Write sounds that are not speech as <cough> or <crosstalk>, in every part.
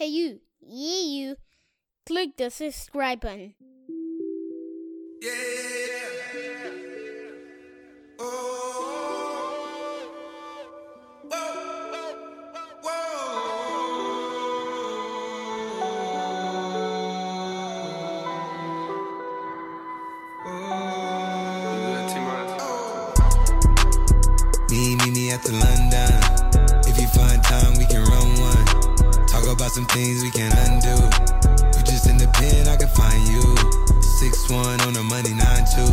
Hey you, yeah you, click the subscribe button. Me, about some things we can undo. You just in the pen, I can find you. Six one on the money, nine two.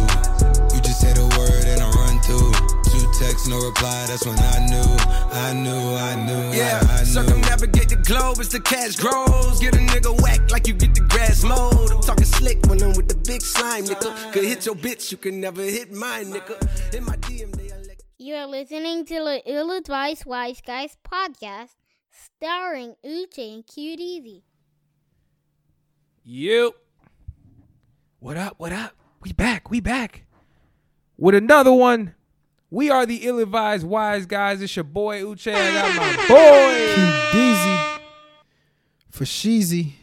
You just say the word and I run through. Two texts, no reply. That's when I knew, I knew, I knew, Yeah, I, I knew. circumnavigate the globe as the cash grows. Get a nigga whack like you get the grass mowed. I'm talking slick when I'm with the big slime, nigga. Could hit your bitch, you can never hit mine, nigga. In my DM, they elect. You are listening to the Ill Advised Wise Guys podcast, starring Uche and Cute Easy. You. What up? What up? We back. We back. With another one. We are the ill advised wise guys. It's your boy Uche. I got my <laughs> boy. Deezy for Sheezy.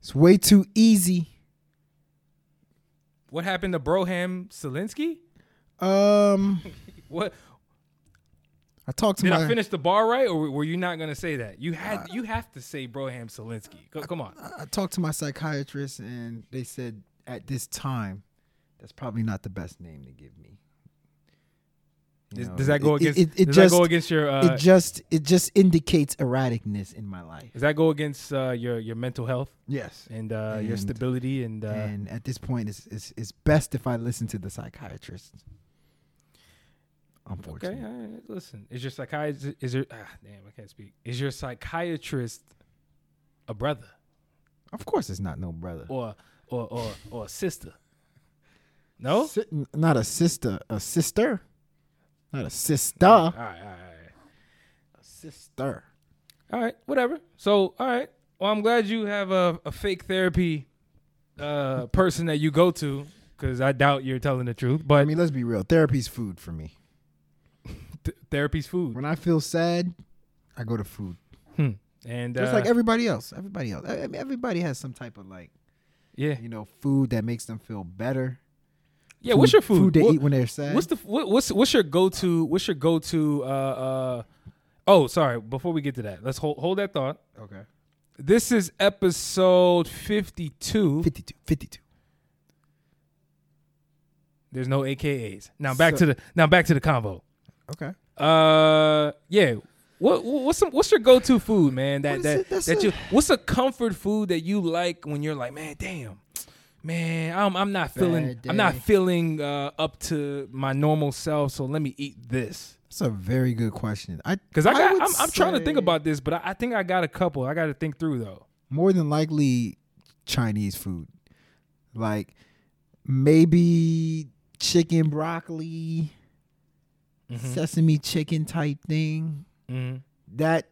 It's way too easy. What happened to Broham Selinsky? Um, <laughs> What I talked to did my I finish the bar right, or were you not gonna say that? You had you have to say Broham Selinsky. Co- Come on. I talked to my psychiatrist, and they said at this time, that's probably not the best name to give me. You Does, that go against? It, it, does just that go against your? Uh, it just it just indicates erraticness in my life. does that go against uh, your your mental health Yes. and uh, your stability and? Uh, and at this point, it's, it's it's best if I listen to the psychiatrist. Okay, Unfortunately, all right. Listen, is your psychiatrist? Is your ah, damn? I can't speak. Is your psychiatrist a brother of course, it's not no brother. or or or or a sister? No. Si- not a sister, a sister, not a sister, All right, all right, all right. a sister. All right, whatever. So, all right. Well, I'm glad you have a, a fake therapy uh, person that you go to because I doubt you're telling the truth. But I mean, let's be real. Therapy's food for me. Th- therapy's food. When I feel sad, I go to food. Hmm. And Just uh, like everybody else. Everybody else. I mean, everybody has some type of like, yeah, you know, food that makes them feel better. yeah. What's your food? Food they What- eat when they're sad. What's the what, what's what's your go to? What's your go to? Uh, uh, oh, sorry. Before we get to that, let's hold hold that thought. okay? This is episode fifty two. 52. 52. There's no AKAs. Now back So- to the now back to the convo. Okay. Uh, yeah. What what's some, what's your go to food, man? That that that a- you what's a comfort food that you like when you're like, man, damn, man, I'm I'm not feeling I'm not feeling uh, up to my normal self, so let me eat this. That's a very good question. I Cause I got I'm, I'm trying to think about this, but I, I think I got a couple. I got to think through though. more than likely Chinese food, like maybe chicken broccoli, Mm-hmm. sesame chicken type thing. Mhm. That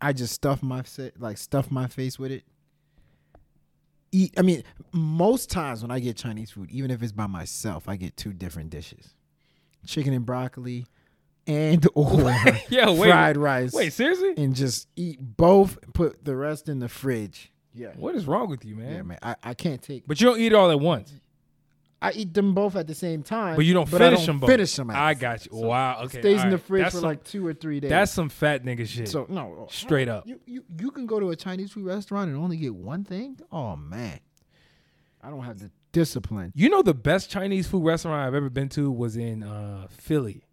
I just stuff my like stuff my face with it. Eat. I mean, most times when I get Chinese food, even if it's by myself, I get two different dishes: chicken and broccoli, and <laughs> or <laughs> Yeah, wait, fried rice. Wait, seriously? and just eat both. Put the rest in the fridge. Yeah, What is wrong with you, man? yeah, man. I, I can't take. But you don't eat it all at once. I eat them both at the same time. But you don't I finish don't them both. Finish them. I got you. So wow. it Okay. Stays all in the fridge That's for some- like two or three days. That's some fat nigga shit. so no Straight up. You, you you can go to a Chinese food restaurant and only get one thing. Oh man, I don't have the discipline. You know the best Chinese food restaurant I've ever been to was in uh, Philly,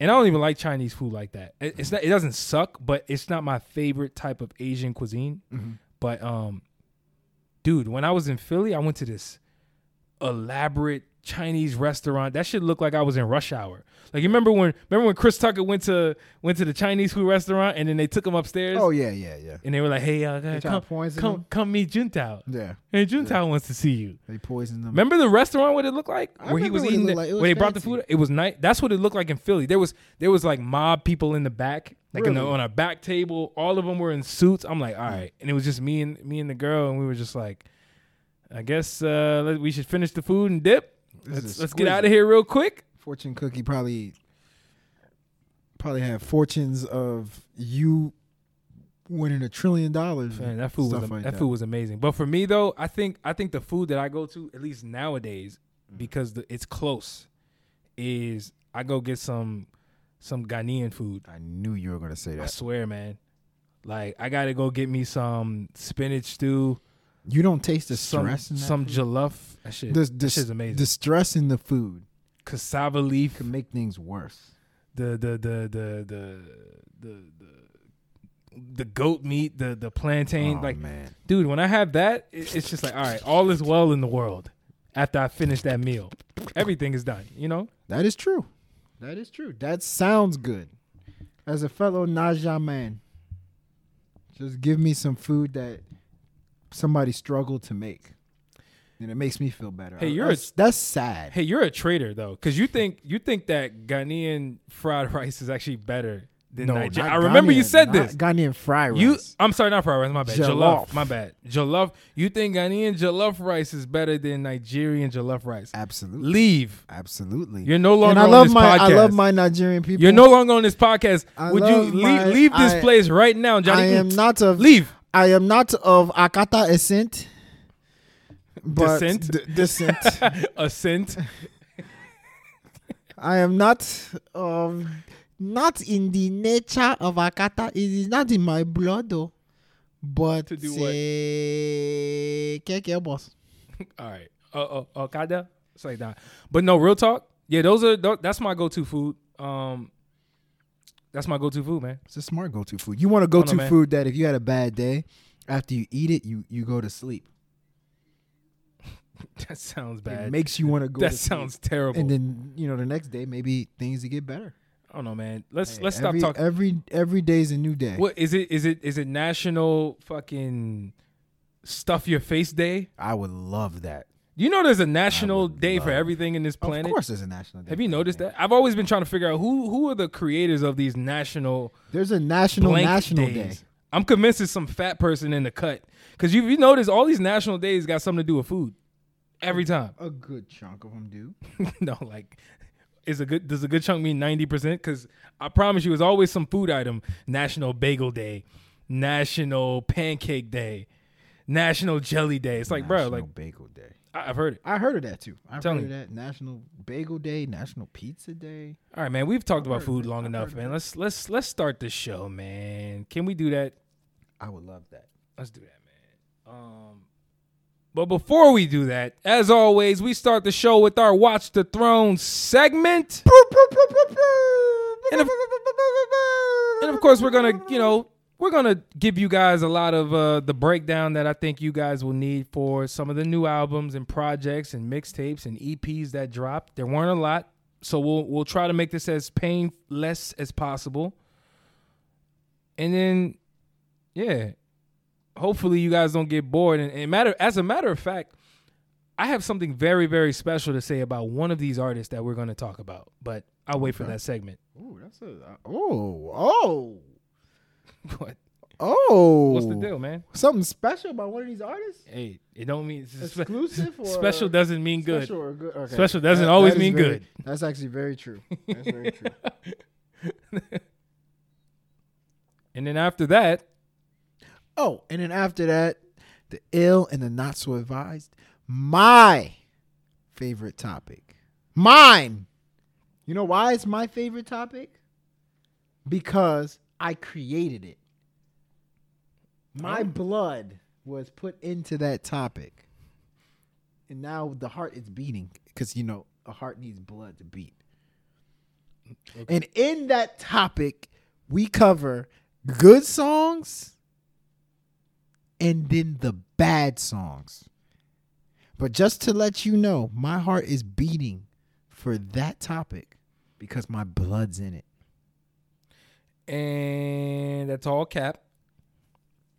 and I don't even like Chinese food like that. It, it's not. It doesn't suck, but it's not my favorite type of Asian cuisine. But um, dude, when I was in Philly, I went to this elaborate Chinese restaurant. That should look like I was in rush hour. Like you remember when remember when Chris Tucker went to went to the Chinese food restaurant and then they took him upstairs Oh yeah, yeah, yeah. and they were like, "Hey, uh, come, come, him? come meet Juntao. Yeah, Hey, Juntao wants to see you." they poisoned them. Remember the restaurant what it looked like? I where he was eating the- like. Where they brought the food. It was night. That's what it looked like in Philly. There was there was like mob people in the back, like in the, on a back table. All of them were in suits. I'm like, all right, and it was just me and me and the girl, and we were just like, I guess uh, let, we should finish the food and dip. This Let's, let's get out of here real quick. Fortune cookie probably probably had fortunes of you winning a trillion dollars. Man, that food was like that, food was amazing. But for me though, I think I think the food that I go to at least nowadays Mm. because the, it's close is I go get some some Ghanaian food. I knew you were gonna say that. I swear, man. Like I gotta go get me some spinach stew, You don't taste the some in that some food? jollof. That shit, The, that shit's amazing. the stress in the food Cassava leaf, can make things worse. the the the the the the the, the goat meat, the the plantain. oh like, man, dude, when I have that, it, it's just like, all right, all is well in the world. After I finish that meal, everything is done. You know. that is true. That is true. That sounds good. As a fellow Naija man, just give me some food that somebody struggled to make, and it makes me feel better. Hey, you're a- that's, that's sad. Hey, you're a traitor though, because you think you think that Ghanaian fried <laughs> rice is actually better than no, Nigeria. not I remember you said this. Ghanaian fried rice. You, I'm sorry, not fried rice. My bad. Jollof. Jollof. My bad. Jollof. You think Ghanaian jollof rice is better than Nigerian jollof rice? absolutely, Leave. absolutely. You're no longer and I on love this my podcast. I love my Nigerian people. You're no longer on this podcast. I Would you love leave, leave this I- place right now, Johnny? I am not of leave. I am not of Akata descent. But Descent? d- descent. <laughs> Ascent. I am not of not in the nature of Akata. It is not in my blood though. But To do what? keke boss. <laughs> All right. Uh, uh, Okada. It's like that. But no, real talk. Yeah, those are that's my go-to food. Um, that's my go-to food, man. It's a smart go-to food. You want a go I know, to food that if you had a bad day, after you eat it, you you go to sleep. <laughs> That sounds It bad. makes you want to go. that to sleep. sounds terrible. And then you know the next day maybe things get better. I don't know, man. Let's Hey, let's stop talking. Every every day is a new day. What is it? Is it is it National fucking Stuff Your Face Day? I would love that. You know, there's a national would day for everything in this planet. Of course, there's a national day. Have you noticed that? I've always been trying to figure out who who are the creators of these national There's a national blank national days. day. I'm convinced it's some fat person in the cut because you you notice all these national days got something to do with food every time. A good chunk of them do. <laughs> no, like is a good does a good chunk mean ninety percent? Because I promise you, it's always some food item. National Bagel Day, National Pancake Day, National Jelly Day. It's like, bro, like Bagel Day. I've heard it. I heard of that too. I've Telling heard of you. that. National Bagel Day, National Pizza Day. All right, man. We've talked about food long I've enough, man. Let's let's let's start the show, man. Can we do that? I would love that. Let's do that, man. Um, but before we do that, as always, we start the show with our Watch the Throne segment. And of, and of course, we're gonna, you know, we're gonna give you guys a lot of uh, the breakdown that I think you guys will need for some of the new albums and projects and mixtapes and EPs that dropped. There weren't a lot, so we'll we'll try to make this as painless as possible. And then, yeah, hopefully you guys don't get bored. And, and matter as a matter of fact, I have something very very special to say about one of these artists that we're going to talk about. But I'll wait for that segment. Ooh, that's a oh oh <laughs> What? oh. What's the deal, man? Something special about one of these artists? Hey, it don't mean spe- Exclusive <laughs> or special doesn't mean good. Special or good? Okay. Special doesn't That- always that mean very- good. That's actually very true. That's very true. <laughs> And then after that, Oh, and then after that, the ill and the not so advised. My favorite topic. Mine. You know why it's my favorite topic? Because I created it. My blood was put into that topic. And now the heart is beating because, you know, a heart needs blood to beat. And in that topic, we cover good songs and then the bad songs. But just to let you know, my heart is beating for that topic because my blood's in it. and that's all cap.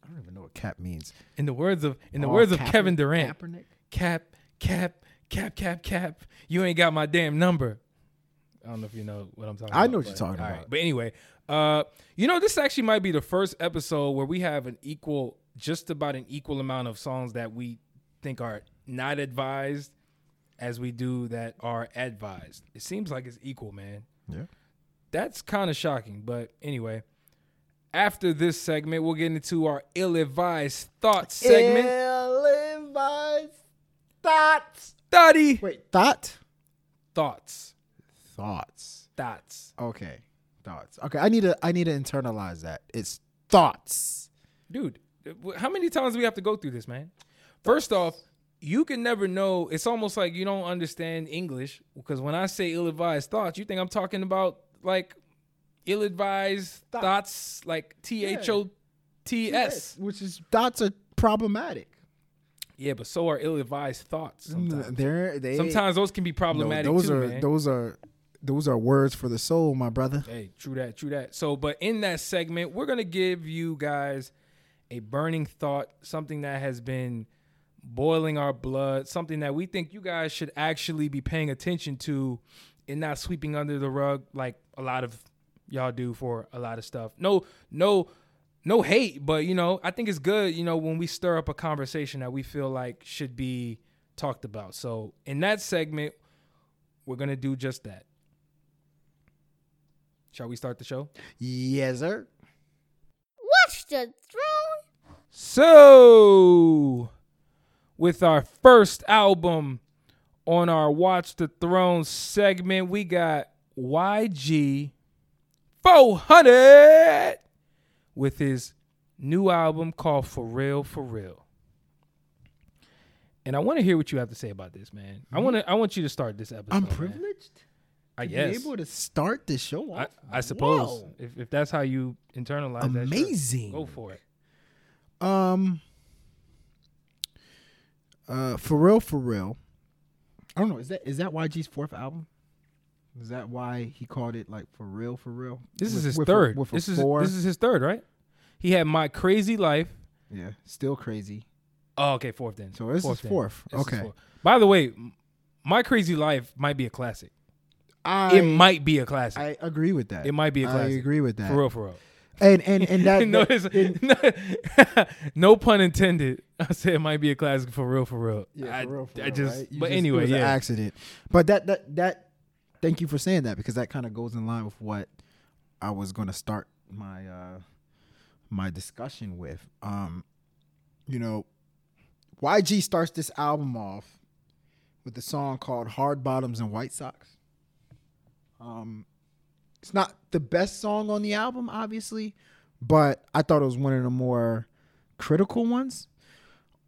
I don't even know what cap means. In the words of in the All words of Kaepernick- Kevin Durant, Kaepernick? cap, cap, cap, cap, cap. You ain't got my damn number. I don't know if you know what I'm talking I about. I know what you're talking all about. But anyway, uh, you know, this actually might be the first episode where we have an equal, just about an equal amount of songs that we think are not advised as we do that are advised. It seems like it's equal, man. Yeah. That's kind of shocking, but anyway, after this segment, we'll get into our ill-advised thoughts segment. Ill-advised thoughts. Thoughty Wait, thought? thoughts, Thoughts. thoughts. Okay, thoughts. Okay, I need to. I need to internalize that. It's thoughts. dude how many times do we have to go through this man first off you can never know it's almost like you don't understand english because when i say ill-advised thoughts you think i'm talking about like ill-advised Thought. thoughts like t-h-o-t-s which is thoughts are problematic. yeah but so are ill-advised thoughts mm, sometimes They're, they sometimes those can be no, problematic those too are man. those are those are words for the soul, my brother. Hey, true that, true that. So, but in that segment, we're gonna give you guys a burning thought, something that has been boiling our blood, something that we think you guys should actually be paying attention to and not sweeping under the rug like a lot of y'all do for a lot of stuff. No, no, no hate, but you know, I think it's good, you know, when we stir up a conversation that we feel like should be talked about. So, in that segment, we're gonna do just that. Shall we start the show? Yes, sir. Watch the throne. So, with our first album on our Watch the Throne segment, we got YG 400 with his new album called For Real For Real. And I want to hear what you have to say about this, man. I want to. I want you to start this episode. I'm man. privileged. I to guess. Be able to start the show I, off. I suppose if, if that's how you internalize that. Amazing. Go for it. Um. Uh, for real, for real. I don't know. Is that is that YG's fourth album? Is that why he called it like for real, for real? This is his with third. with a this is four? this is his third, right? He had My Krazy Life. yeah, still crazy. Oh, okay, fourth then. So this is then. fourth. This is Okay. fourth. By the way, My Krazy Life might be a classic. I it might be a classic. I agree with that. it might be a classic. I agree with that. For real, for real. And and and that, <laughs> no, that- <laughs> <laughs> no pun intended. I said it might be a classic for real, for real. Yeah, I, for real, for I real, just, right? But just- anyway, it was an yeah. accident. But that that that. Thank you for saying that because that kind of goes in line with what I was going to start my uh my discussion with. Um, you know, YG starts this album off with a song called "Hard Bottoms and White Socks." Um, it's not the best song on the album, obviously, but I thought it was one of the more critical ones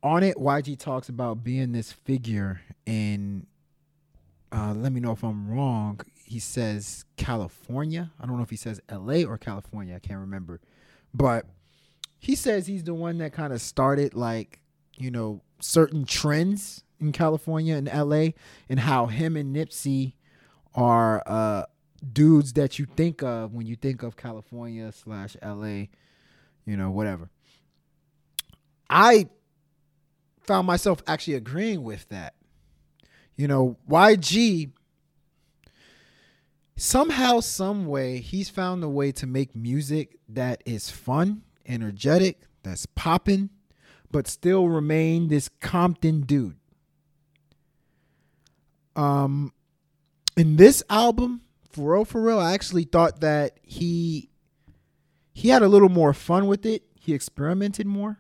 on it, YG talks about being this figure in. Uh, let me know if I'm wrong. He says California. I don't know if he says L.A. or California. I can't remember, but he says he's the one that kind of started like you know certain trends in California and L.A. and how him and Nipsey are uh, dudes that you think of when you think of California slash L.A. You know, whatever. I found myself actually agreeing with that. You know, YG somehow, some way, he's found a way to make music that is fun, energetic, that's popping, but still remain this Compton dude. Um, in this album, for real, for real, I actually thought that he he had a little more fun with it. He experimented more.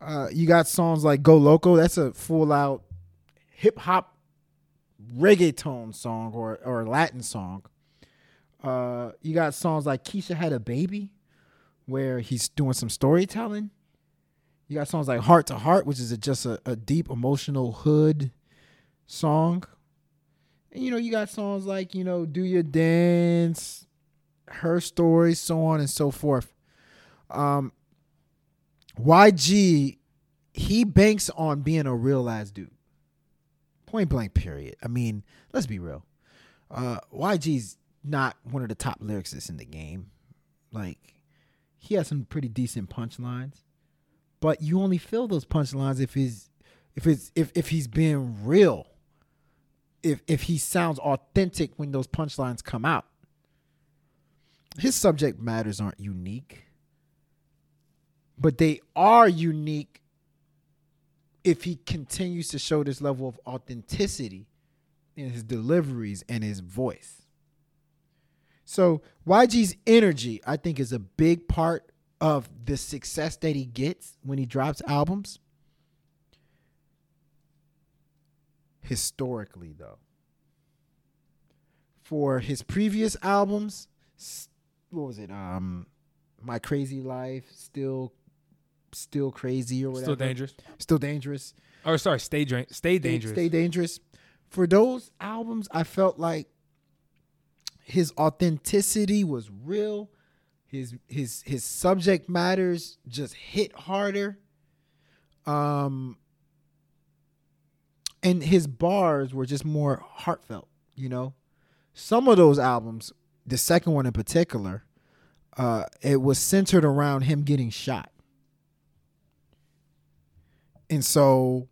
Uh, you got songs like "Go Loco." That's a full out hip hop reggaeton song or or Latin song. Uh, you got songs like "Keisha Had a Baby," where he's doing some storytelling. You got songs like "Heart to Heart," which is a, just a, a deep emotional hood song. And you know, you got songs like you know "Do Your Dance," "Her Story," so on and so forth. Um, YG, he banks on being a real ass dude. Point blank, period. I mean, let's be real. Uh, YG's not one of the top lyricists in the game. Like, he has some pretty decent punchlines, but you only feel those punchlines if he's if it's if if he's being real. If if he sounds authentic when those punchlines come out. His subject matters aren't unique but they are unique if he continues to show this level of authenticity in his deliveries and his voice. So YG's energy, I think, is a big part of the success that he gets when he drops albums. Historically, though, for his previous albums, what was it? Um, My Krazy Life, still, still crazy or whatever. Still dangerous. Still dangerous. Or sorry, stay dra- stay dangerous. Stay dangerous. For those albums, I felt like his authenticity was real. His his his subject matters just hit harder. Um and his bars were just more heartfelt, you know. Some of those albums, the second one in particular, uh it was centered around him getting shot. And so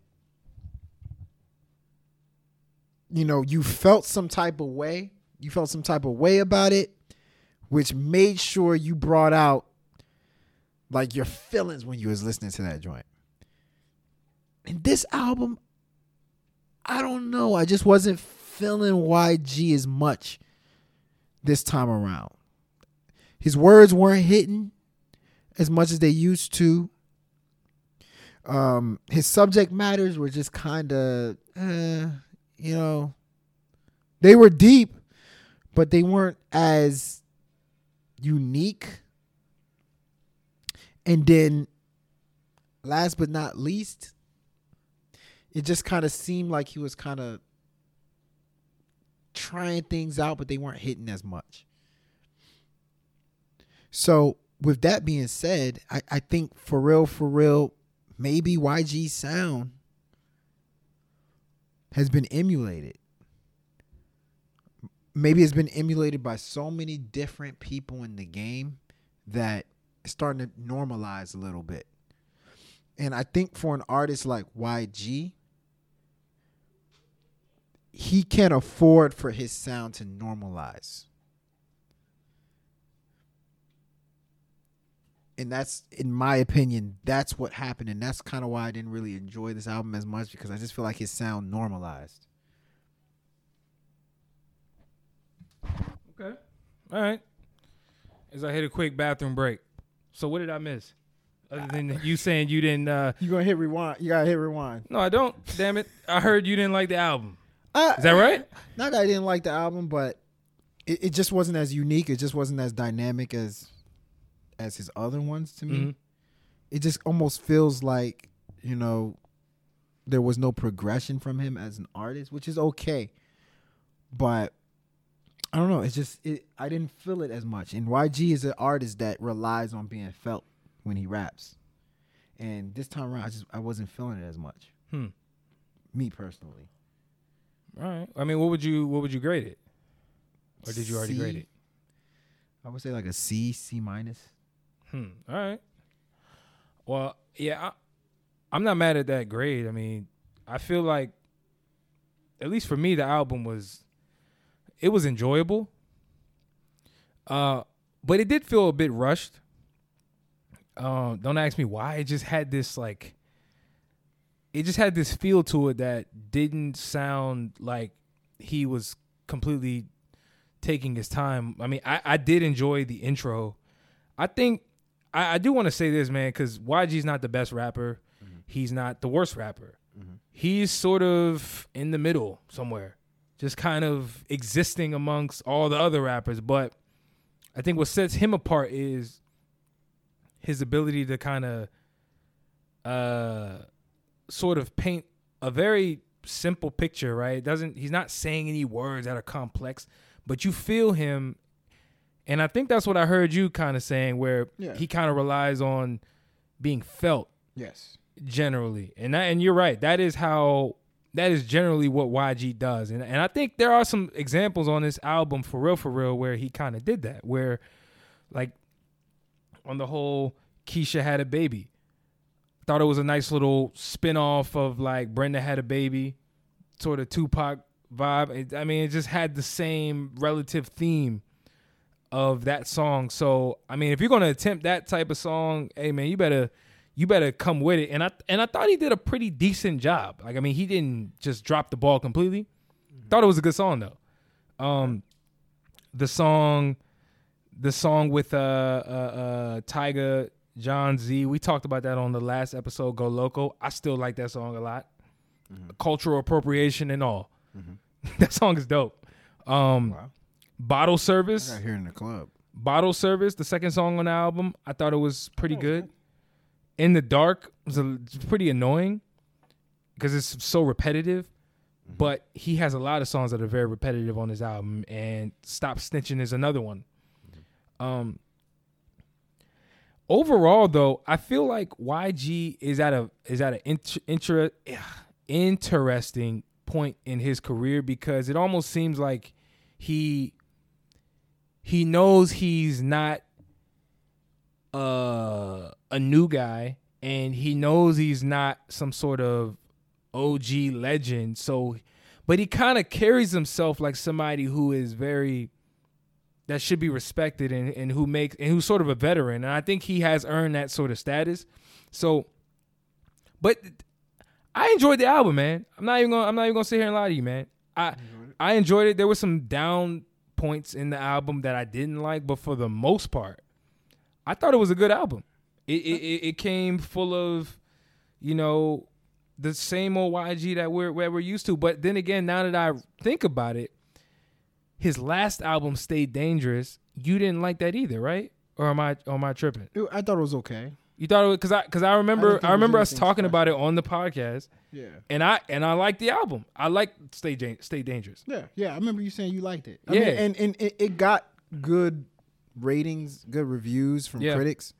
you know, you felt some type of way. You felt some type of way about it, which made sure you brought out like your feelings when you was listening to that joint. And this album, I don't know. I just wasn't feeling YG as much this time around. His words weren't hitting as much as they used to. Um, his subject matters were just kind of, uh, you know, they were deep, but they weren't as unique. And then, last but not least, it just kind of seemed like he was kind of trying things out, but they weren't hitting as much. So, with that being said, I, I think for real, for real, maybe YG sound has been emulated. Maybe it's been emulated by so many different people in the game that it's starting to normalize a little bit. And I think for an artist like YG, he can't afford for his sound to normalize. And that's, in my opinion, that's what happened. And that's kind of why I didn't really enjoy this album as much because I just feel like his sound normalized. Okay. All right. As I hit a quick bathroom break. So what did I miss? Other than <laughs> you saying you didn't uh You gonna hit rewind? You gotta hit rewind. No, I don't. Damn it. I heard you didn't like the album. Uh, Is that right? Not that I didn't like the album, but it, it just wasn't as unique. It just wasn't as dynamic as as his other ones to me. Mhm. It just almost feels like you know there was no progression from him as an artist, which is okay. But I don't know. It's just it, I didn't feel it as much. And YG is an artist that relies on being felt when he raps. And this time around, I just I wasn't feeling it as much. Hmm. Me personally. All right. I mean, what would you what would you grade it? Or did you already C. grade it? I would say like a C, C minus. Hmm. All right. Well, yeah, I, I'm not mad at that grade. I mean, I feel like, at least for me, the album was, it was enjoyable. Uh, but it did feel a bit rushed. Um, don't ask me why. It just had this like, it just had this feel to it that didn't sound like he was completely taking his time. I mean, I, I did enjoy the intro. I think I, I do want to say this, man, because YG's not the best rapper. He's not the worst rapper. He's sort of in the middle somewhere, just kind of existing amongst all the other rappers. But I think what sets him apart is his ability to kind of uh sort of paint a very simple picture, right? It doesn't he's not saying any words that are complex, but you feel him and I think that's what I heard you kind of saying where Yeah. he kind of relies on being felt Yes. generally. And that, and you're right. That is how that is generally what YG does. And and I think there are some examples on this album for real for real where he kind of did that. Where like on the whole Keisha had a baby. Thought it was a nice little spin-off of like Brenda had a baby, sort of Tupac vibe. It, I mean, it just had the same relative theme of that song. So, I mean, if you're gonna attempt that type of song, hey man, you better you better come with it. And I and I thought he did a pretty decent job. Like, I mean, he didn't just drop the ball completely. Thought it was a good song though. Um, the song the song with uh uh, uh Tyga, Jon Z. We talked about that on the last episode. Go loco. I still like that song a lot. Cultural appropriation and all. <laughs> that song is dope. Um, Wow. Bottle I service. got here in the club. Bottle Service, the second song on the album, I thought it was pretty good. In the Dark was a, it's pretty annoying because it's so repetitive. But he has a lot of songs that are very repetitive on his album, and Stop Snitching is another one. Um, overall, though, I feel like YG is at a is at an inter, inter, interesting point in his career because it almost seems like he he knows he's not uh, a new guy and he knows he's not some sort of OG legend. So, but he kind of carries himself like somebody who is very that should be respected and, and who makes and who's sort of a veteran. And I think he has earned that sort of status. So, but I enjoyed the album, man. I'm not even gonna I'm not even gonna sit here and lie to you, man. I I enjoyed it. There were some down points in the album that I didn't like, but for the most part, I thought it was a good album. It it, it, came full of, you know, the same old YG that we're where we're used to. But then again, now that I think about it, his last album, "Stay Dangerous," you didn't like that either, right? Or am I or am I tripping? I thought it was okay. You thought it was because I because I remember think I, remember us talking special. about it on the podcast, Yeah. and I and I liked the album. I like "Stay Stay Dangerous." Yeah, yeah. I remember you saying you liked it. I Yeah. mean, and and it, it got good ratings, good reviews from Yeah. critics.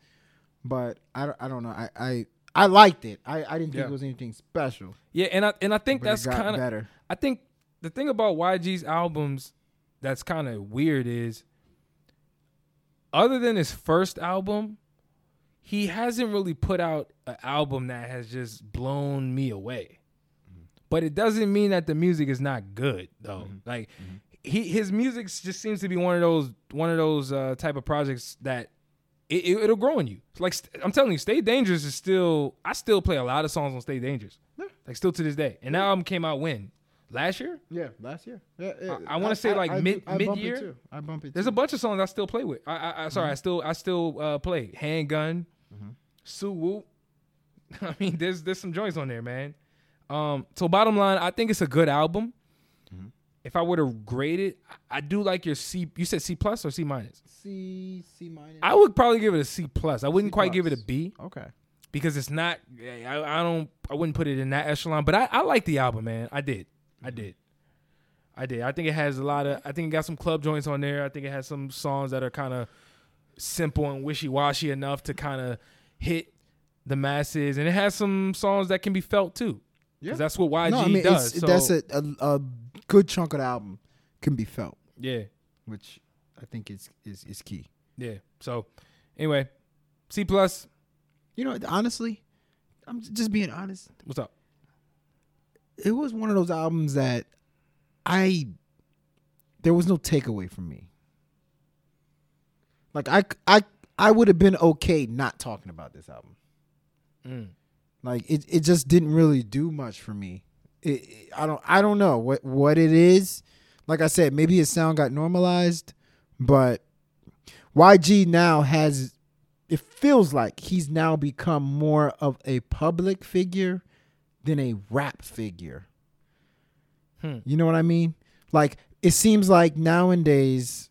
But I, don't- I don't know. I, I I liked it. I, I didn't think Yeah. it was anything special. Yeah, and I and I think But that's kind of better. I think the thing about YG's albums that's kind of weird is other than his first album, he hasn't really put out an album that has just blown me away. But it doesn't mean that the music is not good though. Like he his music just seems to be one of those one of those uh, type of projects that it, it, it'll grow on you. Like st- I'm telling you, Stay Dangerous is still. I still play a lot of songs on Stay Dangerous, Yeah. like still to this day. And that album came out when last year. Yeah, last year. Yeah, yeah. I- I wanna say, like, mid- I bump it mid-year? I bump it. There's a bunch of songs I still play with. I, I, I sorry, Mm-hmm. I still I still uh, play Handgun, Suu Whoop. <laughs> I mean, there's there's some joints on there, man. Um, so bottom line, I think it's a good album. Mm-hmm. If I were to grade it, I I do like your C. You said C plus or C minus? C C minus. I would probably give it a C plus. I wouldn't C quite give it a B. okay. because it's not. I, I don't. I wouldn't put it in that echelon. But I, I like the album, man. I did. I did. I did. I think it has a lot of. I think it got some club joints on there. I think it has some songs that are kind of simple and wishy washy enough to kind of hit the masses, and it has some songs that can be felt too. Yeah. Because that's what YG no, I mean does. so, that's a, a a good chunk of the album can be felt, yeah, which I think is is is key. yeah. So anyway, C plus. You know, honestly, I'm just being honest. What's up? It was one of those albums that I there was no takeaway from me. Like I I I would have been okay not talking about this album. Mm. Like it it just didn't really do much for me. It, it- I don't I don't know what what it is. Like I said, maybe his sound got normalized, but YG now has it feels like he's now become more of a public figure than a rap figure. Hmm. You know what I mean? Like it seems like nowadays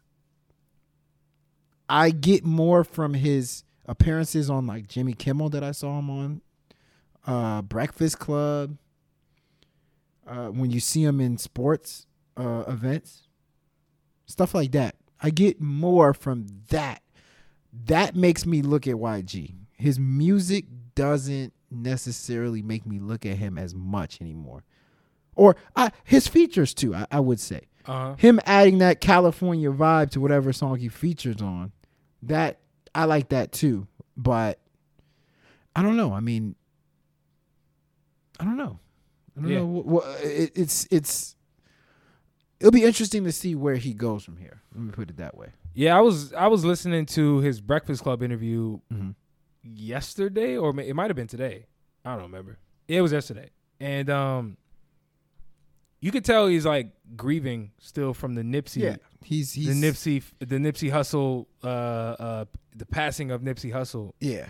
I get more from his appearances on like Jimmy Kimmel that I saw him on, uh, Breakfast Club. Uh, when you see him in sports uh, events, stuff like that. I get more from that. That makes me look at YG. His music doesn't necessarily make me look at him as much anymore. Or I, his features too, I, I would say Uh huh. him adding that California vibe to whatever song he features on, that I like that too. But I don't know. I mean, I don't know. I don't Yeah. know. It, it's it's. It'll be interesting to see where he goes from here. Let me put it that way. Yeah, I was I was listening to his Breakfast Club interview Mhm. yesterday, or it might have been today. I don't remember. It was yesterday, and um, you could tell he's like grieving still from the Nipsey Yeah, He's he's the Nipsey the Nipsey Hussle uh uh the passing of Nipsey Hussle Yeah.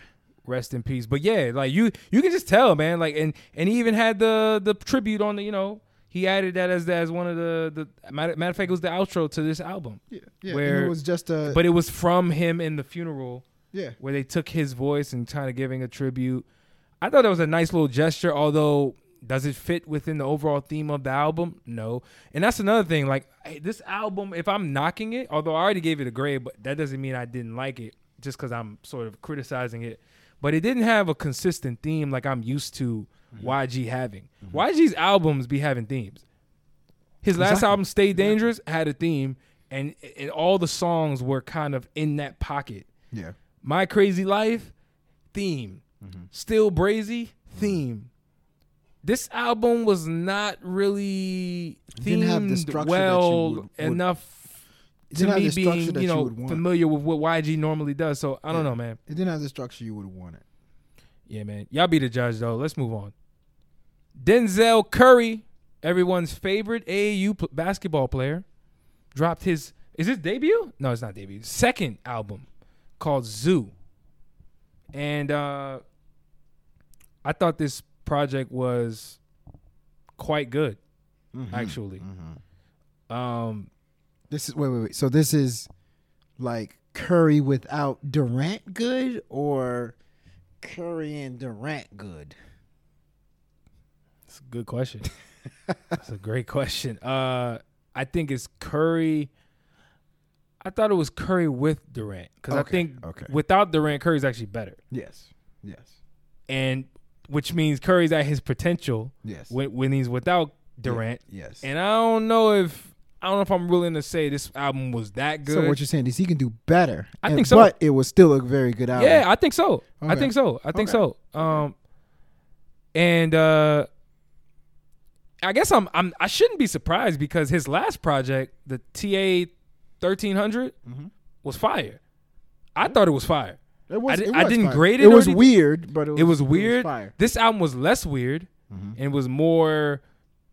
rest in peace but yeah like you you can just tell man like and and he even had the the tribute on the you know he added that as as one of the the matter, matter of fact it was the outro to this album Yeah. Yeah. Where- and it was just a but it was from him in the funeral yeah. where they took his voice and kind of giving a tribute I thought that was a nice little gesture although does it fit within the overall theme of the album? No. And that's another thing. Like this album, if I'm knocking it, although I already gave it a grade, but that doesn't mean I didn't like it just because I'm sort of criticizing it. But it didn't have a consistent theme like I'm used to mm-hmm. YG having. Mm-hmm. YG's albums be having themes. His last Exactly. album, Stay Dangerous, had a theme, and, and all the songs were kind of in that pocket. Yeah. My Krazy Life, theme. Mm-hmm. Still Brazy, theme. This album was not really It didn't have the themed you would- would- enough It to didn't have me the being, you you know, want. familiar with what YG normally does. So I don't Yeah. know, man. It didn't have the structure you would want it. Yeah, man. Y'all be the judge though. Let's move on. Denzel Curry, everyone's favorite AAU basketball player, dropped his is his debut? No, it's not debut. Second album called ZUU. And uh I thought this project was quite good, actually. Um This is wait, wait, wait. So this is like Curry without Durant good or Curry and Durant good? It's a good question. That's a great question. Uh, I think it's Curry. I thought it was Curry with Durant because I think okay. without Durant, Curry's actually better, Yes. Yes. and which means Curry's at his potential Yes. when, when he's without Durant. Yes. And I don't know if I don't know if I'm willing to say this album was that good. So what you're saying is he can do better. I and- think so. But it was still a very good album. Yeah, I think so. I think so. I think Okay. so. Um, and uh, I guess I'm I'm I shouldn't be surprised because his last project, the TA 1300 Mm-hmm. was fire. I thought it was fire. It was, I di- it I didn't fire. grade it It was weird, but it was, It was weird. fire. Mm-hmm. this album was less weird and was more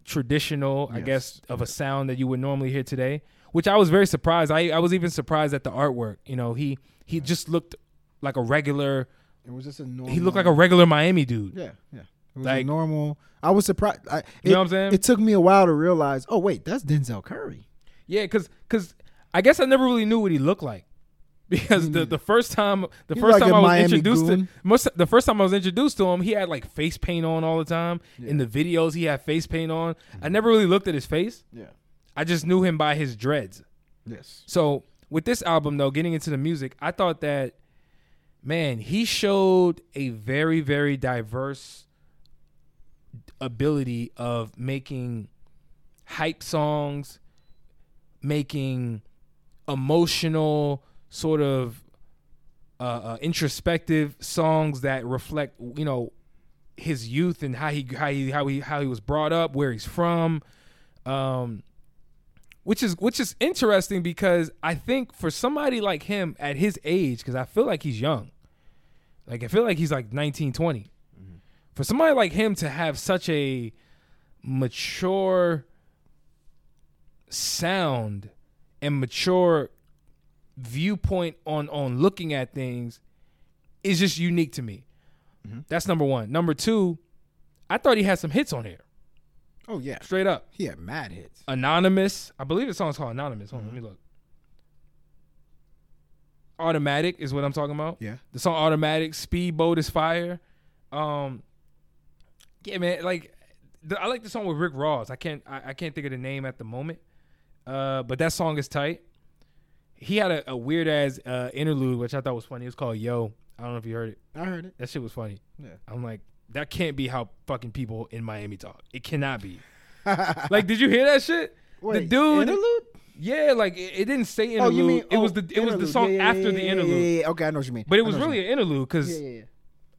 traditional, I guess, of a sound that you would normally hear today. Which I was very surprised. I, I was even surprised at the artwork. You know, he he just looked like a regular. It was just a normal. He looked like a regular Miami dude. Yeah, yeah. It was Like- normal. I was surprised. I, it, You know what I'm saying? It took me a while to realize. Oh wait, that's Denzel Curry. Yeah, because cause I guess I never really knew what he looked like. Because the, the first time the He's first like time I was Miami introduced goon. to most the first time I was introduced to him, he had like face paint on all the time. In the videos, he had face paint on. I mm-hmm. never really looked at his face. Yeah. I just knew him by his dreads. Yes. So with this album though, getting into the music, I thought that man, he showed a very very diverse ability of making hype songs, making emotional sort of uh, uh, introspective songs that reflect you know his youth and how he how he how he how he was brought up, where he's from. Um, which is which is interesting because I think for somebody like him at his age, because I feel like he's young, like I feel like he's like 19, 20. For somebody like him to have such a mature sound and mature viewpoint on on looking at things is just unique to me. That's number one. Number two, I thought he had some hits on here, Oh yeah. straight up. He had mad hits. Anonymous. I believe the song's called Anonymous. Hold on, let me look. Automatic is what I'm talking about. Yeah. The song Automatic, Speedboat is fire. Um Yeah, man, like the, I like the song with Rick Ross. I can't I, I can't think of the name at the moment. Uh but that song is tight. He had a, a weird ass uh, interlude which I thought was funny. It was called Yo. I don't know if you heard it. I heard it. That shit was funny. Yeah. I'm like, that can't be how fucking people in Miami talk. It cannot be. <laughs> like, did you hear that shit? the dude, interlude? yeah, like it, it didn't say interlude. Oh, you mean it was oh, the it was the song Yeah, yeah, after yeah, the interlude. Yeah, yeah, okay, I know what you mean. But it was really an interlude because yeah, yeah, yeah.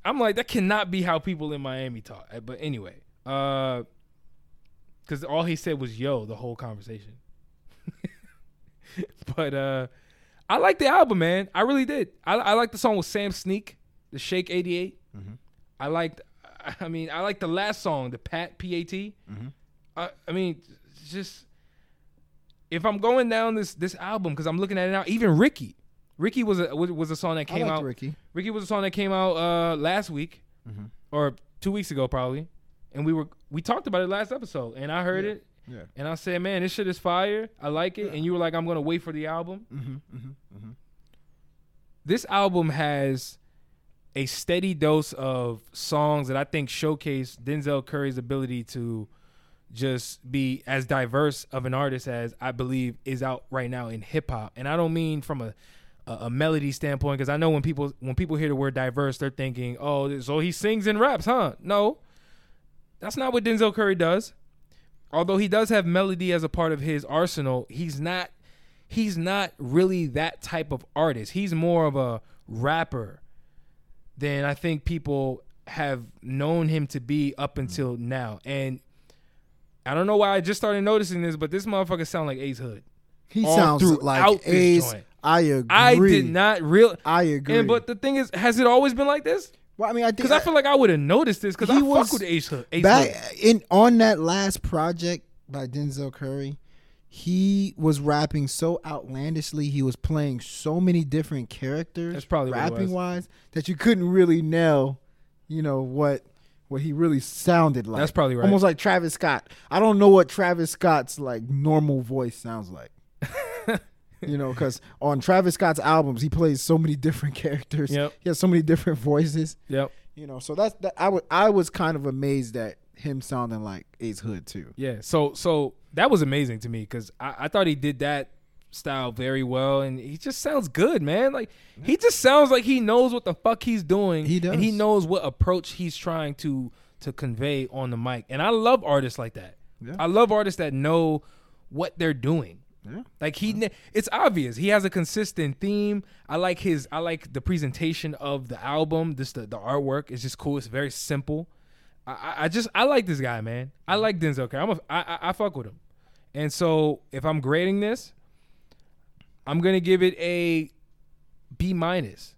I'm like, that cannot be how people in Miami talk. Uh, But anyway, uh, because all he said was "yo" the whole conversation. <laughs> but uh, I like the album, man. I really did. I, I like the song with Sam Sneak, the Shake '88. I liked. I mean, I like the last song, the Pat P A T. I, I mean, just if I'm going down this this album because I'm looking at it now, even Ricky, Ricky was a was, was a song that came out. Ricky. Ricky was a song that came out uh last week Mm-hmm. or two weeks ago probably, and we were we talked about it last episode, and I heard it, Yeah. and I said, man, this shit is fire. I like it, and you were like, I'm gonna wait for the album. Mm-hmm, mm-hmm, This album has a steady dose of songs that I think showcase Denzel Curry's ability to just be as diverse of an artist as I believe is out right now in hip hop. And I don't mean from a a, a melody standpoint because I know when people when people hear the word diverse, they're thinking, "Oh, so he sings and raps, huh?" No, that's not what Denzel Curry does. Although he does have melody as a part of his arsenal, he's not he's not really that type of artist. He's more of a rapper than I think people have known him to be up until now. And I don't know why I just started noticing this, but this motherfucker sound like Ace Hood. He sounds like Ace. I agree. I did not real. I agree. And but the thing is, has it always been like this? Well, I mean, I think Because I feel like I would have noticed this because I fuck with Ace Hood. Ace back in on that last project by Denzel Curry, he was rapping so outlandishly. He was playing so many different characters. That's probably rapping wise that you couldn't really nail, you know what what he really sounded like. That's probably right. Almost like Travis Scott. I don't know what Travis Scott's like normal voice sounds like. <laughs> you know, because on Travis Scott's albums, he plays so many different <laughs> characters. Yep. He has so many different voices. Yep. You know, so that's that. I was I was kind of amazed at him sounding like Ace Hood too. Yeah. So so that was amazing to me because I, I thought he did that style very well, and he just sounds good, man. Like he just sounds like he knows what the fuck he's doing. He and he knows what approach he's trying to to convey on the mic. And I love artists like that. Yeah. I love artists that know what they're doing. Yeah. Like he, kn- it's obvious he has a consistent theme. I like his, I like the presentation of the album. Just the, the artwork is just cool. It's very simple. I, I- I just, I like this guy, man. I like Denzel Curry. I'm a, I, I, I fuck with him. And so if I'm grading this, I'm gonna give it a B minus.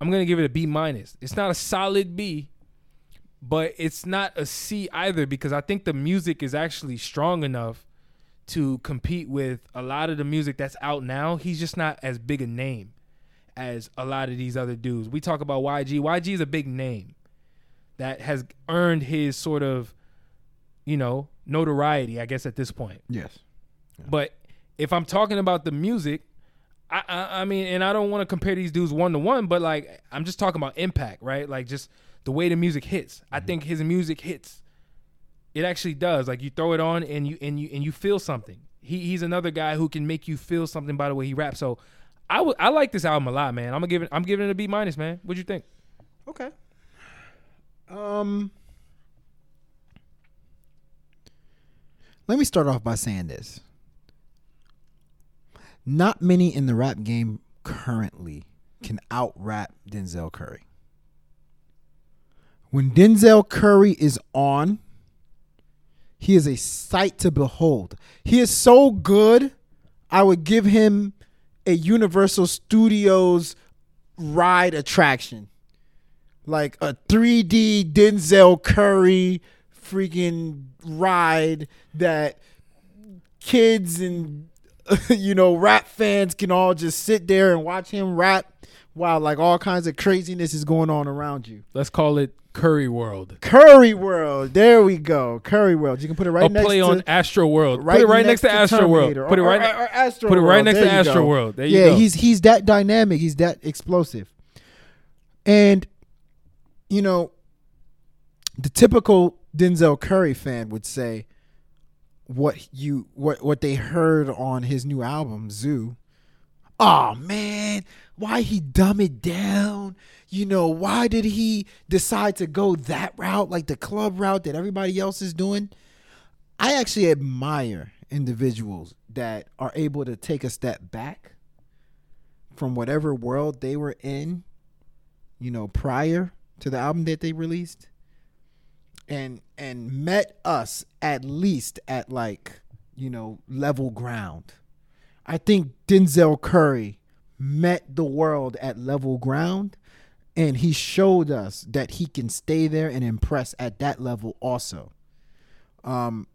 I'm gonna give it a B minus. It's not a solid B, but it's not a C either because I think the music is actually strong enough to compete with a lot of the music that's out now. He's just not as big a name as a lot of these other dudes. We talk about YG. YG is a big name that has earned his sort of, you know, notoriety, I guess, at this point. Yes. But if I'm talking about the music, I, I I mean, and I don't want to compare these dudes one to one, but like I'm just talking about impact, right? Like just the way the music hits. I mm-hmm. think his music hits. It actually does. Like you throw it on and you and you and you feel something. He he's another guy who can make you feel something by the way he raps. So I would I like this album a lot, man. I'm gonna give it I'm giving it a B minus, man. What'd you think? Okay. Um. Let me start off by saying this. Not many in the rap game currently can out rap Denzel Curry. When Denzel Curry is on, he is a sight to behold. He is so good, I would give him a Universal Studios ride attraction like a 3D Denzel Curry freaking ride that kids and <laughs> you know rap fans can all just sit there and watch him rap while like all kinds of craziness is going on around you. Let's call it Curry World. Curry World, there we go. Curry World. You can put it right a next play to on Astro World. Put it right next, to Astro World. Put it right. or- or Astro put it right next There to Astro go. World. There you yeah, go. he's he's that dynamic. He's that explosive. And you know, the typical Denzel Curry fan would say what you what what they heard on his new album ZUU. Oh man, why he dumb it down? You know, why did he decide to go that route, like the club route that everybody else is doing? I actually admire individuals that are able to take a step back from whatever world they were in, you know, prior to the album that they released and and met us at least at like, you know, level ground. I think Denzel Curry met the world at level ground and he showed us that he can stay there and impress at that level also. Um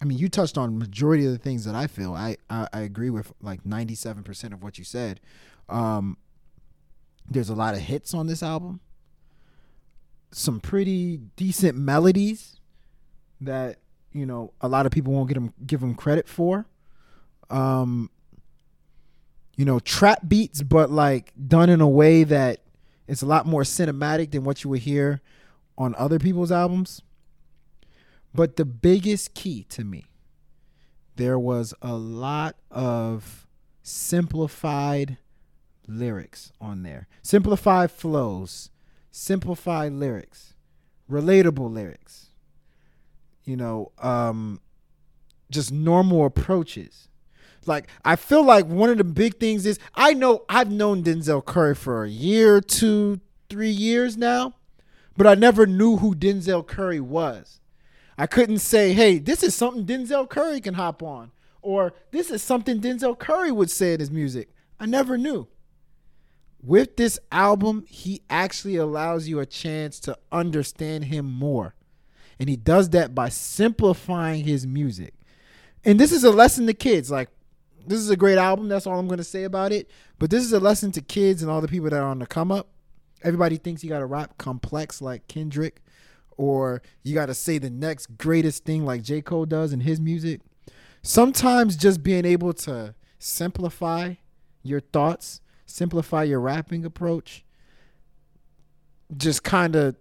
I mean, you touched on majority of the things that I feel. I I, I agree with like ninety seven percent of what you said. Um, there's a lot of hits on this album. Some pretty decent melodies that you know a lot of people won't get them give them credit for. Um, you know, trap beats, but like done in a way that it's a lot more cinematic than what you would hear on other people's albums. But the biggest key to me, there was a lot of simplified lyrics on there, simplified flows, simplified lyrics, relatable lyrics. You know, um, just normal approaches. Like I feel like one of the big things is I know I've known Denzel Curry for a year, two, three years now, but I never knew who Denzel Curry was. I couldn't say, hey, this is something Denzel Curry can hop on, or this is something Denzel Curry would say in his music. I never knew. With this album, he actually allows you a chance to understand him more. And he does that by simplifying his music. And this is a lesson to kids. Like, this is a great album. That's all I'm going to say about it. But this is a lesson to kids and all the people that are on the come up. Everybody thinks you got to rap complex like Kendrick, or you got to say the next greatest thing like J. Cole does in his music. Sometimes just being able to simplify your thoughts, simplify your rapping approach, just kind of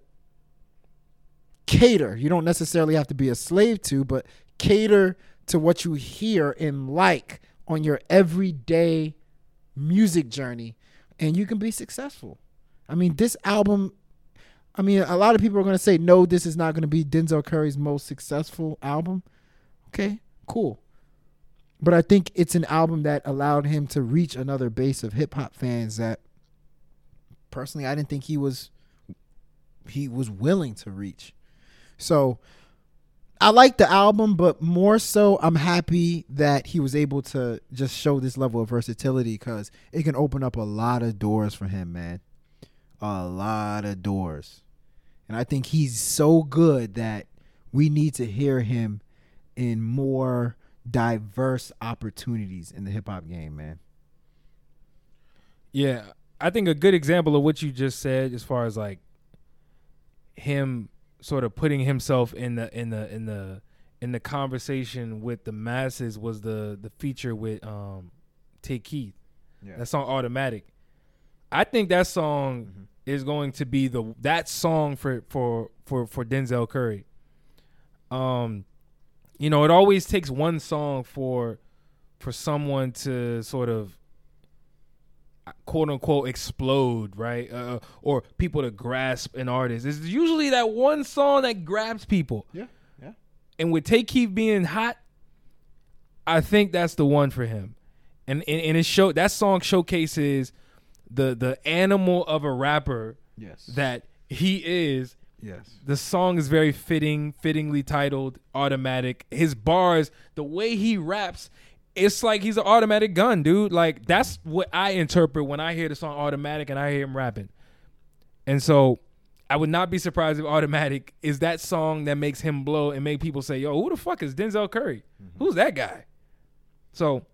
cater. You don't necessarily have to be a slave to, but cater to what you hear and like on your everyday music journey, and you can be successful. I mean, this album. I mean, a lot of people are going to say, no, this is not going to be Denzel Curry's most successful album. Okay, cool. But I think it's an album that allowed him to reach another base of hip hop fans that personally I didn't think he was he was willing to reach. So I like the album, but more so I'm happy that he was able to just show this level of versatility because it can open up a lot of doors for him, man. A lot of doors. And I think he's so good that we need to hear him in more diverse opportunities in the hip hop game, man. Yeah, I think a good example of what you just said, as far as like him sort of putting himself in the in the in the in the conversation with the masses, was the the feature with um Tay Keith. Yeah. That song Automatic. I think that song Mm-hmm. is going to be the that song for for for for Denzel Curry. Um you know, it always takes one song for for someone to sort of quote unquote explode, right? Uh, or people to grasp an artist. It's usually that one song that grabs people. Yeah. Yeah. And with Tay Keith being hot, I think that's the one for him. And and, and it show that song showcases the the animal of a rapper Yes. that he is. yes. The song is very fitting, fittingly titled Automatic. His bars, the way he raps, it's like he's an automatic gun, dude. Like that's what I interpret when I hear the song Automatic and I hear him rapping. And so I would not be surprised if Automatic is that song that makes him blow and make people say, "Yo, who the fuck is Denzel Curry? Mm-hmm. Who's that guy?" So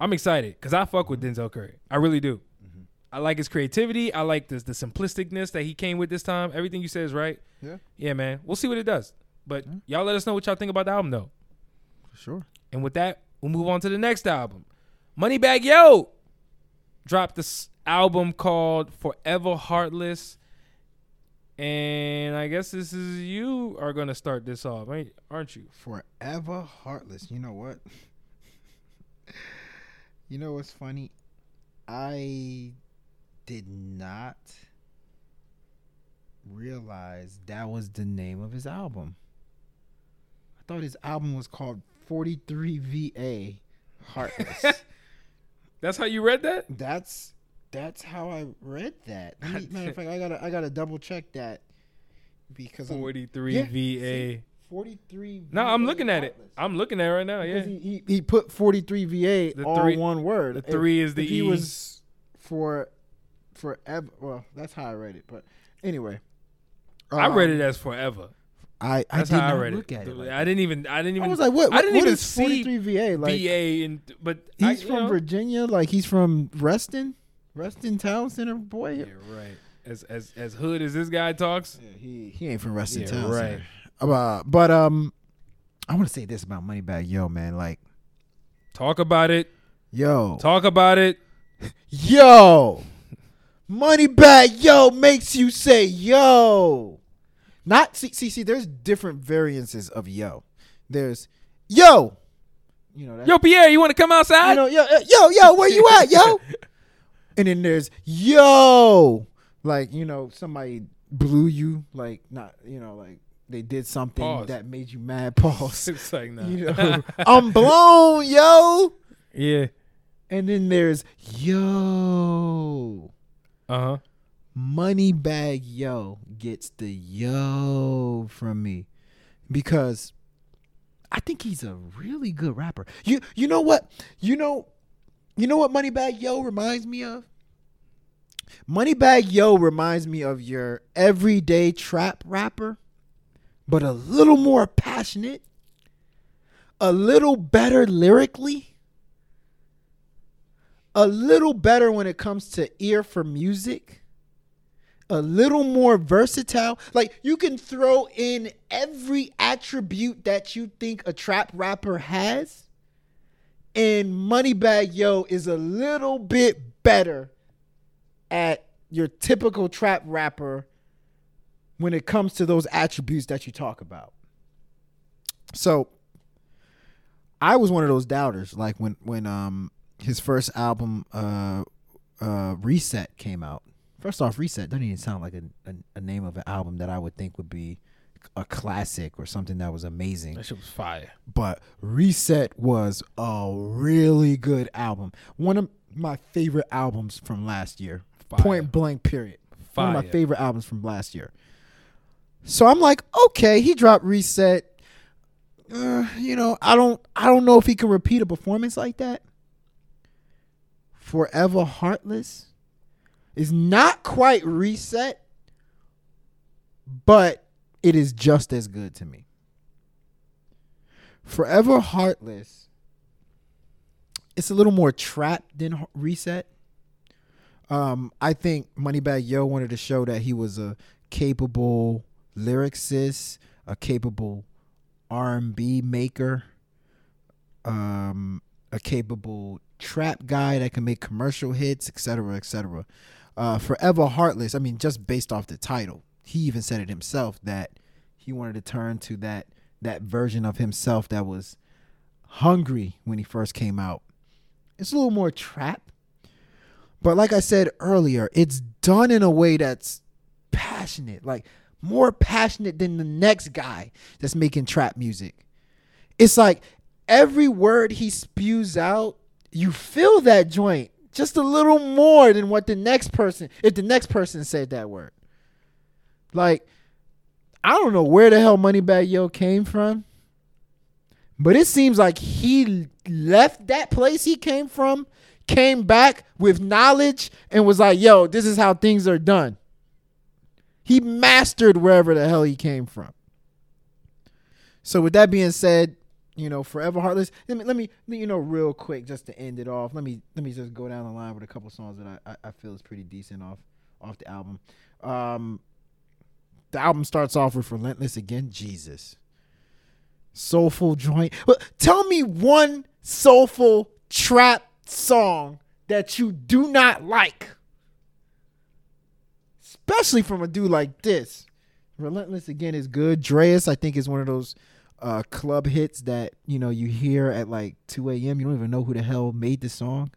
I'm excited because I fuck with Denzel Curry. I really do. Mm-hmm. I like his creativity. I like the the simplisticness that he came with this time. Everything you said is right. Yeah. Yeah, man. We'll see what it does. But y'all let us know what y'all think about the album though. For sure. And with that, we'll move on to the next album. Moneybagg Yo dropped this album called Forever Heartless. And I guess this is you are gonna start this off, right? Aren't you? Forever heartless. You know what? <laughs> you know what's funny? I did not realize that was the name of his album. I thought his album was called 43 VA Heartless. <laughs> That's how you read that? that's that's how I read that. Me- <laughs> matter of fact, I gotta I gotta double check that because I'm- 43 Yeah, VA. see, 43 No, I'm looking at it. I'm looking at it right now. Yeah. He, he, he put 43 VA The all three- one word. the three is the if he E. was for forever. Well, that's how I read it. But anyway, I read um, it as forever. I I did how I not read look it. at it. like I didn't even. I didn't even. I was like, what? I didn't what even is see 43 VA like. VA and but He's I, from know. Virginia. Like he's from Reston, Reston Town Center. Boy, Yeah, right. As as as hood as this guy talks. Yeah, he he ain't from Reston Yeah, Town. right. Center. Uh, but um, I want to say this about Money Moneybagg Yo, man. Like, Talk about it. yo, Talk about it. yo, Money Moneybagg Yo makes you say yo. Not see see see. There's different variances of yo. There's yo. You know that. Yo, Pierre, you want to come outside? you know, yo, yo, yo, where you at, yo? <laughs> and then there's yo, like you know, somebody blew you, like not, you know, like they did something Pause. that made you mad. <laughs> Pause. <laughs> it's like no. you know, I'm blown, yo. yeah. And then there's yo. Uh huh. Moneybagg Yo gets the yo from me because I think he's a really good rapper. You you know what? You know you know what Moneybagg Yo reminds me of? Moneybagg Yo reminds me of your everyday trap rapper, but a little more passionate, a little better lyrically, a little better when it comes to ear for music a little more versatile. Like you can throw in every attribute that you think a trap rapper has. And Moneybagg Yo is a little bit better at your typical trap rapper when it comes to those attributes that you talk about. So I was one of those doubters like when when um his first album uh uh Reset came out. First off, Reset doesn't even sound like a, a, a name of an album that I would think would be a classic or something that was amazing. That shit was fire. But Reset was a really good album. One of my favorite albums from last year. Fire. Point blank, period. One of my favorite albums from last year. So I'm like, okay, he dropped Reset. Uh, you know, I don't, I don't know if he can repeat a performance like that. Forever Heartless is not quite Reset, but it is just as good to me. Forever Heartless, it's a little more trap than Reset. Um, I think Moneybagg Yo wanted to show that he was a capable lyricist, a capable R&B maker, um, a capable trap guy that can make commercial hits, etc., etc. Uh, Forever Heartless. I mean, just based off the title, he even said it himself that he wanted to turn to that that version of himself that was hungry when he first came out. It's a little more trap, but like I said earlier, it's done in a way that's passionate, like more passionate than the next guy that's making trap music. It's like every word he spews out, you feel that joint just a little more than what the next person, if the next person said that word. Like, I don't know where the hell Moneybagg Yo came from, but it seems like he left that place he came from, came back with knowledge, and was like, yo, this is how things are done. He mastered wherever the hell he came from. So with that being said, you know, Forever Heartless. Let me let me you know real quick just to end it off. Let me let me just go down the line with a couple songs that I, I, I feel is pretty decent off off the album. Um the album starts off with Relentless again. Jesus. Soulful joint. But tell me one soulful trap song that you do not like. Especially from a dude like this. Relentless again is good. Dreas, I think, is one of those uh, club hits that you know you hear at like 2 a.m. You don't even know who the hell made the song.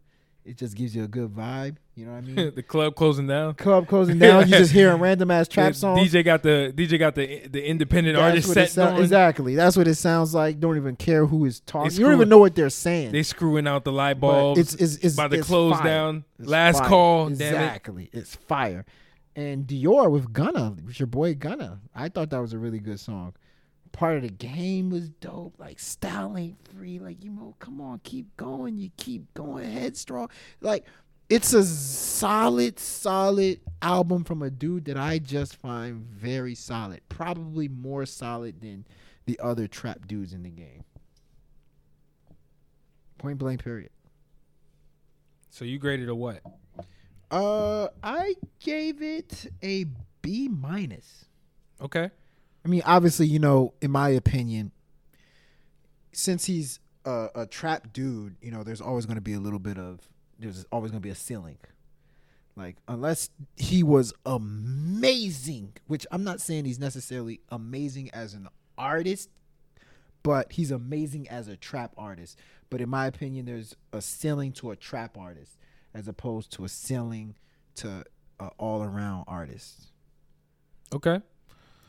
It just gives you a good vibe. You know what I mean? <laughs> the club closing down. club closing down, you just hearing <laughs> random ass trap The songs. DJ got the DJ got the the independent That's artist set going. exactly. That's what it sounds like. Don't even care who is talking. They You don't even know what they're saying. They screwing out the light bulbs. it's it's it's about to it's close fire. down. It's Last fire. call, damn it. Exactly. It's fire. And Dior with Gunna, with your boy Gunna. I thought that was a really good song. Part of the game was dope. Like style ain't free. Like you know, come on, keep going. You keep going headstrong. Like it's a solid, solid album from a dude that I just find very solid. Probably more solid than the other trap dudes in the game. Point blank. Period. So you graded a what? Uh, I gave it a B minus. Okay. I mean, obviously, you know, in my opinion, since he's a, a trap dude, you know, there's always going to be a little bit of there's always going to be a ceiling. Like unless he was amazing, which I'm not saying he's necessarily amazing as an artist, but he's amazing as a trap artist. But in my opinion, there's a ceiling to a trap artist as opposed to a ceiling to an all around artist. Okay.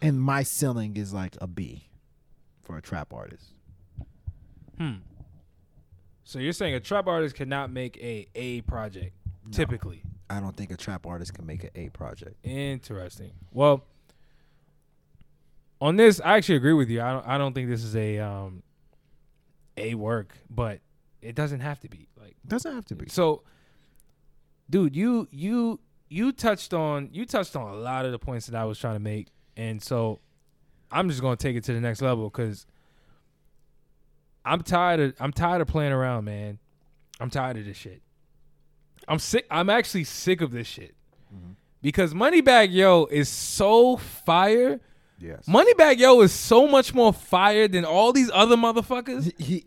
And my ceiling is like a B for a trap artist. Hmm. So you're saying a trap artist cannot make a A project typically. I don't think a trap artist can make an A project. Interesting. Well, on this, I actually agree with you. I don't. I don't think this is a um a work, but it doesn't have to be. Like Doesn't have to be. so, dude, you you you touched on you touched on a lot of the points that I was trying to make, and so I'm just gonna take it to the next level because I'm tired of I'm tired of playing around, man. I'm tired of this shit. I'm sick. I'm actually sick of this shit mm-hmm. because Moneybagg Yo is so fire. Yes. Moneybagg Yo is so much more fire than all these other motherfuckers. <laughs> He,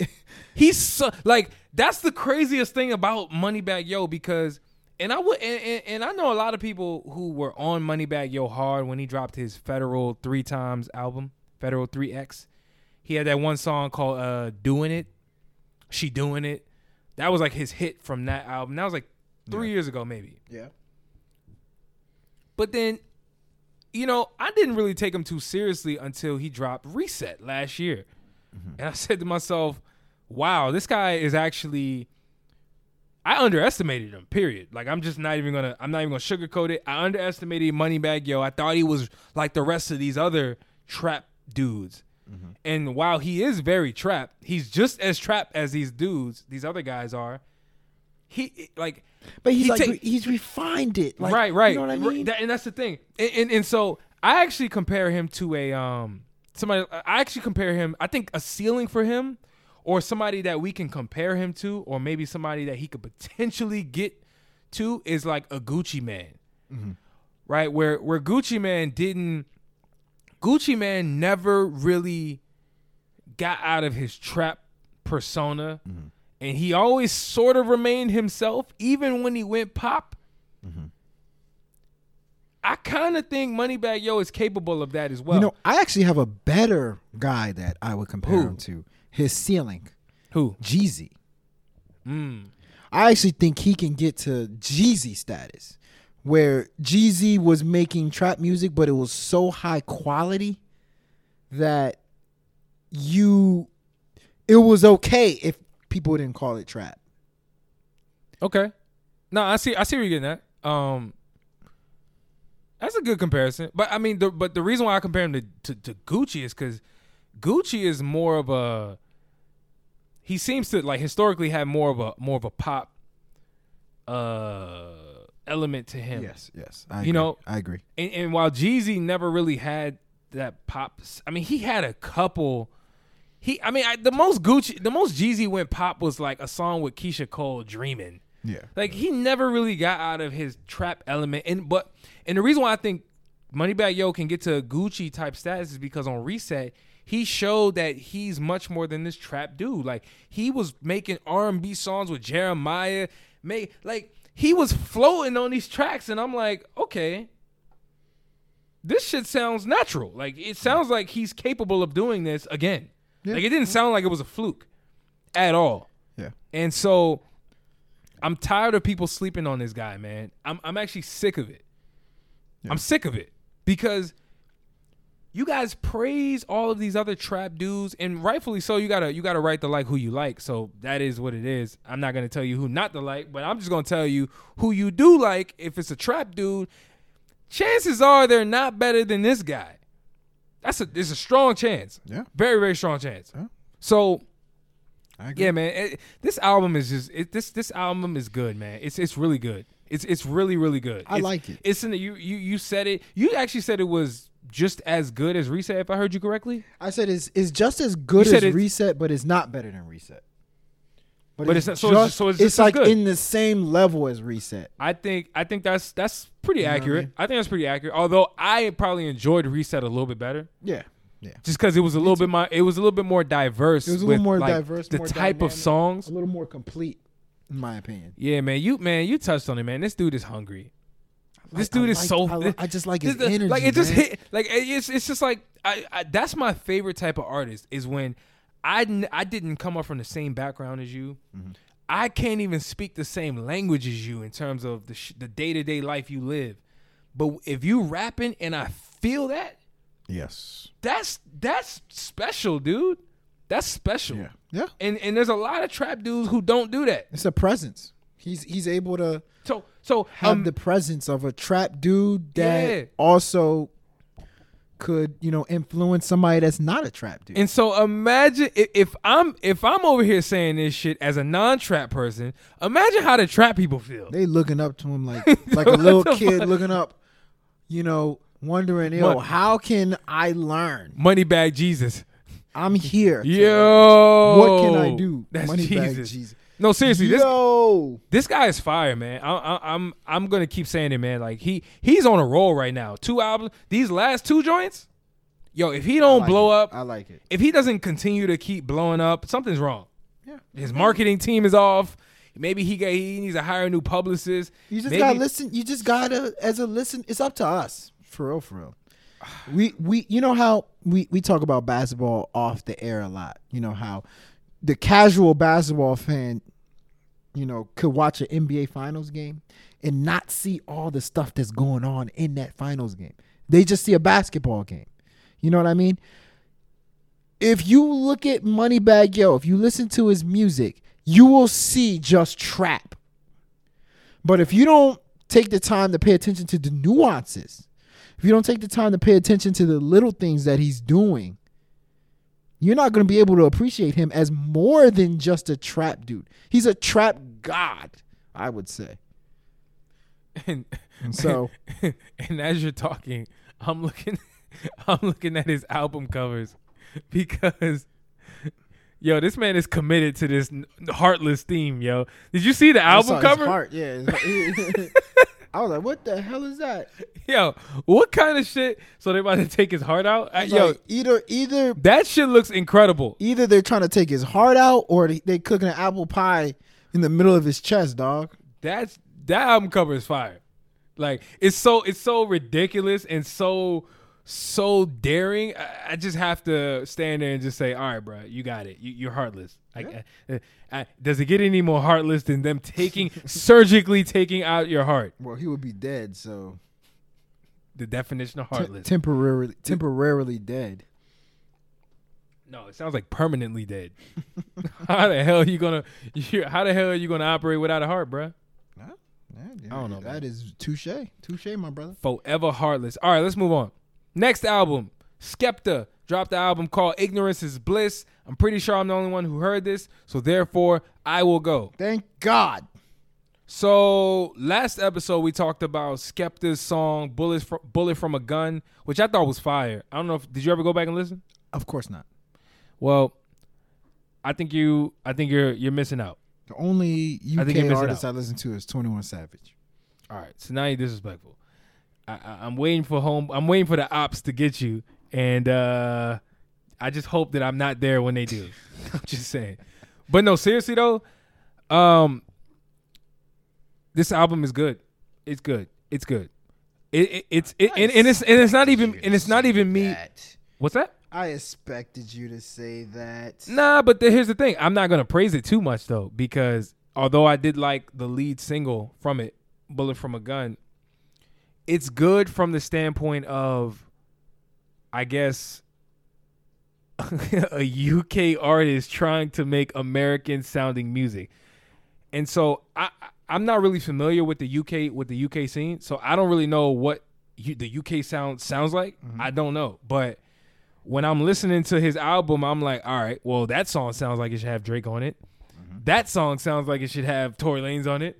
He's so like that's the craziest thing about Moneybagg Yo because and I would and, and, and I know a lot of people who were on Moneybagg Yo hard when he dropped his Federal Three Times album, Federal Three X. He had that one song called uh "Doing It," she doing it. That was like his hit from that album. That was like three years ago, maybe. yeah. But then, you know, I didn't really take him too seriously until he dropped Reset last year. And I said to myself, wow, this guy is actually I underestimated him, period. Like I'm just not even gonna I'm not even gonna sugarcoat it. I underestimated Moneybagg Yo. I thought he was like the rest of these other trap dudes. And while he is very trap, he's just as trap as these dudes, these other guys are. He like But he's he like re- he's refined it. Like, right, right. You know what I mean? that- and that's the thing. And, and and so I actually compare him to a um somebody. I actually compare him. I think a ceiling for him, or somebody that we can compare him to, or maybe somebody that he could potentially get to is like a Gucci Mane, mm-hmm. right? Where where Gucci Mane didn't. Gucci Mane never really got out of his trap persona. Mm-hmm. And he always sort of remained himself, even when he went pop. Mm-hmm. I kind of think Moneybagg Yo is capable of that as well. you know, I actually have a better guy that I would compare Who? him to. His ceiling, who? Jeezy. Mm. I actually think he can get to Jeezy status, where Jeezy was making trap music, but it was so high quality that you, it was okay if people didn't call it trap. Okay. No, I see. I see where you're getting at. Um, that's a good comparison. But I mean, the, but the reason why I compare him to to, to Gucci is because Gucci is more of a. He seems to like historically have more of a more of a pop, uh, element to him. yes. Yes. I You agree. know- I agree. and, and while Jeezy never really had that pop, I mean, he had a couple. He, I mean, I, the most Gucci, the most Jeezy went pop was like a song with Keyshia Cole, "Dreaming." Yeah. Like he never really got out of his trap element, and but and the reason why I think Moneybagg Yo can get to a Gucci type status is because on Reset he showed that he's much more than this trap dude. Like he was making R and B songs with Jeremiah, make like he was floating on these tracks, and I'm like, okay, this shit sounds natural. Like it sounds like he's capable of doing this again. Yeah. Like it didn't sound like it was a fluke at all. Yeah. And so I'm tired of people sleeping on this guy, man. I'm I'm actually sick of it. I'm sick of it because you guys praise all of these other trap dudes, and rightfully so. You gotta you gotta right to like who you like. So that is what it is. I'm not gonna tell you who not to like, but I'm just gonna tell you who you do like. If it's a trap dude, chances are they're not better than this guy. That's a there's a strong chance. Yeah. Very very strong chance. Yeah. So I agree. Yeah, man. It, this album is just it, this this album is good, man. It's it's really good. It's it's really really good. I It's- like it. It's in the, you you you said it. You actually said it was just as good as Reset. If I heard you correctly, I said it's, it's just as good as it's- Reset, but it's not better than Reset. But it's not- so it's- so it's as like in the same level as Reset. I think I think that's that's pretty know what I accurate. mean? I, think that's pretty accurate. Although I probably enjoyed Reset a little bit better. Yeah, yeah. Just because it was a little bit my, it was a little bit more diverse. It was a little more like, diverse, The more type of songs. A little more complete, in my opinion. Yeah, man. You man, you touched on it, man. This dude is hungry. This I dude is like- so. I I just like his this- energy, Like it just man. hit. Like it's it's just like I, I. That's my favorite type of artist is when I I didn't come up from the same background as you. Mm-hmm. I can't even speak the same language as you in terms of the sh- the day to day life you live. But if you rapping and I feel that, Yes. that's that's special, dude. That's special. Yeah. Yeah. And and there's a lot of trap dudes who don't do that. It's a presence. He's he's able to So so have um, the presence of a trap dude that Yeah. also could you know influence somebody that's not a trap dude. And so imagine if, if I'm if I'm over here saying this shit as a non-trap person, imagine how the trap people feel. they looking up to him like <laughs> like a little kid fuck? looking up, you know, wondering, yo, Mon- how can I learn? Moneybag Jesus. I'm here. <laughs> Yo. what can I do? That's Moneybag Jesus. Jesus. No, seriously, this Yo, this guy is fire, man. I, I, I'm I'm gonna keep saying it, man. Like he he's on a roll right now. Two albums, these last two joints. Yo, if he don't like blow it. up, I like it. if he doesn't continue to keep blowing up, something's wrong. Yeah. His marketing team is off. Maybe he got, he needs to hire a new publicist. You just Maybe- gotta listen. You just gotta, as a listen, it's up to us. For real, for real. We we you know how we we talk about basketball off the air a lot. You know how the casual basketball fan, you know, could watch an NBA Finals game and not see all the stuff that's going on in that Finals game. They just see a basketball game. You know what I mean? If you look at Moneybagg Yo, if you listen to his music, you will see just trap. But if you don't take the time to pay attention to the nuances, if you don't take the time to pay attention to the little things that he's doing, you're not going to be able to appreciate him as more than just a trap dude. He's a trap god, I would say. and, And so, <laughs> and as you're talking, I'm looking <laughs> I'm looking at his album covers because yo, this man is committed to this heartless theme, yo. Did you see the album cover? heart, yeah. <laughs> I was like, what the hell is that? <laughs> Yo, what kind of shit? So they about to take his heart out? Yo, like either either that shit looks incredible. either they're trying to take his heart out or they, they cooking an apple pie in the middle of his chest, dog. That's that album cover is fire. Like it's so it's so ridiculous and so so daring. I, I just have to stand there and just say, "All right, bro, you got it. You, you're heartless." Like, uh, uh, does it get any more heartless than them taking <laughs> surgically taking out your heart? Well, he would be dead, so The definition of Te- heartless. temporarily temporarily dead. no, it sounds like permanently dead. <laughs> how the hell are you gonna? You, how the hell are you gonna operate without a heart, bro? I don't know, That man. is touche, touche, my brother. Forever Heartless. All right, let's move on. Next album, Skepta dropped the album called Ignorance is Bliss. I'm pretty sure I'm the only one who heard this, so therefore I will go. Thank God. So last episode we talked about Skepta's song "Bullet from, Bullet from a Gun," which I thought was fire. I don't know if did you ever go back and listen? Of course not. Well, I think you I think you're you're missing out. The only I UK missing artist. I listen to is Twenty One Savage. All right, so now you're disrespectful. I, I, I'm waiting for home. I'm waiting for the ops to get you, and uh, I just hope that I'm not there when they do. <laughs> I'm just saying. But no, seriously though, um, this album is good. It's good. It's good. It, it it's it, and, and it's and it's not even and it's not even me. What's that? I expected you to say that. Nah, but the, here's the thing. I'm not gonna praise it too much though, because although I did like the lead single from it, "Bullet from a Gun," it's good from the standpoint of, I guess, <laughs> a UK artist trying to make American sounding music, and so I I'm not really familiar with the UK with the UK scene, so I don't really know what you, the UK sound sounds like. Mm-hmm. I don't know, but when I'm listening to his album, I'm like, all right, well, that song sounds like it should have Drake on it. Mm-hmm. That song sounds like it should have Tory Lanez on it.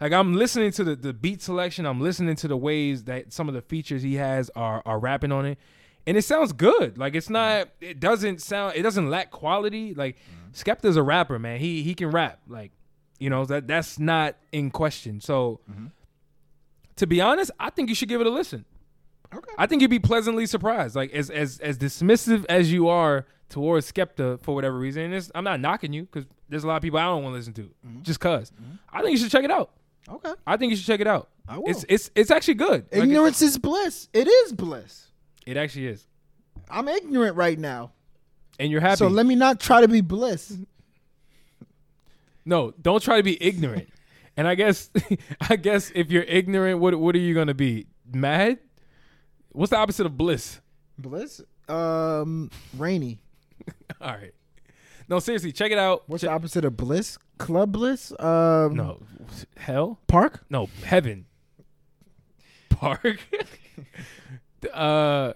Like I'm listening to the, the beat selection, I'm listening to the ways that some of the features he has are are rapping on it. And it sounds good. Like it's mm. not it doesn't sound it doesn't lack quality. Like mm. Skepta's a rapper, man. He he can rap. Like, you know, that that's not in question. So mm-hmm. to be honest, I think you should give it a listen. Okay. I think you'd be pleasantly surprised. Like as as as dismissive as you are towards Skepta for whatever reason. And it's, I'm not knocking you because there's a lot of people I don't want to listen to mm-hmm. just because. Mm-hmm. I think you should check it out. Okay. I think you should check it out. I will. It's it's it's actually good. Like, Ignorance is bliss. It is bliss. It, actually is, I'm ignorant right now. and you're happy. So let me not try to be bliss. no, don't try to be ignorant. <laughs> and I guess <laughs> I guess if you're ignorant, what what are you gonna be? Mad? What's the opposite of bliss? Bliss? Um, rainy. <laughs> All right. No, seriously, check it out. What's Check- the opposite of bliss? Club bliss? Um, no hell? Park? No, heaven. Park. Uh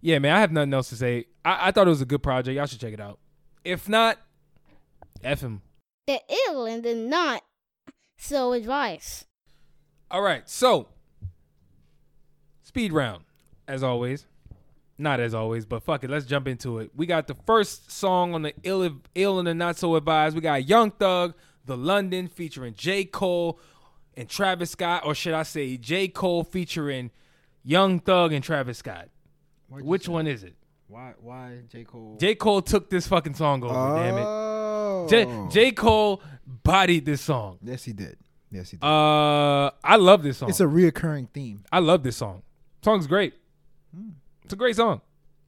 yeah, man, I have nothing else to say. I, I thought it was a good project. Y'all should check it out. If not, F him. The ill and the not so advice. All right, so speed round, as always. Not as always, but fuck it. Let's jump into it. We got the first song on the ill, ill and the not so advised. We got Young Thug, The London, featuring J. Cole and Travis Scott, or should I say J. Cole featuring Young Thug and Travis Scott. Which one is it? Why? Why J Cole? J. Cole took this fucking song over. damn it. Oh. J. J. Cole bodied this song. Yes, he did. Yes, he did. Uh, I love this song. it's a reoccurring theme. I love this song. Song's great. It's a great song,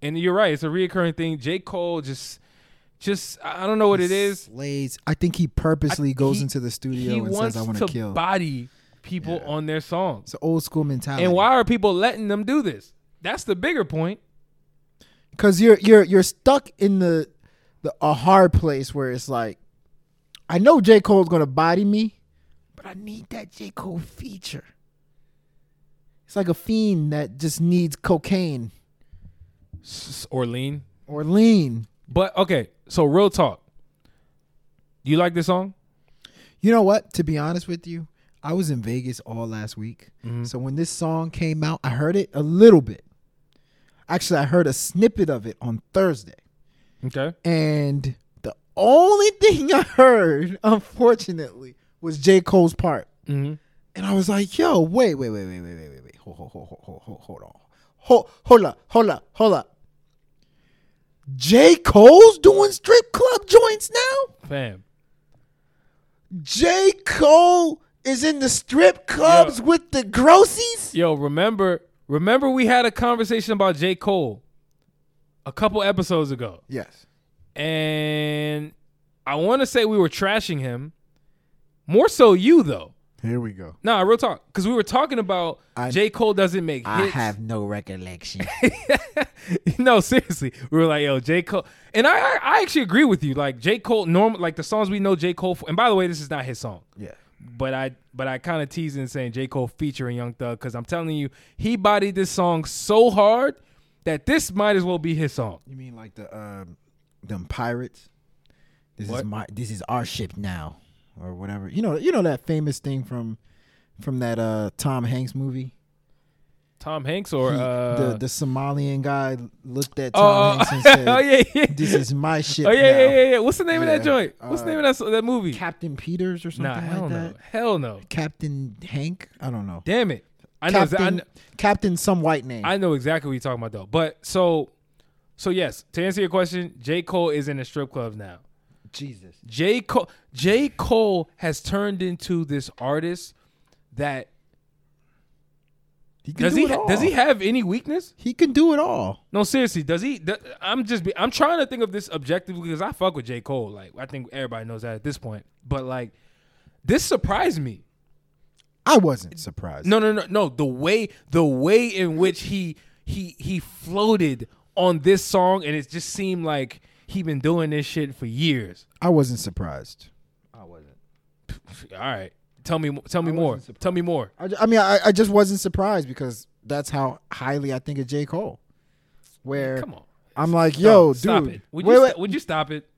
and you're right. It's a reoccurring thing. J. Cole just, just I don't know what it is. Slays. I think he purposely goes He- into the studio and says, "I want to to kill." body people Yeah. on their songs. It's an old school mentality. And why are people letting them do this? That's the bigger point. Because you're you're you're stuck in the the a hard place where it's like, I know J Cole's gonna body me, but I need that J Cole feature. It's like a fiend that just needs cocaine Or lean. or lean. But okay, so real talk. You like this song? You know what? To be honest with you, I was in Vegas all last week. Mm-hmm. So when this song came out, I heard it a little bit. Actually, I heard a snippet of it on Thursday. Okay. And the only thing I heard, <laughs> unfortunately, was J. Cole's part. Mm-hmm. And I was like, yo, wait, wait, wait, wait, wait, wait, wait, wait. Hold, hold, hold, hold, hold, hold, hold on. Hold, hold up, hold up, hold up. J. Cole's doing strip club joints now? Fam. J. Cole is in the strip clubs Yo. with the grossies? Yo, remember remember we had a conversation about J. Cole a couple episodes ago. Yes. And I want to say we were trashing him. More so you though. Here we go. Nah, real talk. Because we were talking about I- J. Cole doesn't make I hits. Have no recollection. <laughs> no, seriously. We were like, yo, J. Cole. And I, I I actually agree with you. Like J. Cole, normal like the songs we know J. Cole for. And by the way, this is not his song. yeah. But I but I kind of teased and saying J. Cole featuring Young Thug because I'm telling you, he bodied this song so hard that this might as well be his song. You mean like the um them pirates? This What? is my this is our ship now or whatever. You know you know that famous thing from from that uh Tom Hanks movie? Tom Hanks or He- uh the the Somalian guy looked at Tom oh, Hanks and <laughs> said, oh yeah, yeah. "This is my ship Oh yeah, now." yeah, yeah, yeah. What's the name of that joint? What's the Uh, name of that that movie? Captain Peters or something nah, hell like no, that. hell no. Captain Hank? I don't know. Damn it. I know, Captain, I know. Captain some white name. I know exactly what you're talking about though. But so, so yes, to answer your question, J Cole is in the strip clubs now. Jesus. J Cole, J Cole has turned into this artist that He can does do he it all. does he have any weakness? He can do it all. No, seriously, does he? th- I'm just be, I'm trying to think of this objectively because I fuck with J Cole. Like I think everybody knows that at this point. But like, this surprised me. I wasn't surprised. No, no, no, no. The way the way in which he he he floated on this song, and it just seemed like he been doing this shit for years. I wasn't surprised. I wasn't. <laughs> all right, tell me tell me more. wasn't Tell me more. I, I mean, I, I just wasn't surprised because that's how highly I think of J. Cole. Where Come on. I'm like, yo, stop dude. it. Would wait, you wait. st- would you stop it?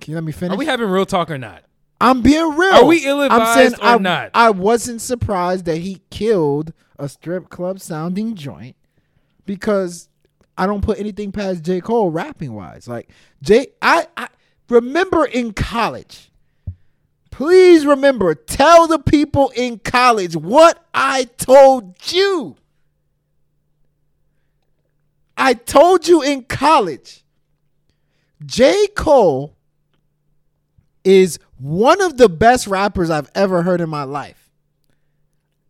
Can you let me finish? Are we having real talk or not? I'm being real. Are we ill-advised or I, not? I wasn't surprised that he killed a strip club sounding joint because I don't put anything past J. Cole rapping wise. Like J I, I remember in college. Please remember, tell the people in college what I told you. I told you in college. J. Cole is one of the best rappers I've ever heard in my life.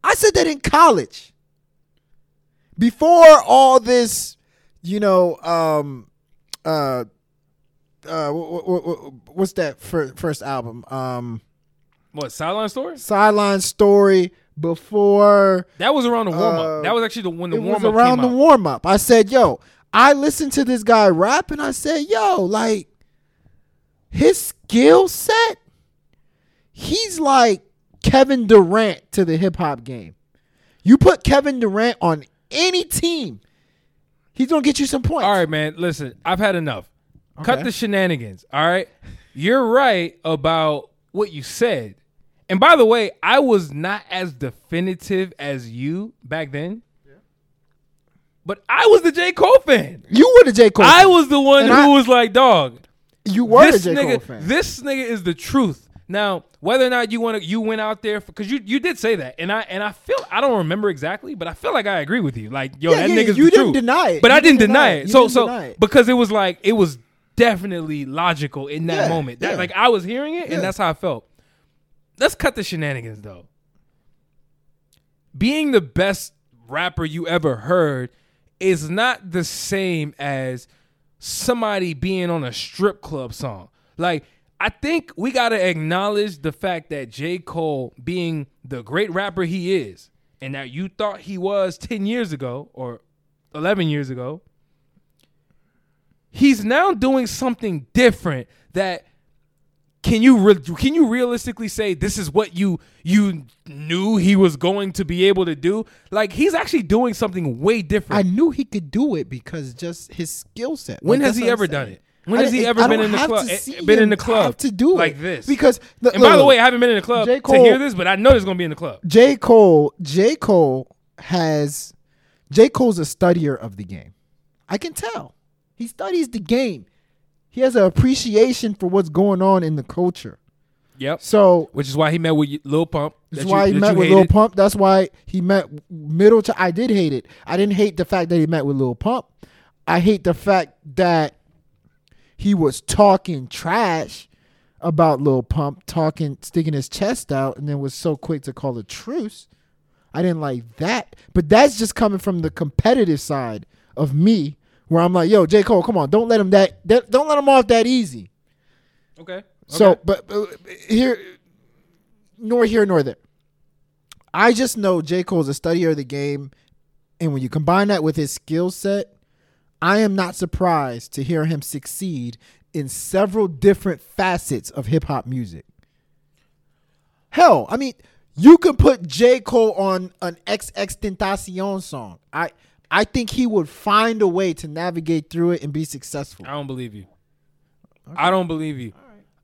I said that in college. Before all this, you know, um, uh, uh, wh- wh- wh- what's that fir- first album? Um, What sideline story? Sideline Story. Before That was around the warm up. Uh, that was actually the when the warm was up around the warm up. I said, "Yo, I listened to this guy rap, and I said, yo, like his skill set, he's like Kevin Durant to the hip hop game. You put Kevin Durant on any team, he's gonna get you some points. All right, man. Listen, I've had enough. Cut the shenanigans. All right. You're right about what you said. And by the way, I was not as definitive as you back then. But I was the J. Cole fan. You were the J Cole. I fan. was the one And who I- was like, dog, You were this the J nigga, Cole fan. this nigga is the truth. Now, whether or not you want to, you went out there because you you did say that, and I and I feel I don't remember exactly, but I feel like I agree with you. Like, yo, Yeah, that yeah, nigga's you the didn't truth. deny it. but You I didn't didn't deny deny it. it. So so it. because it was like it was definitely logical in that Yeah, moment. That yeah. like I was hearing it, Yeah. and that's how I felt. Let's cut the shenanigans though. Being the best rapper you ever heard is not the same as somebody being on a strip club song. Like, I think we got to acknowledge the fact that J. Cole, being the great rapper he is, and that you thought he was 10 years ago or 11 years ago, he's now doing something different that can you re- can you realistically say this is what you you knew he was going to be able to do? Like he's actually doing something way different. I knew he could do it because just his skill set. when Like, has he ever saying. done it? When I has he ever I been in the club? eh, Been in the club to do it like this because look, And by the way, I haven't been in the club J. to Cole- hear this, but I know there's gonna be in the club. J. Cole, J. Cole has J. Cole's a studier of the game. I can tell. He studies the game. He has an appreciation for what's going on in the culture. Yep. So Which is why he met with Lil Pump. that's why you- he that met with Lil. Pump. That's why he met Middle. Ch- I did hate it. I didn't hate the fact that he met with Lil Pump. I hate the fact that he was talking trash about Lil Pump, talking, sticking his chest out, and then was so quick to call a truce. I didn't like that. But that's just coming from the competitive side of me, where I'm like, yo, J. Cole, come on, don't let him that, that don't let him off that easy. Okay. So, Okay. but uh, here, nor here nor there. I just know J. Cole's a studier of the game, and when you combine that with his skill set, I am not surprised to hear him succeed in several different facets of hip hop music. Hell, I mean, you can put J. Cole on an X Tentacion song. I I think he would find a way to navigate through it and be successful. I don't believe you. I don't believe you.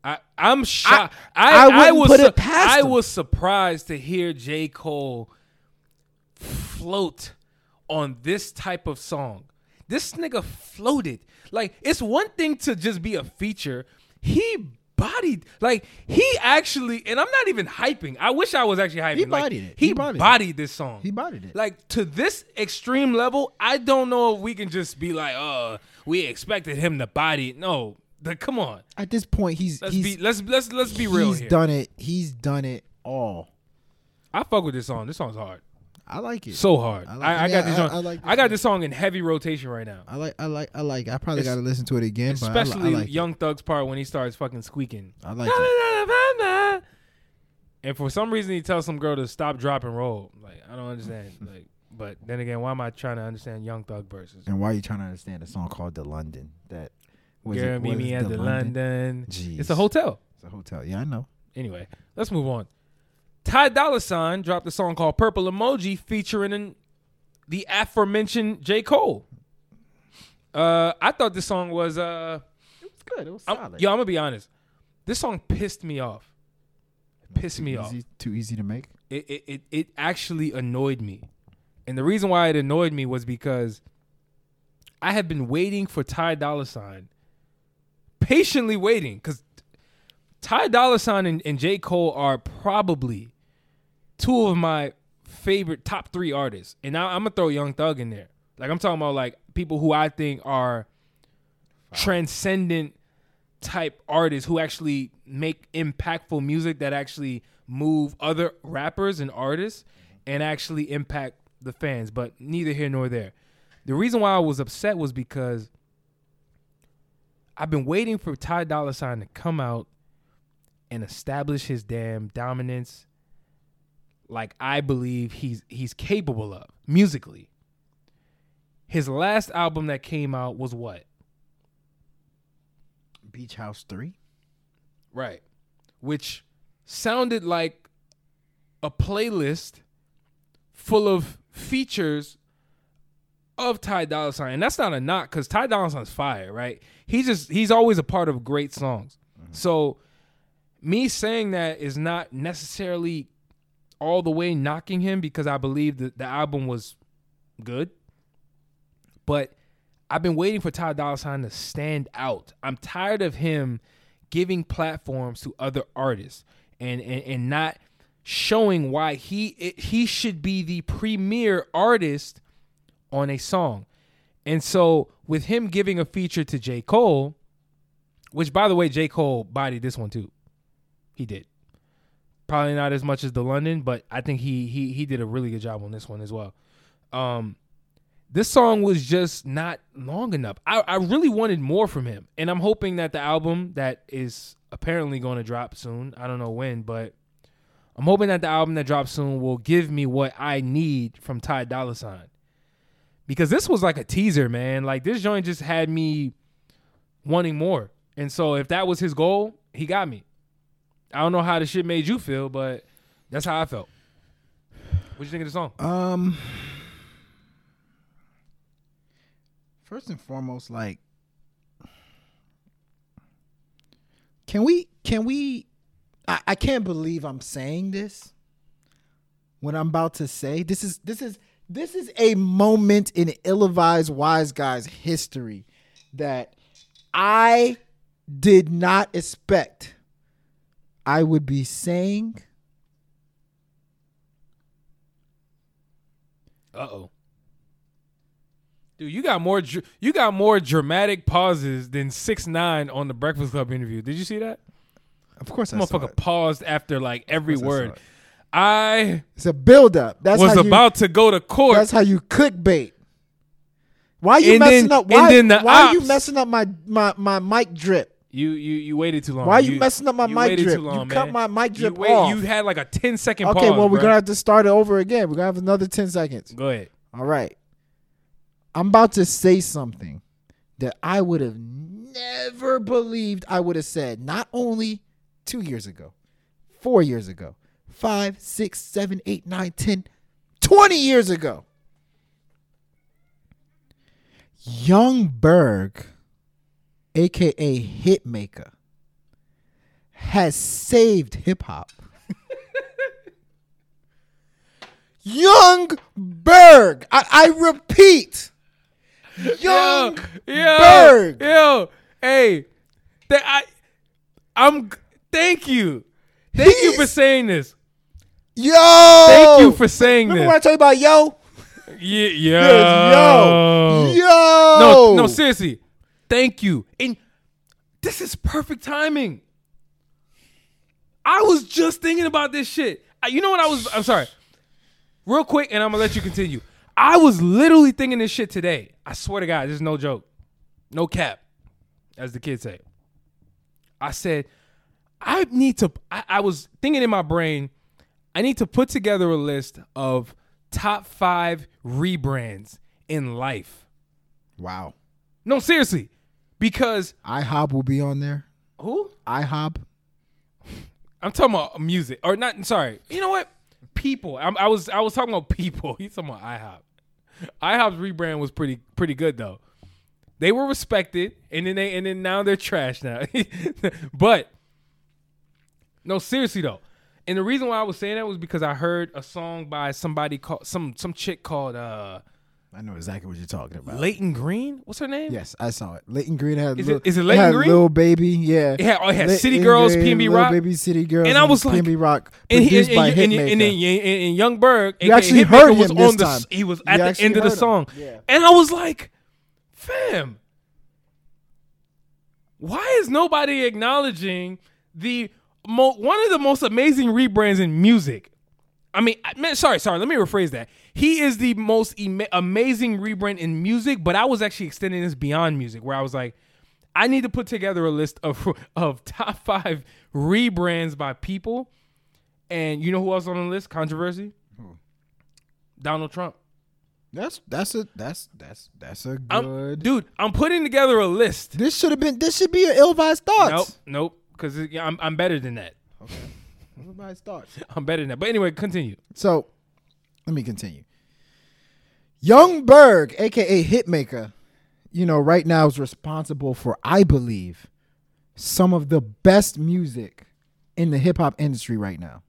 I, I'm shocked. I, I I, wouldn't was su- I him. was surprised to hear J. Cole float on this type of song. This nigga floated. Like it's one thing to just be a feature. He bodied like he actually and I'm not even hyping. I wish I was actually hyping. He Like, it. He, He bodied it. bodied this song. He bodied it. Like to this extreme level, I don't know if we can just be like, uh, we expected him to body it. No, the, come on. At this point, he's Let's he's be let's let's let's be real he's here. done it. He's done it all. I fuck with this song. This song's hard. I like it. So hard. I I, like- I, yeah, got this song. I like this I got song. this song in heavy rotation right now. I like. I like. I like. I probably got to listen to it again. I Especially I, like Young Thug's part when he starts fucking squeaking. I like it. <laughs> And for some reason he tells some girl to stop, drop, and roll. Like I don't understand. <laughs> like, but then again, why am I trying to understand Young Thug verses? And why are you trying to understand a song called "The London"? That was Girl, it, meet me at the London. Jeez. It's a hotel. It's a hotel. Yeah, I know. Anyway, let's move on. Ty Dolla Sign dropped a song called "Purple Emoji" featuring in the aforementioned J. Cole. Uh, I thought this song was uh, It was good. It was I'm, solid. yo, I'm gonna be honest. This song pissed me off. Pissed me off. Easy- Too easy to make. It, it it it actually annoyed me, and the reason why it annoyed me was because I had been waiting for Ty Dolla Sign, patiently waiting, because Ty Dolla Sign and, and J Cole are probably two of my favorite top three artists, and I, I'm gonna throw Young Thug in there. Like I'm talking about like people who I think are transcendent type artists who actually make impactful music that actually move other rappers and artists and actually impact the fans. But neither here nor there. The reason why I was upset was because I've been waiting for Ty Dolla Sign to come out and establish his damn dominance like I believe he's he's capable of musically. His last album that came out was what? Beach House Three. Right. Which sounded like a playlist full of features of Ty Dolla Sign. And that's not a knock because Ty Dolla Sign's fire, right? He's just he's always a part of great songs. Mm-hmm. So me saying that is not necessarily all the way knocking him because I believe that the album was good. But I've been waiting for Ty Dolla Sign to stand out. I'm tired of him giving platforms to other artists and and, and not showing why he it, he should be the premier artist on a song. And so with him giving a feature to J. Cole, which by the way, J. Cole bodied this one too. He did. Probably not as much as the London, but I think he he he did a really good job on this one as well. Um this song was just not long enough. I, I really wanted more from him. And I'm hoping that the album that is apparently going to drop soon, I don't know when, but I'm hoping that the album that drops soon will give me what I need from Ty Dolla Sign. Because this was like a teaser, man. Like this joint just had me wanting more. And so if that was his goal, he got me. I don't know how the shit made you feel, but that's how I felt. What you think of the song? Um, first and foremost, like, can we? Can we? I, I can't believe I'm saying this. What I'm about to say, this is this is this is a moment in ill-advised wise guys history that I did not expect I would be saying Uh oh. Dude, you got more you got more dramatic pauses than six nine on the Breakfast Club interview. Did you see that? Of course, I Motherfucker paused after like every I word. it. I It's a build-up. That's was how you, about to go to court. That's how you clickbait. Why you And messing then- up? Why, and then the why you messing up my my my mic drip? You you you waited too long. Why are you messing up my you mic drip? Too long, You cut my mic You drip wait- off. You had like a 10 second Okay, pause. well we're gonna have to start it over again. We're gonna have another ten seconds. go ahead. All right. I'm about to say something that I would have never believed I would have said. Not only two years ago, four years ago, five, six, seven, eight, nine, ten, twenty years ago. Young Berg, aka Hitmaker, has saved hip hop. <laughs> Young Berg. I, I repeat. Young yo, Berg. Yo, hey, th- I, I'm. Thank you, thank you for saying this. Yo. Thank you for saying Remember when I told you about yo? Yeah, yo, Yes, yo. Yo. No, no, seriously. Thank you. And this is perfect timing. I was just thinking about this shit. You know what I was? I'm sorry. Real quick, and I'm gonna let you continue. I was literally thinking this shit today. I swear to God, this is no joke, no cap, as the kids say. I said, I need to. I, I was thinking in my brain, I need to put together a list of top five rebrands in life. Wow. No, seriously, because IHOP will be on there. who? IHOP. I'm talking about music, or not? Sorry, you know what? People. I'm, I was I was talking about people. <laughs> He's talking about IHOP. IHOP's rebrand was pretty pretty good though. They were respected, and then they and then now they're trash now. <laughs> but no, seriously though, and the reason why I was saying that was because I heard a song by somebody called some some chick called uh I know exactly what you're talking about. Layton Greene. What's her name? Yes, I saw it. Layton Greene had Is Lil- it- is it Layton Greene? Lil Baby, yeah. It had- oh, it had Leighton City Girls, PNB Rock. Baby City Girls, And I was like- PNB Rock produced and, by and, and, Hitmaker. and and, and Young Berg, You actually heard was him on this the time. he was at the end of the song, and I was like, "Fam, why is nobody acknowledging the mo- one of the most amazing rebrands in music?" I mean, man, sorry, sorry. Let me rephrase that. He is the most ema- amazing rebrand in music, but I was actually extending this beyond music, where I was like, I need to put together a list of <laughs> of top five rebrands by people, and you know who else on the list? Controversy. Donald Trump. That's that's a that's that's that's a I'm, good. dude, I'm putting together a list. this should have been. This should be your ill-advised Nope, thoughts. nope, because I'm I'm better than that. Ill-advised thoughts. <laughs> I'm better than that. But anyway, continue. So, let me continue. Young Berg, aka Hitmaker, you know, right now is responsible for, I believe, some of the best music in the hip hop industry right now.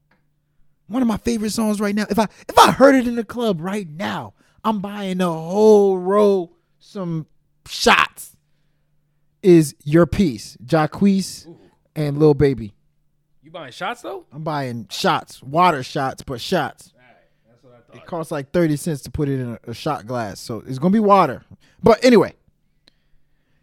One of my favorite songs right now. If I if I heard it in the club right now, I'm buying a whole row some shots. Is your piece, Jacquees and Lil Baby. You buying shots though? I'm buying shots, water shots, but shots. It costs like 30 cents to put it in a, a shot glass. So it's going to be water. But anyway,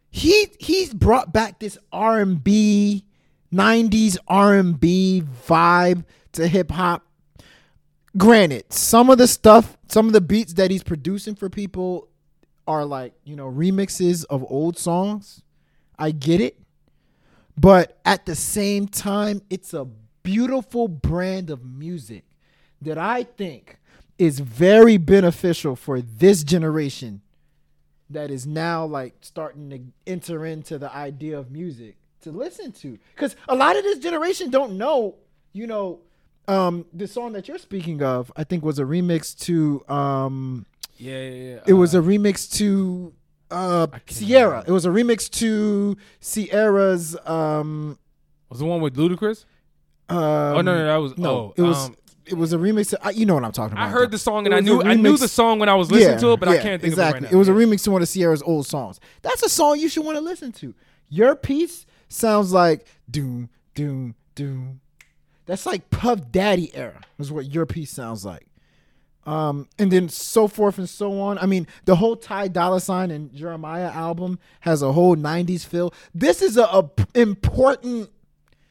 he he's brought back this R&B 90s R&B vibe to hip hop. Granted, some of the stuff, some of the beats that he's producing for people are like, you know, remixes of old songs. I get it. But at the same time, it's a beautiful brand of music that I think is very beneficial for this generation that is now like starting to enter into the idea of music to listen to. Because a lot of this generation don't know, you know, um, the song that you're speaking of, I think was a remix to um Yeah, yeah, yeah. it was a remix to uh Ciara. It was a remix to Ciara's um was the one with Ludacris. um, oh no, no, that was no, oh, it was um, it was a remix. To, I, you know what I'm talking about. I heard the song and I knew I knew the song when I was listening to it, but I can't think exactly. of it right now. It was a remix to one of Ciara's old songs. That's a song you should want to listen to. Your piece sounds like doom doom doom. That's like Puff Daddy era. Is what your piece sounds like. Um, and then so forth and so on. I mean, the whole Ty Dolla Sign and Jeremiah album has a whole '90s feel. This is a, a important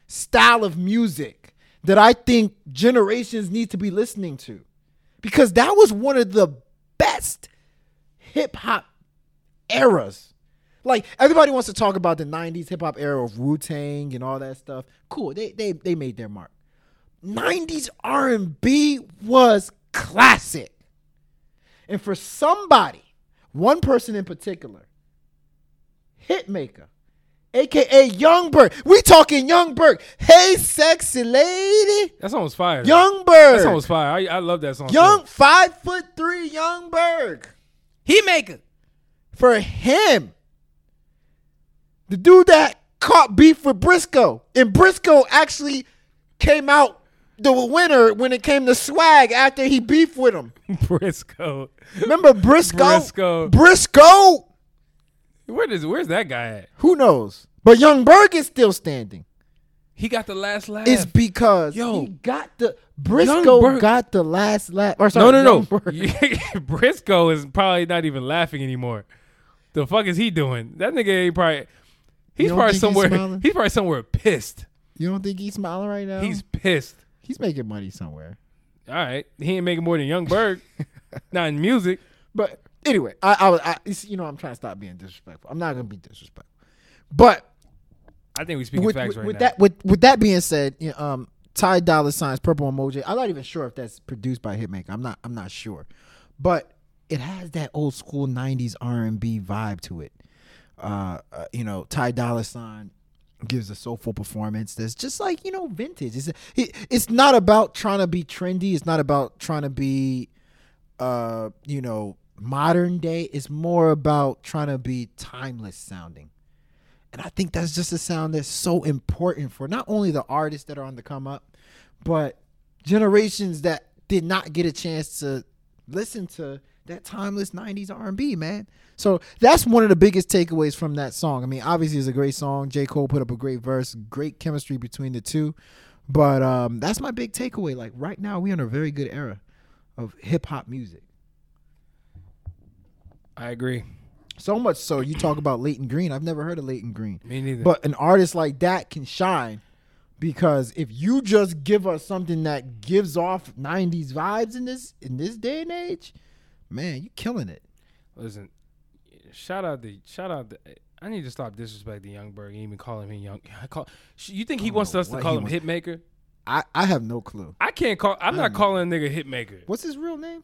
style of music that I think generations need to be listening to, because that was one of the best hip hop eras. Like everybody wants to talk about the '90s hip hop era of Wu Tang and all that stuff. Cool, they they they made their mark. '90s R&B was classic, and for somebody, one person in particular, Hitmaker, aka Young Berg. We talking Young Berg. Hey, sexy lady, That song was fire. Young That song Berg. was fire. I, I love that song. Young too. five foot three Young Berg. He maker. For him, the dude that caught beef with Briscoe, and Briscoe actually came out the winner when it came to swag after he beefed with him. <laughs> Briscoe. Remember Briscoe? Briscoe. Briscoe. Where does where's that guy at? Who knows? But Young Berg is still standing. He got the last laugh. It's because Yo. he got the Briscoe Berg- got the last laugh. Or no, sorry, no, Young no. <laughs> Briscoe is probably not even laughing anymore. The fuck is he doing? That nigga ain't probably. He's probably think he's somewhere. He's probably somewhere pissed. You don't think he's smiling right now? He's pissed. He's making money somewhere. All right, he ain't making more than Young Berg. <laughs> not in music. But anyway, I, I was, I, you know, I'm trying to stop being disrespectful. I'm not gonna be disrespectful. But I think we speaking with, facts with, right with now. that, with with that being said, you know, um, Ty Dolla Sign's Purple Emoji. I'm not even sure if that's produced by Hitmaker. I'm not. I'm not sure, but it has that old school '90s R&B vibe to it. Uh, uh, you know, Ty Dolla Sign gives a soulful performance that's just like you know vintage. It's it, it's not about trying to be trendy. It's not about trying to be, uh, you know, modern day. It's more about trying to be timeless sounding. And I think that's just a sound that's so important for not only the artists that are on the come up, but generations that did not get a chance to listen to that timeless 90s R&B, man. So that's one of the biggest takeaways from that song. I mean, obviously it's a great song. J. Cole put up a great verse, great chemistry between the two. But um, that's my big takeaway. Like right now, we're in a very good era of hip hop music. I agree. So much so, you talk about Layton Greene. I've never heard of Layton Greene. Me neither. But an artist like that can shine because if you just give us something that gives off 90s vibes in this in this day and age, man, you killing it. Listen, shout out the shout out the. I need to stop disrespecting Youngberg and even calling him young. I call. You think he wants us to call him Hitmaker? I, I have no clue. I can't call. I'm not calling a nigga Hitmaker. What's his real name?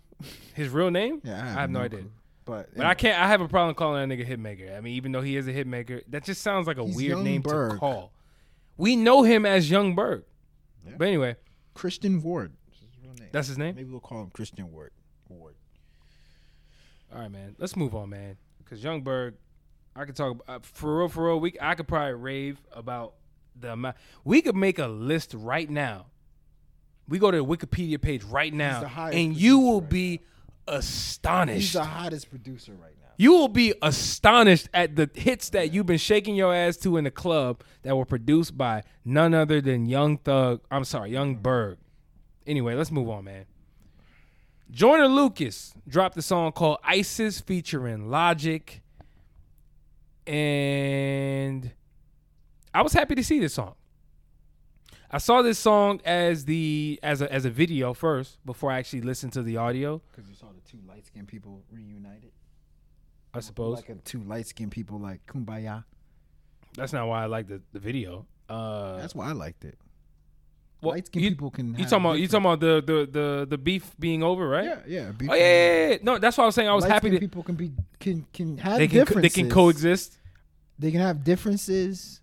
His real name? Yeah, I have no, idea. clue. But, But I can't. I have a problem calling that nigga Hitmaker. I mean, even though he is a Hitmaker, that just sounds like a weird name to call. We know him as Young Berg. But anyway, Christian Ward. That's his real name. that's his name. Maybe we'll call him Christian Ward. Ward. All right, man. Let's move on, man. Because Youngberg, I could talk uh, for real, for real. We I could probably rave about the amount. We could make a list right now. We go to the Wikipedia page right now, and you will right be astonished. He's the hottest producer right now. you will be astonished at the hits that you've been shaking your ass to in the club that were produced by none other than Young Thug. I'm sorry, Young Berg. Anyway, let's move on, man. Joyner Lucas dropped a song called ISIS featuring Logic. And I was happy to see this song. I saw this song as the as a as a video first before I actually listened to the audio, Because you saw the two light skinned people reunited. I suppose. Like a, two light skinned people like Kumbaya. That's not why I like the, the video. Uh That's why I liked it. Well, light skinned people can. you talking about you talking about the, the the the beef being over, right? Yeah, yeah. Oh yeah, yeah, yeah. No, that's why I was saying I was happy Light-skinned people can be can can have they can differences. they can coexist. They can have differences,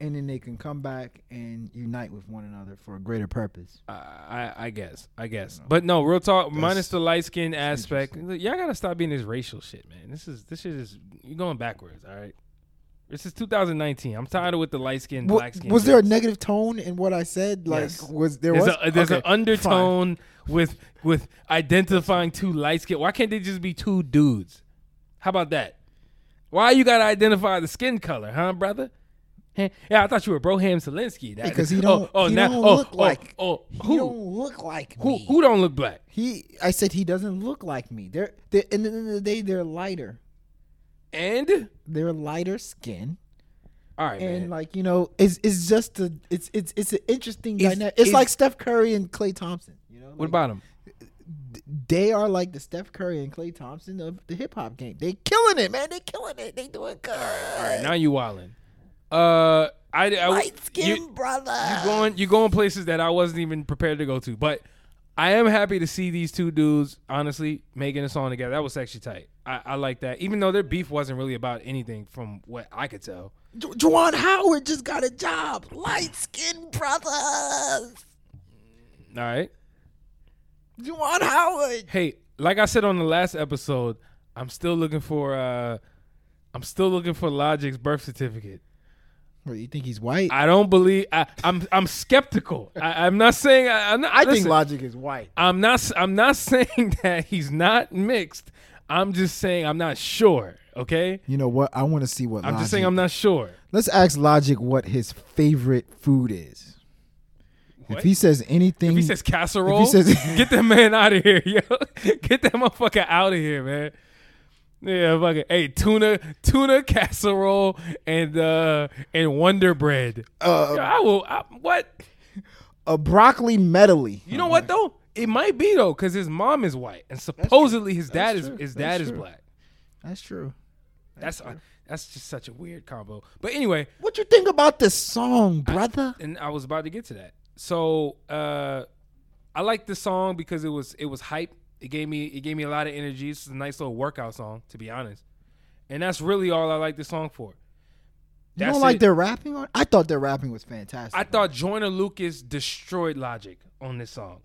and then they can come back and unite with one another for a greater purpose. I, I I guess I guess, but no, real talk. minus the light skin aspect, y'all gotta stop being this racial shit, man. This is this shit is you're going backwards. All right, this is 2019. I'm tired of with the light skin, black skin. was there a negative tone in what I said? Like, Yes. was there There's was a there's Okay, an undertone with with identifying two light skin. Why can't they just be two dudes? How about that? Why you gotta identify the skin color, huh, brother? Yeah, I thought you were Broham Zelensky. That- Because he oh, don't- Oh, he now, don't oh, look oh, like- Oh, He who? don't look like Who? me. Who don't look black? He, I said he doesn't look like me. They're, they're, in the end of the day, they're lighter. And They're lighter skin, all right, and man. like you know, it's it's just a, it's it's it's an interesting Is- dynamic. It's is- like Steph Curry and Klay Thompson. You know, what about them? they are like the Steph Curry and Klay Thompson of the hip hop game. They killing it, man. They killing it. They doing good. All right, now you wildin'. Uh, I, I light skin you, brother. you going you going places that I wasn't even prepared to go to, but I am happy to see these two dudes honestly making a song together. That was actually tight. I, I like that, even though their beef wasn't really about anything from what I could tell. Ju- Juwan Howard just got a job. Light skin brothers. All right. Juwan Howard. Hey, like I said on the last episode, I'm still looking for uh, I'm still looking for Logic's birth certificate. What, you think he's white? I, I don't believe. I, I'm I'm skeptical. I, I'm not saying. I, I'm not, think listen, Logic is white. I'm not. I'm not <laughs> saying that he's not mixed. I'm just saying I'm not sure. Okay. You know what? I want to see what. I'm Logic, just saying I'm not sure. Let's ask Logic what his favorite food is. What? If he says anything, If he says casserole, he says- <laughs> get that man out of here, yo. <laughs> Get that motherfucker out of here, man. Yeah, fucking. Hey, tuna, tuna casserole, and uh and Wonder Bread. uh, Yo, I will. I, what? a broccoli medley. You know what though? It might be though, because his mom is white, and supposedly his dad That's is his That's dad is black. That's true. That's uh, that's just such a weird combo. But anyway, What you think about this song, brother? and I was about to get to that. So uh I like the song because it was it was hype. It gave me it gave me a lot of energy. It's a nice little workout song, to be honest. And that's really all I like the song for. You don't like it. their rapping on? I thought their rapping was fantastic. I thought Joyner Lucas destroyed Logic on this song.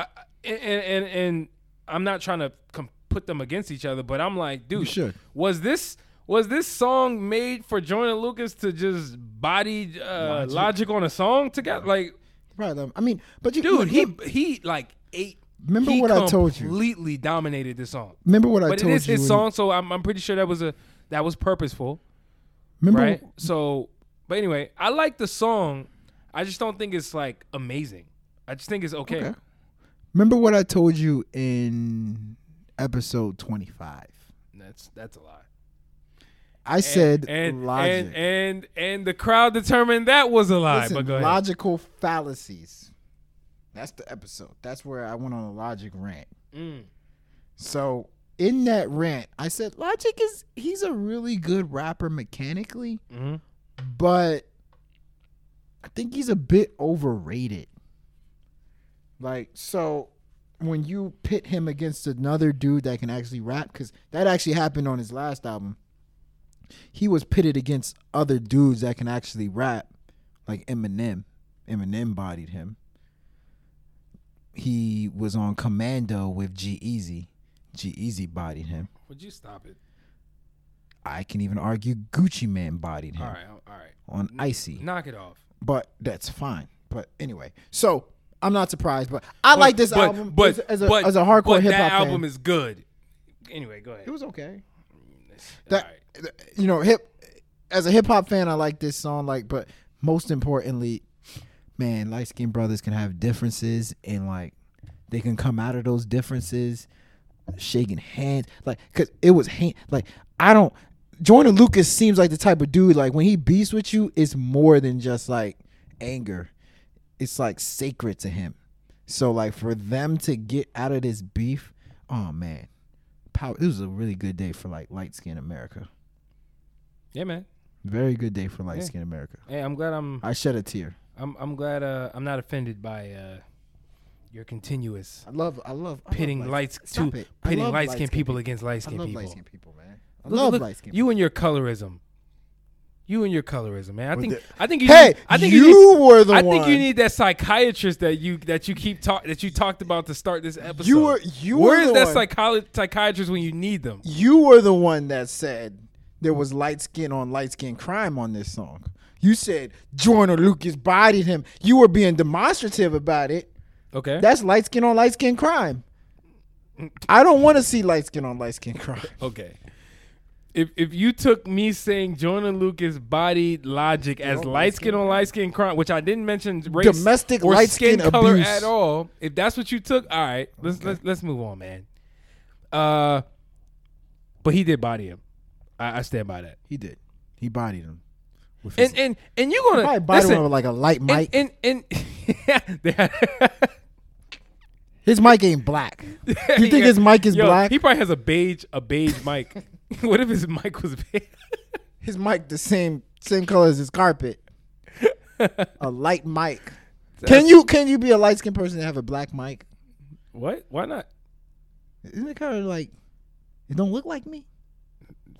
I, and, and and I'm not trying to com- put them against each other, but I'm like, dude, was this was this song made for Joyner Lucas to just body uh, Logic. logic. on a song together? Like, Right. um, I mean, but you, dude, he he like ate. Remember what I told you. Completely dominated this song, remember what I but it told is you. his when- song, so I'm I'm pretty sure that was a that was purposeful, Remember, right? So, but anyway, I like the song. I just don't think it's like amazing. I just think it's okay. Okay. Remember what I told you in episode twenty five. That's that's a lie. I said and, logic. and and and the crowd determined that was a lie. Listen, but go ahead. logical fallacies. That's the episode. That's where I went on a logic rant. Mm. So in that rant, I said Logic is he's a really good rapper mechanically, Mhm. but I think he's a bit overrated. Like so when you pit him against another dude that can actually rap cuz that actually happened on his last album. He was pitted against other dudes that can actually rap like Eminem. Eminem bodied him. He was on Commando with G-Eazy. G Easy bodied him. Would you stop it? I can even argue Gucci Mane bodied him All right, all right. on Icy. Knock it off. But that's fine. But anyway, so I'm not surprised. But I like this but, album but as, as a, but, as a hardcore but hip that hop album fan. is good. Anyway, go ahead. it was okay. That right. you know, hip as a hip hop fan, I like this song. Like, but most importantly, man, light skinned brothers can have differences and like they can come out of those differences shaking hands. Like, cause it was hand like I don't. Joyner Lucas seems like the type of dude like when he beats with you, it's more than just like anger. It's like sacred to him. So like for them to get out of this beef, oh man, power. It was a really good day for like light skin America. Yeah, man. Very good day for light Yeah. skinned America. Hey, I'm glad I'm I shed a tear. I'm I'm glad uh I'm not offended by uh your continuous I love I love I love pitting lights to pitting light skinned people people. against light I love people. light skinned people, man. I Look- love light skinned You and your colorism. You and your colorism, man. I think the- I think you Hey, need, I think you you, need, were the one. I one. think you need that psychiatrist that you that you keep talk that you talked about to start this episode. You were you Where were is the that one. psycholo- psychiatrist when you need them? you were the one that said there was light skin on light skin crime on this song. You said Joyner Lucas bodied him. You were being demonstrative about it. Okay. That's light skin on light skin crime. I don't want to see light skin on light skin crime. Okay. If if you took me saying Joyner Lucas bodied Logic as light skin on light skin crime, which I didn't mention race Domestic or light-skin skin color abuse. at all, if that's what you took, all right, let's let's let's move on, man. Uh, but he did body him. I, I stand by that. He did. He bodied him. With his, And and and you're gonna probably bodied listen, him with like a light mic. and and, and <laughs> had- his mic ain't black. <laughs> You think Yeah. his mic is Yo, black? He probably has a beige a beige mic. <laughs> <laughs> what if his mic was <laughs> his mic the same same color as his carpet. <laughs> a light mic. Can you can you be a light skinned person and have a black mic? what? Why not? Isn't it kind of like it don't look like me?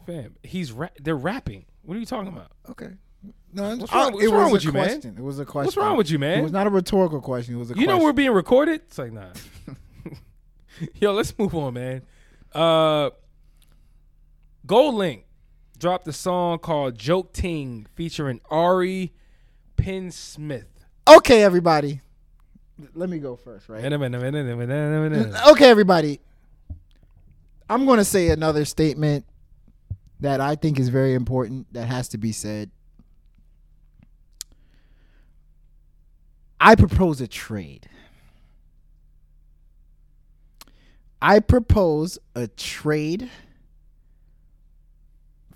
Fam, he's ra- they're rapping. What are you talking about? Okay. No, What's wrong- what's wrong with you, man? It was a question. What's wrong with you, man? It was not a rhetorical question. It was a You know we're being recorded. It's like nah. Yo, let's move on, man. Uh, Gold Link dropped a song called "Joke Ting" featuring Ari PenSmith. Okay, everybody. Let me go first, right? <laughs> Okay, everybody. I'm going to say another statement that I think is very important that has to be said. I propose a trade. I propose a trade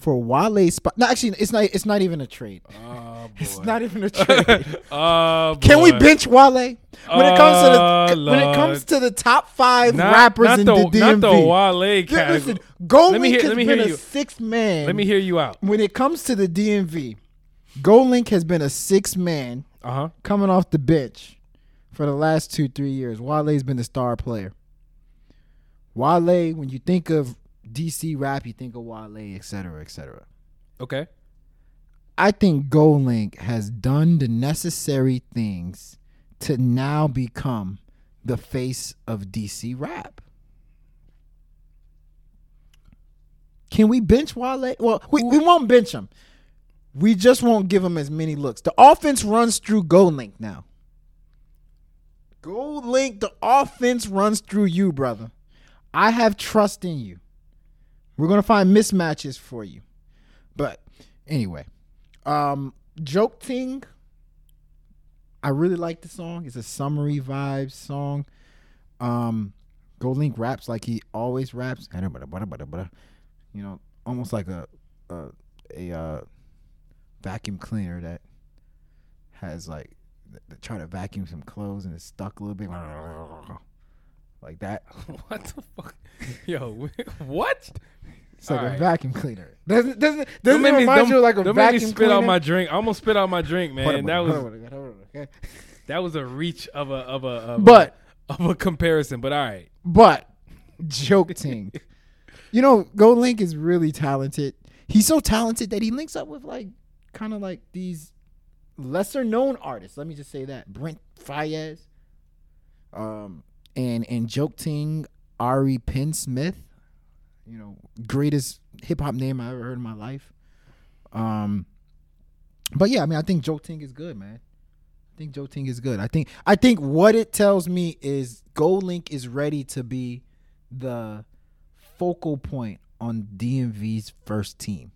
for Wale spot. No, actually, it's not. It's not even a trade. Oh, <laughs> It's not even a trade. oh, <laughs> Can we bench Wale when it comes to the ah, when it comes to the top five Not- rappers not in the, the DMV? Not the Wale category. Listen, Gold Let me Link hear- has let me been hear a you. sixth man. Let me hear you out. when it comes to the DMV, Gold Link has been a six man Uh huh. coming off the bench for the last two three years. Wale's been the star player. Wale, when you think of DC rap, you think of Wale, et cetera, et cetera. Okay. I think GoldLink has done the necessary things to now become the face of DC rap. Can we bench Wale? Well, we, we won't bench him. We just won't give him as many looks. The offense runs through Gold Link now. Gold Link, the offense runs through you, brother. I have trust in you. We're gonna find mismatches for you. But anyway, um, Joke Ting. I really like the song. It's a summery vibes song. Um, Gold Link raps like he always raps. You know, almost like a a, a uh, vacuum cleaner that has like try to vacuum some clothes and it's stuck a little bit like that. <laughs> what the fuck? Yo, <laughs> what? It's like All a right. vacuum cleaner. Doesn't doesn't doesn't it me, remind don't, you of like a don't make me vacuum spit cleaner? out my drink. I almost spit out my drink, man. on, That hold was hold on, hold on, okay? <laughs> that was a reach of a of a of But a, of a comparison. But all right, but joke ting. You know, GoldLink is really talented. He's so talented that he links up with like kind of like these lesser known artists. Let me just say that. Brent Faiyaz. Um and and Joke Ting, Ari PenSmith. You know, greatest hip hop name I ever heard in my life. Um but yeah, I mean I think Joke Ting is good, man. I think Joke Ting is good. I think I think what it tells me is Gold Link is ready to be the focal point on DMV's first team.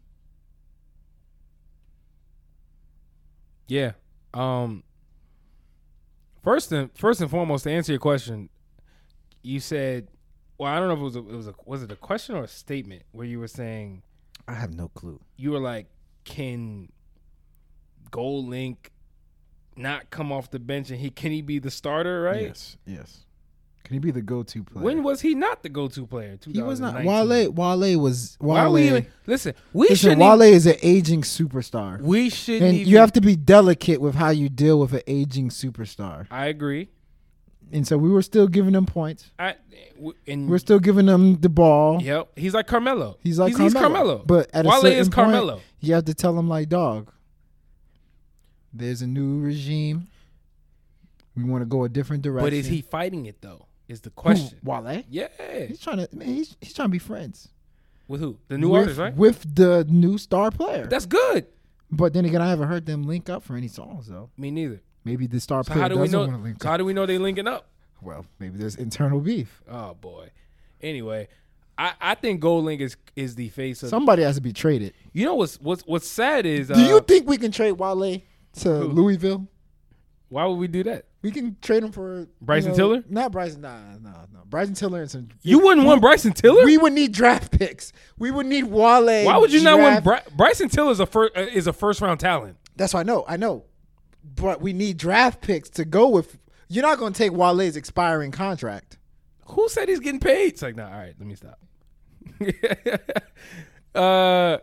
yeah. Um, first and first and foremost, to answer your question, you said, well, I don't know if it was a, it was a was it a question or a statement where you were saying I have no clue. you were like, can Gold Link not come off the bench and he can he be the starter, right? Yes, yes. Can he be the go-to player? When was he not the go-to player? he was not Wale. Wale was Wale. Why we even listen? We shouldn't. Wale is an aging superstar, we shouldn't. and even, you have to be delicate with how you deal with an aging superstar. I agree. And so we were still giving him points. I and We're still giving him the ball. Yep, he's like Carmelo. He's like he's, Carmelo. Carmelo. But at a Wale certain is point, Carmelo. You have to tell him like, dog. There's a new regime. We want to go a different direction. But is he fighting it though? Is the Who, question? Wale? Yeah, He's trying to. Man, he's he's trying to be friends. with who? The new with, artist, right? With the new star player. That's good. but then again, I haven't heard them link up for any songs though. Me neither. Maybe the star So player how do we doesn't know? want to link So up. how do we know they linking up? well, maybe there's internal beef. Oh boy. Anyway, I, I think Gold Link is is the face of. Somebody has to be traded. you know what's what's what's sad is. Uh, do you think we can trade Wale to Louisville? why would we do that? We can trade him for Bryson you know, Tiller? Not Bryson. Nah, no, no. Bryson Tiller and some. You wouldn't want Bryson Tiller. We would need draft picks. We would need Wale. Why would you not want Bry- Bryson Tiller is a first uh, is a first round talent? That's why I know. I know. But we need draft picks to go with. You're not going to take Wale's expiring contract. Who said he's getting paid? It's like, nah, all right, let me stop. <laughs> uh,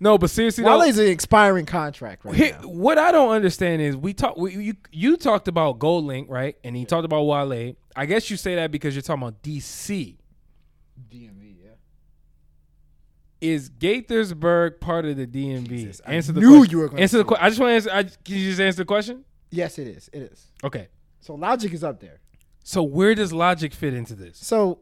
no, but seriously, though, Wale's an expiring contract right Here- now. what I don't understand is we talk. We, you you talked about Gold Link, right? And he talked about Wale. I guess you say that because you're talking about DC. DMV, yeah. Is Gaithersburg part of the DMV? Jesus, I answer the knew question. you were gonna answer the question. I just want to answer. I, can you just answer the question? Yes, it is. It is. Okay. So Logic is up there. So where does Logic fit into this? So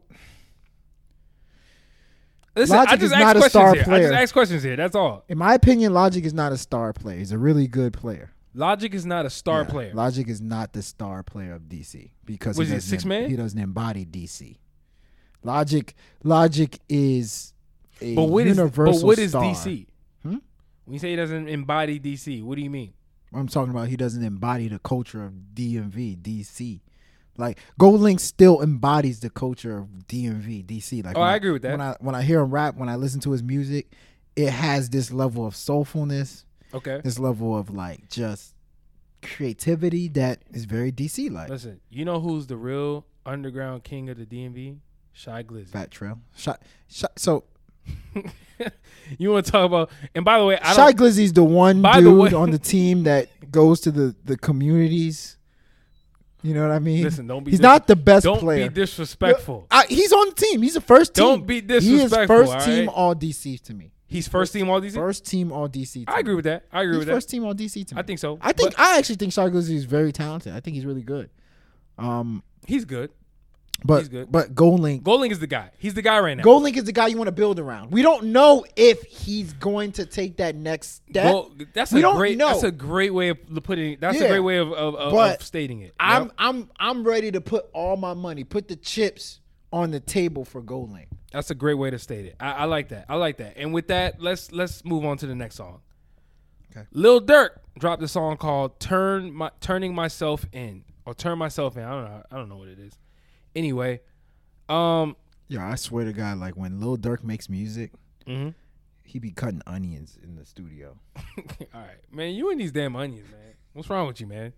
Listen, I Logic just is not a star here. I just ask questions here. That's all. in my opinion, Logic is not a star player. He's a really good player. Logic is not a star Yeah, player. Logic is not the star player of DC because Was he he doesn't six man? He doesn't embody DC. Logic, Logic is a but what is universal but what is star. DC? Hmm? When you say he doesn't embody DC, what do you mean? I'm talking about he doesn't embody the culture of DMV, DC. Like Gold Link still embodies the culture of DMV, DC. Like Oh, I agree with that. When I when I hear him rap, when I listen to his music, it has this level of soulfulness, Okay. this level of like just creativity that is very DC like. Listen, you know who's the real underground king of the DMV? Shy Glizzy. Fat Trel. Shy, Shy, so <laughs> you want to talk about? And by the way, I Shy don't. Glizzy's the one By the dude way- on the team that goes to the the communities. You know what I mean? Listen, don't be He's dis- not the best don't player. be disrespectful. I, he's on the team. He's the first team. Don't be disrespectful. He is first all team all DC to me. He's first team all these. First team all DC. To I agree with that. I agree He's with that. first team all DC to me. I think so. I think I actually think Shy Glizzy is very talented. I think he's really good. Um, he's good. But but Goldlink Goldlink is the guy. He's the guy right now. Goldlink is the guy you want to build around. We don't know if he's going to take that next step. Well, that's we a great. know. That's a great way of putting. That's a great way of of, of, of stating it. I'm Yep. I'm I'm ready to put all my money, put the chips on the table for Goldlink. That's a great way to state it. I, I like that. I like that. And with that, let's let's move on to the next song. Okay. Lil Durk dropped a song called "Turn My Turning Myself In" or "Turn Myself In." I don't know. I don't know what it is. Anyway, um, Yeah, I swear to God, like when Lil Durk makes music, mhm. he be cutting onions in the studio. <laughs> all right, man. You and these damn onions, man. What's wrong with you, man?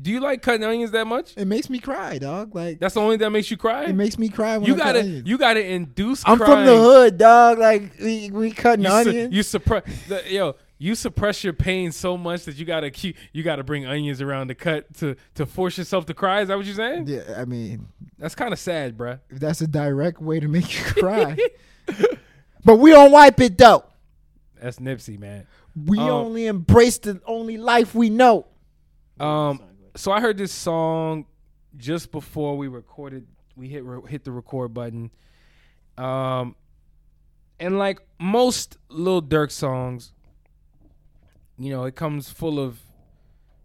Do you like cutting onions that much? It makes me cry, dog. Like That's the only thing that makes you cry. it makes me cry when you I gotta you gotta induce. I'm from the hood, dog. Like we, we cutting You, su- onions. you suppress yo. You suppress your pain so much that you gotta keep you gotta bring onions around the cut to to force yourself to cry. Is that what you're saying? yeah, I mean, That's kind of sad, bruh. if that's a direct way to make you cry. <laughs> but we don't wipe it though. That's Nipsey, man. We Um, only embrace the only life we know. Um, so I heard this song just before we recorded. We hit re- hit the record button. Um, and like most Lil Durk songs, you know, it comes full of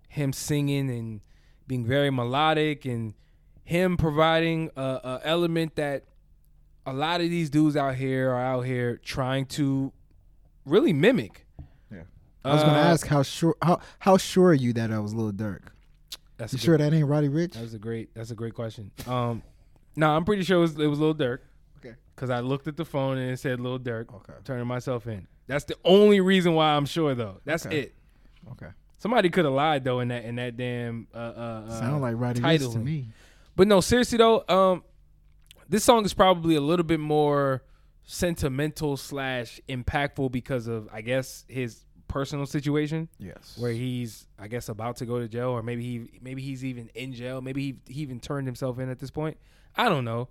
him singing and being very melodic and him providing a, a element that a lot of these dudes out here are out here trying to really mimic. Yeah. I was gonna Uh, ask how sure how how sure are you that I was Lil Durk? That's You a good- sure that ain't Roddy Ricch? That was a great. That's a great question. Um, no, I'm pretty sure it was, it was Lil Durk. Okay. Because I looked at the phone and it said Lil Durk. Okay. Turning myself in. That's the only reason why I'm sure though. That's Okay. it. Okay. Somebody could have lied though in that in that damn uh, uh, uh Sound like Roddy Ricch to me. But no, seriously though, um, this song is probably a little bit more sentimental slash impactful because of I guess his personal situation Yes. where he's I guess about to go to jail or maybe he maybe he's even in jail. Maybe he, he even turned himself in at this point. I don't know.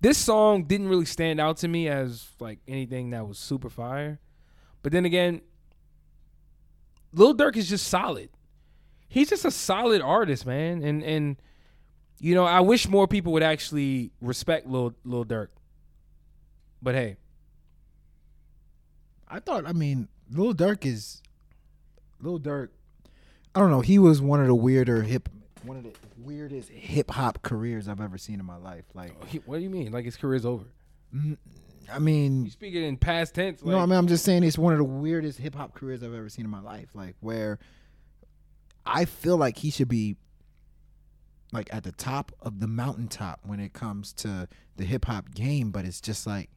This song didn't really stand out to me as like anything that was super fire. But then again, Lil Durk is just solid. He's just a solid artist, man. And and you know, I wish more people would actually respect Lil Lil Durk. But hey, I thought. I mean, Lil Durk is Lil Durk. I don't know. He was one of the weirder hip, one of the weirdest hip hop careers I've ever seen in my life. Like, oh, what do you mean? Like his career's over? Mm, I mean, You speaking in past tense? No, like- I mean I'm just saying it's one of the weirdest hip hop careers I've ever seen in my life. Like where I feel like he should be like at the top of the mountaintop when it comes to the hip hop game, but it's just like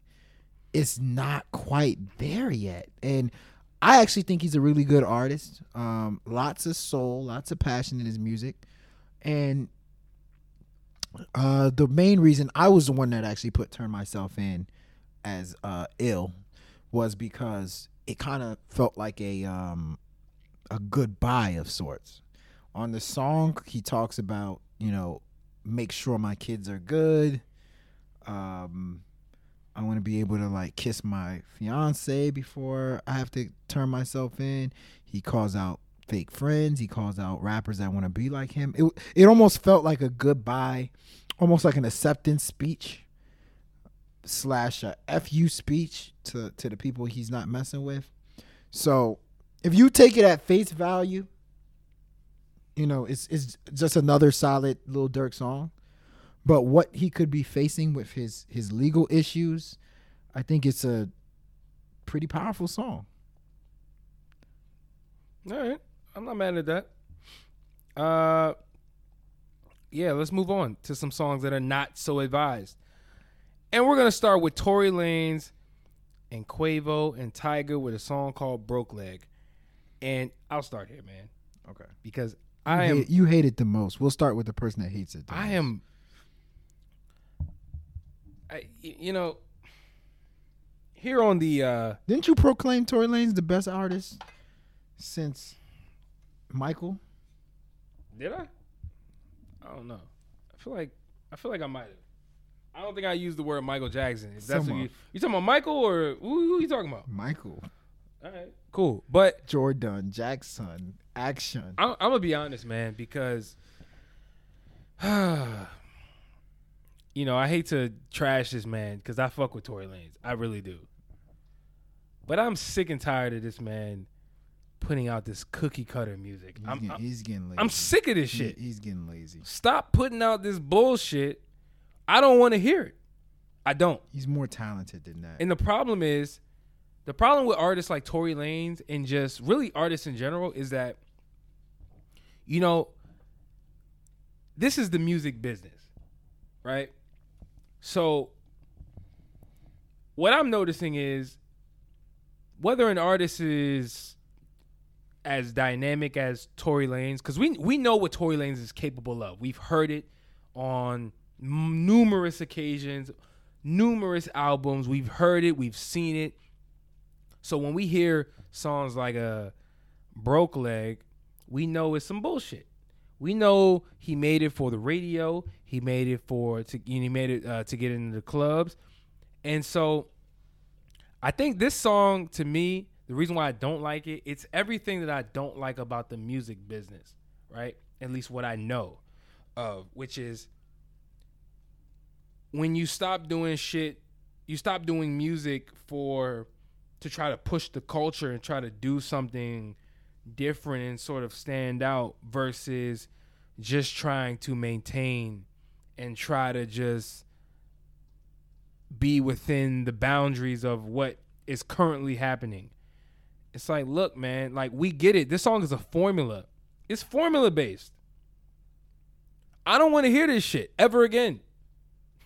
it's not quite there yet. And I actually think he's a really good artist. Um, lots of soul, lots of passion in his music. And uh, the main reason I was the one that actually put Turn Myself In as uh, ill was because it kind of felt like a um, a goodbye of sorts. On the song, he talks about you know make sure my kids are good. Um, I want to be able to like kiss my fiance before I have to turn myself in. He calls out fake friends. He calls out rappers that want to be like him. It it almost felt like a goodbye, almost like an acceptance speech slash a fu speech to to the people he's not messing with. So if you take it at face value, you know it's it's just another solid Lil Durk song. But what he could be facing with his his legal issues, I think it's a pretty powerful song. All right. I'm not mad at that. Uh yeah, let's move on to some songs that are not so advised. And we're gonna start with Tory Lanez and Quavo and Tyga with a song called Broke Leg. And I'll start here, man, Okay. because I I am you hate it the most. We'll start with the person that hates it. The I most. am I you know here on the uh Didn't you proclaim Tory Lanez the best artist since Michael? Did I? I don't know. I feel like I feel like I might have. I don't think I used the word Michael Jackson. If that's what Someone. you you talking about Michael or who, who you talking about? Michael, All right, cool. But Jordan, Jackson, Action. I'm, I'm gonna be honest, man, because <sighs> you know, I hate to trash this man because I fuck with Tory Lanez. I really do. But I'm sick and tired of this man putting out this cookie cutter music. He's, I'm, getting, I'm, he's getting lazy. I'm sick of this He- shit. he's getting lazy. Stop putting out this bullshit. I don't want to hear it. I don't. He's more talented than that. And the problem is, the problem with artists like Tory Lanez and just really artists in general is that, you know, this is the music business, right? So, what I'm noticing is whether an artist is as dynamic as Tory Lanez, because we we know what Tory Lanez is capable of. We've heard it on numerous occasions, numerous albums. We've heard it, we've seen it. So when we hear songs like a broke leg, we know it's some bullshit. We know he made it for the radio. He made it for to he made it uh, to get into the clubs, and so I think this song to me, the reason why I don't like it, it's everything that I don't like about the music business, right? At least what I know of, which is when you stop doing shit, you stop doing music for to try to push the culture and try to do something different and sort of stand out versus just trying to maintain and try to just be within the boundaries of what is currently happening. It's like, look, man, like we get it. This song is a formula. It's formula based. I don't want to hear this shit ever again.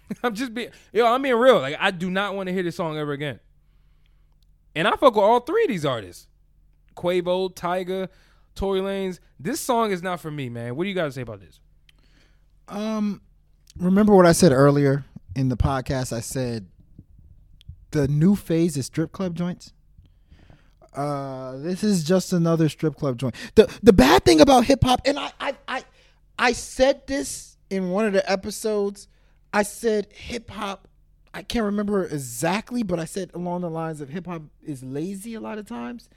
<laughs> I'm just being yo, I'm being real. Like I do not want to hear this song ever again. And I fuck with all three of these artists. Quavo, Tyga, Tory Lanez. This song is not for me, man. What do you guys say about this? Um, remember what I said earlier in the podcast? I said the new phase is strip club joints. Uh, this is just another strip club joint. the The bad thing about hip hop, and I, I, I, I said this in one of the episodes. I said hip hop. I can't remember exactly, but I said along the lines of hip hop is lazy a lot of times.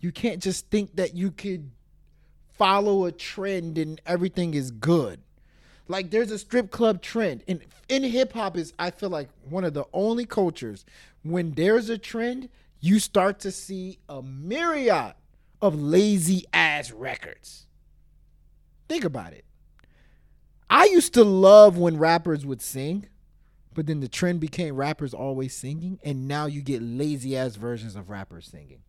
You can't just think that you could follow a trend and everything is good. Like there's a strip club trend, and in hip hop is I feel like one of the only cultures when there's a trend, you start to see a myriad of lazy ass records. Think about it. I used to love when rappers would sing, but then the trend became rappers always singing, and now you get lazy ass versions of rappers singing.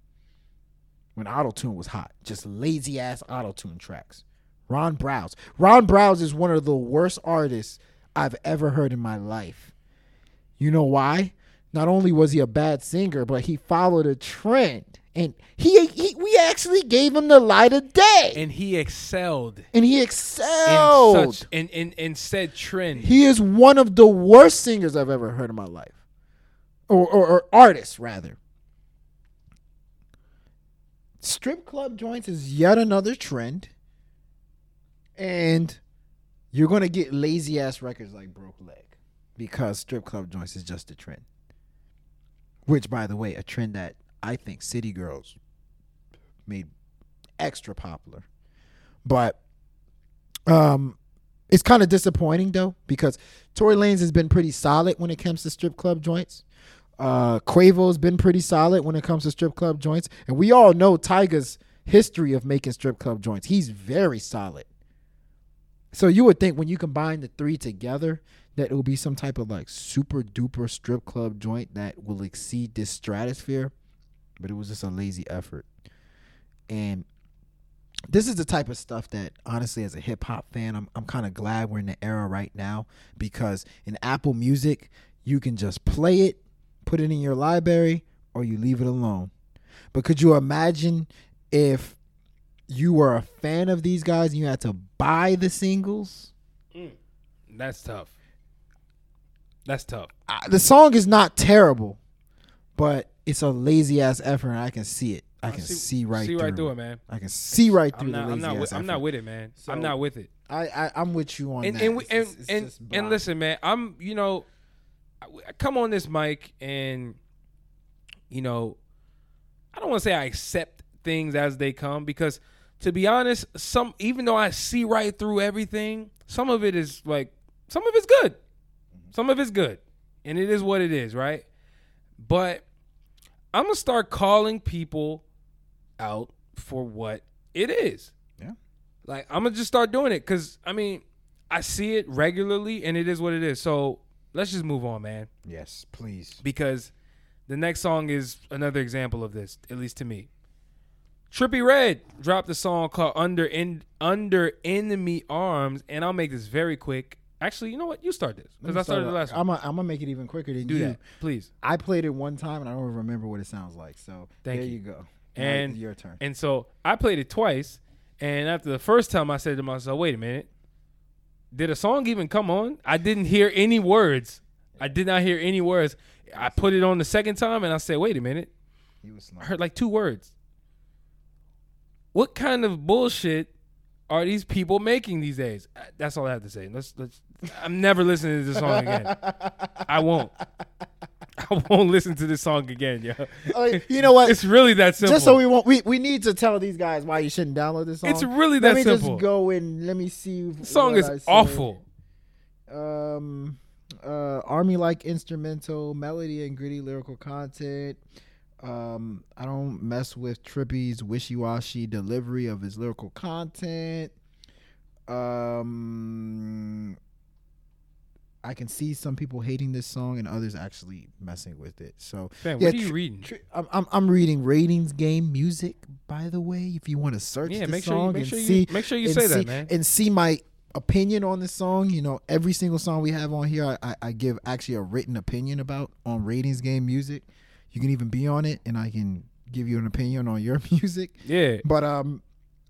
When auto tune was hot, just lazy ass auto tune tracks. Ron Browz. Ron Browz is one of the worst artists I've ever heard in my life. You know why? Not only was he a bad singer, but he followed a trend. And he, he actually gave him the light of day. And he excelled And he in excelled. such in, in, in said trend. He is one of the worst singers I've ever heard in my life. Or, or, or artists, rather. Strip club joints is yet another trend. And you're going to get lazy ass records like Broke Leg because strip club joints is just a trend. Which, by the way, a trend that I think City Girls made extra popular. But um, it's kind of disappointing though because Tory Lanez has been pretty solid when it comes to strip club joints. Uh, Quavo's been pretty solid when it comes to strip club joints, and we all know Tyga's history of making strip club joints. He's very solid. So you would think when you combine the three together that it will be some type of like super duper strip club joint that will exceed this stratosphere, but it was just a lazy effort. And this is the type of stuff that honestly as a hip hop fan I'm I'm kind of glad we're in the era right now because in Apple Music you can just play it, put it in your library or you leave it alone. But could you imagine if you were a fan of these guys and you had to buy the singles? Mm. That's tough. That's tough. I, the song is not terrible, but it's a lazy ass effort and I can see it. I can see, right see through right through it, man. I can see right through I'm not. the I'm not. With, I'm not with it, man. So- I'm not with it. I, I I'm with you on And that. and we, It's and just- it's and, and listen, man. I'm. You know, I, I come on this mic and, you know, I don't want to say I accept things as they come because, to be honest, some even though I see right through everything, some of it is like some of it's good. Mm-hmm. Some of it's good, and it is what it is, right? But I'm gonna start calling people out for what it is. Yeah. Like I'm gonna just start doing it because I mean I see it regularly, and it is what it is. So let's just move on, man, Yes, please. because the next song is another example of this, at least to me. Trippie Redd dropped a song called "Under in Under Enemy Arms," and I'll make this very quick. Actually, you know what? You start this because I started the last one. I'm gonna I'm gonna make it even quicker than Do you. that, please. I played it one time and I don't remember what it sounds like. So Thank there you. you, go. And your turn. And so I played it twice, and after the first time, I said to myself, "Wait a minute, did a song even come on? I didn't hear any words. I did not hear any words. I put it on the second time, and I said, "Wait a minute, You was I heard like two words. What kind of bullshit are these people making these days? Uh, That's all I have to say. Let's let's. I'm never listening to this song again. <laughs> I won't. <laughs> I won't listen to this song again, yo. Uh, you know what? It's really that simple. Just so we won't, we, we need to tell these guys why you shouldn't download this song. It's really that simple. Let me simple. just go and let me see. the song is awful. Um, uh, army like instrumental melody and gritty lyrical content. Um, I don't mess with Trippie's wishy washy delivery of his lyrical content. Um, I can see some people hating this song and others actually messing with it. So Fam, Yeah, what are you tr- reading? Tr- I'm, I'm I'm reading ratings game music. By the way, if you want to search Yeah, make sure you make and sure see you make sure you say see, that, man. and see my opinion on this song. You know, every single song we have on here, I, I, I give actually a written opinion about on ratings game music. You can even be on it, and I can give you an opinion on your <laughs> music. Yeah, But um,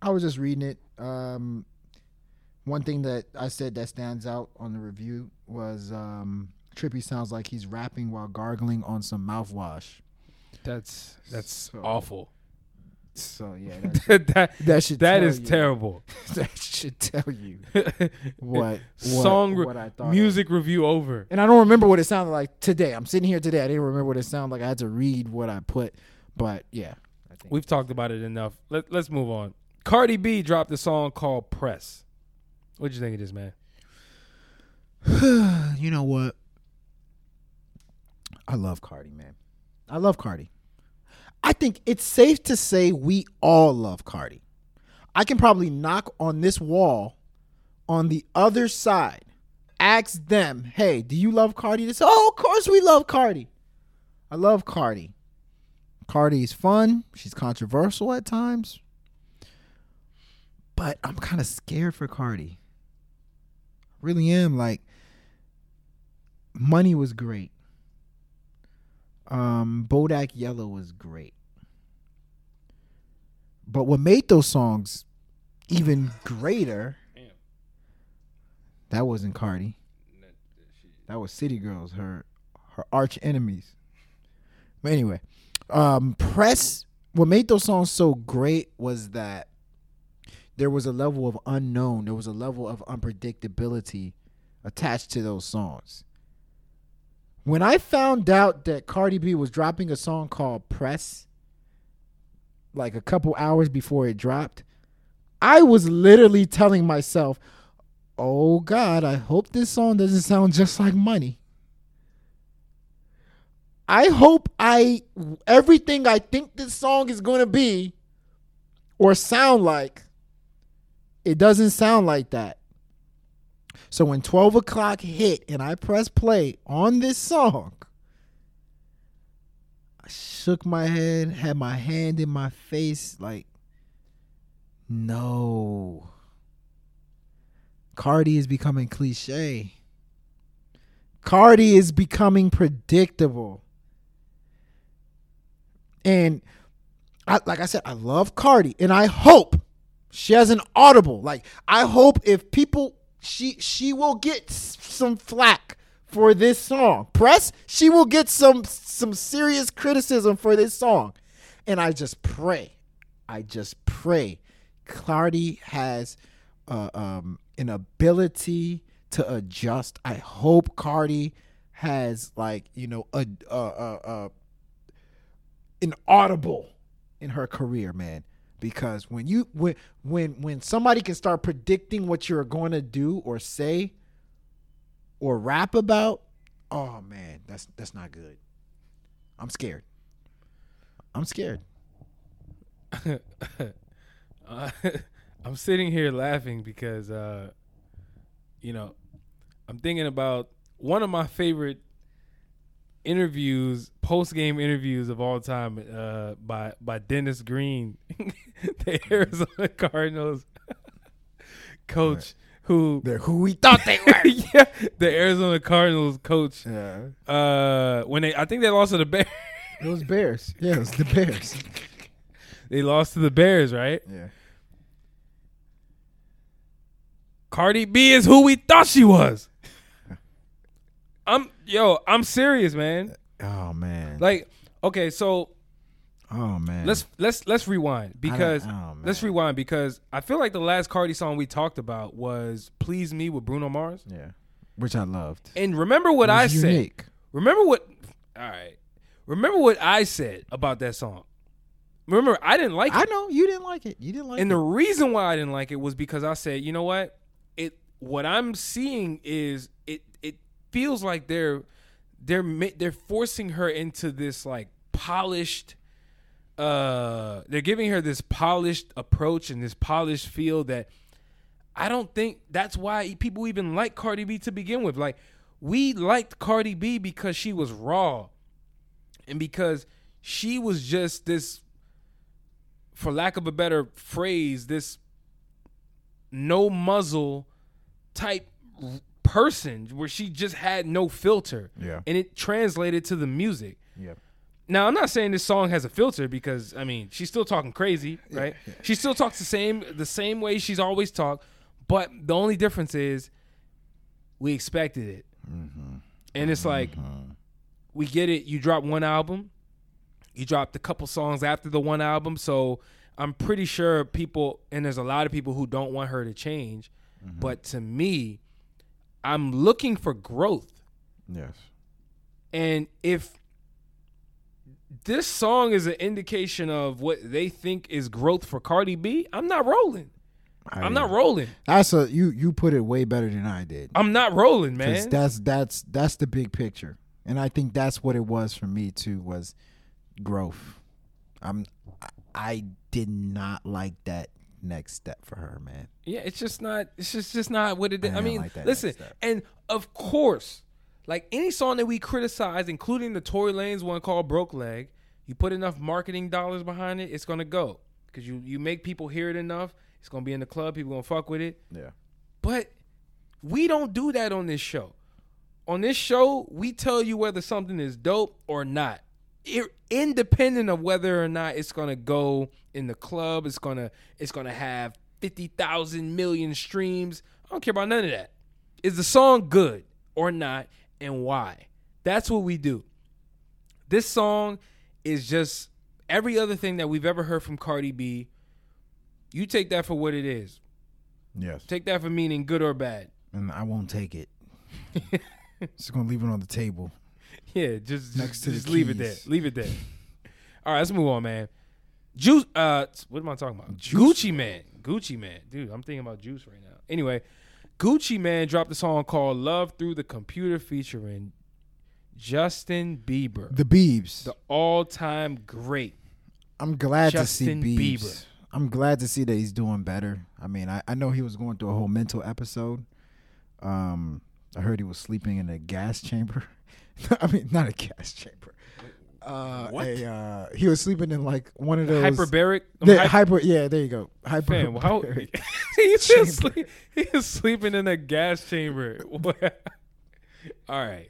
I was just reading it. Um, one thing that I said that stands out on the review was um, Trippie sounds like he's rapping while gargling on some mouthwash. that's that's So- awful. So yeah, <laughs> that should, that that should that is you- terrible. <laughs> That should tell you <laughs> what, what Song what I thought. of. Music review over. and I don't remember what it sounded like today. I'm sitting here today. I didn't remember what it sounded like. I had to read what I put, but yeah, I think We've talked about it enough. Let, let's move on. Cardi B dropped a song called "Press." What'd you think of this, man? <sighs> you know what? I love Cardi, man. I love Cardi. I think it's safe to say we all love Cardi. I can probably knock on this wall on the other side, ask them, hey, do you love Cardi? They say, oh, of course we love Cardi. I love Cardi. Cardi's fun. She's controversial at times. But I'm kind of scared for Cardi. Really am. Like, Money was great. Um, Bodak Yellow was great. But what made those songs even greater, that wasn't Cardi. That was City Girls, her her arch enemies. But anyway, um, Press. What made those songs so great was that there was a level of unknown. There was a level of unpredictability attached to those songs. When I found out that Cardi B was dropping a song called Press, like a couple hours before it dropped, I was literally telling myself, oh God, I hope this song doesn't sound just like money. I hope I everything I think this song is gonna be or sound like, it doesn't sound like that. So when 12 o'clock hit and I pressed play on this song, I shook my head, had my hand in my face, like, no. Cardi is becoming cliche. Cardi is becoming predictable. And I, like I said, I love Cardi, and I hope she has an audible. Like I hope if people she she will get some flack for this song. Press, she will get some some serious criticism for this song. And I just pray, I just pray, Cardi has uh, um, an ability to adjust. I hope Cardi has like you know a uh, uh, uh, an audible in her career, man. Because when you when when when somebody can start predicting what you're going to do or say or rap about, Oh man, that's that's not good. I'm scared. I'm scared. Uh, <laughs> I'm sitting here laughing because, uh, you know, I'm thinking about one of my favorite interviews, post game interviews of all time, uh, by by Dennis Green, <laughs> the Arizona <laughs> Cardinals <laughs> coach, who They're who we thought they were. yeah, the Arizona Cardinals coach. yeah. Uh, when they, I think they lost to the Bears. It was Bears. Yeah, it was the Bears. they lost to the Bears, right? Yeah. Cardi B is who we thought she was. I'm yo, I'm serious, man. Oh man. Like, okay, so oh man. let's let's let's rewind because oh, let's rewind because I feel like the last Cardi song we talked about was "Please Me" with Bruno Mars. Yeah. Which I loved. And remember what I was said. Remember what? All right. Remember what I said about that song. Remember, I didn't like I it, I know you didn't like it. You didn't like and it. the reason why I didn't like it was because I said, you know what? It what I'm seeing is it it feels like they're they're they're forcing her into this like polished uh they're giving her this polished approach and this polished feel that I don't think that's why people even like Cardi B to begin with. Like we liked Cardi B because she was raw and because she was just this for lack of a better phrase, this no muzzle type person where she just had no filter. Yeah. And it translated to the music. Yeah. Now I'm not saying this song has a filter because I mean she's still talking crazy, right? She still talks the same the same way she's always talked, but the only difference is we expected it, mm-hmm. and it's like mm-hmm. we get it. You drop one album, you dropped a couple songs after the one album, so I'm pretty sure people and there's a lot of people who don't want her to change, mm-hmm. but to me, I'm looking for growth. Yes. And if this song is an indication of what they think is growth for Cardi B, I'm not rolling. I, I'm not rolling. That's a you. You put it way better than I did. I'm not rolling, man. that's that's that's the big picture, and I think that's what it was for me too. Was growth. I'm. I did not like that next step for her, man. Yeah, it's just not. It's just just not what it is. I I, mean, like that listen, and of course, like any song that we criticize, including the Tory Lanez one called "Broke Leg," you put enough marketing dollars behind it, it's gonna go because you you make people hear it enough. It's gonna be in the club. People gonna fuck with it. Yeah. But we don't do that on this show. On this show, we tell you whether something is dope or not. Independent of whether or not it's gonna go in the club, it's gonna it's gonna have fifty thousand million streams. I don't care about none of that. Is the song good or not, and why? That's what we do. This song is just every other thing that we've ever heard from Cardi B. You take that for what it is. Yes. Take that for meaning good or bad. And I won't take it. <laughs> Just gonna leave it on the table. <laughs> Yeah, just Next just, to just leave it there. Leave it there. <laughs> All right, let's move on, man. Juice. Uh, what am I talking about? Juice? Gucci Mane. Gucci Mane, dude. I'm thinking about Juice right now. Anyway, Gucci Mane dropped a song called "Love Through the Computer" featuring Justin Bieber, The Biebs. the all-time great. I'm glad Justin to see Biebs. Bieber. I'm glad to see that he's doing better. I mean, I, I know he was going through a whole mental episode. Um, I heard he was sleeping in a gas chamber. <laughs> <laughs> I mean, not a gas chamber. Uh, What? A, uh, he was sleeping in like one of those Hyperbaric. The Hy- hyper, yeah, there you go. Hyper. Fam, how <laughs> he was sleep, he sleeping in a gas chamber. <laughs> All right,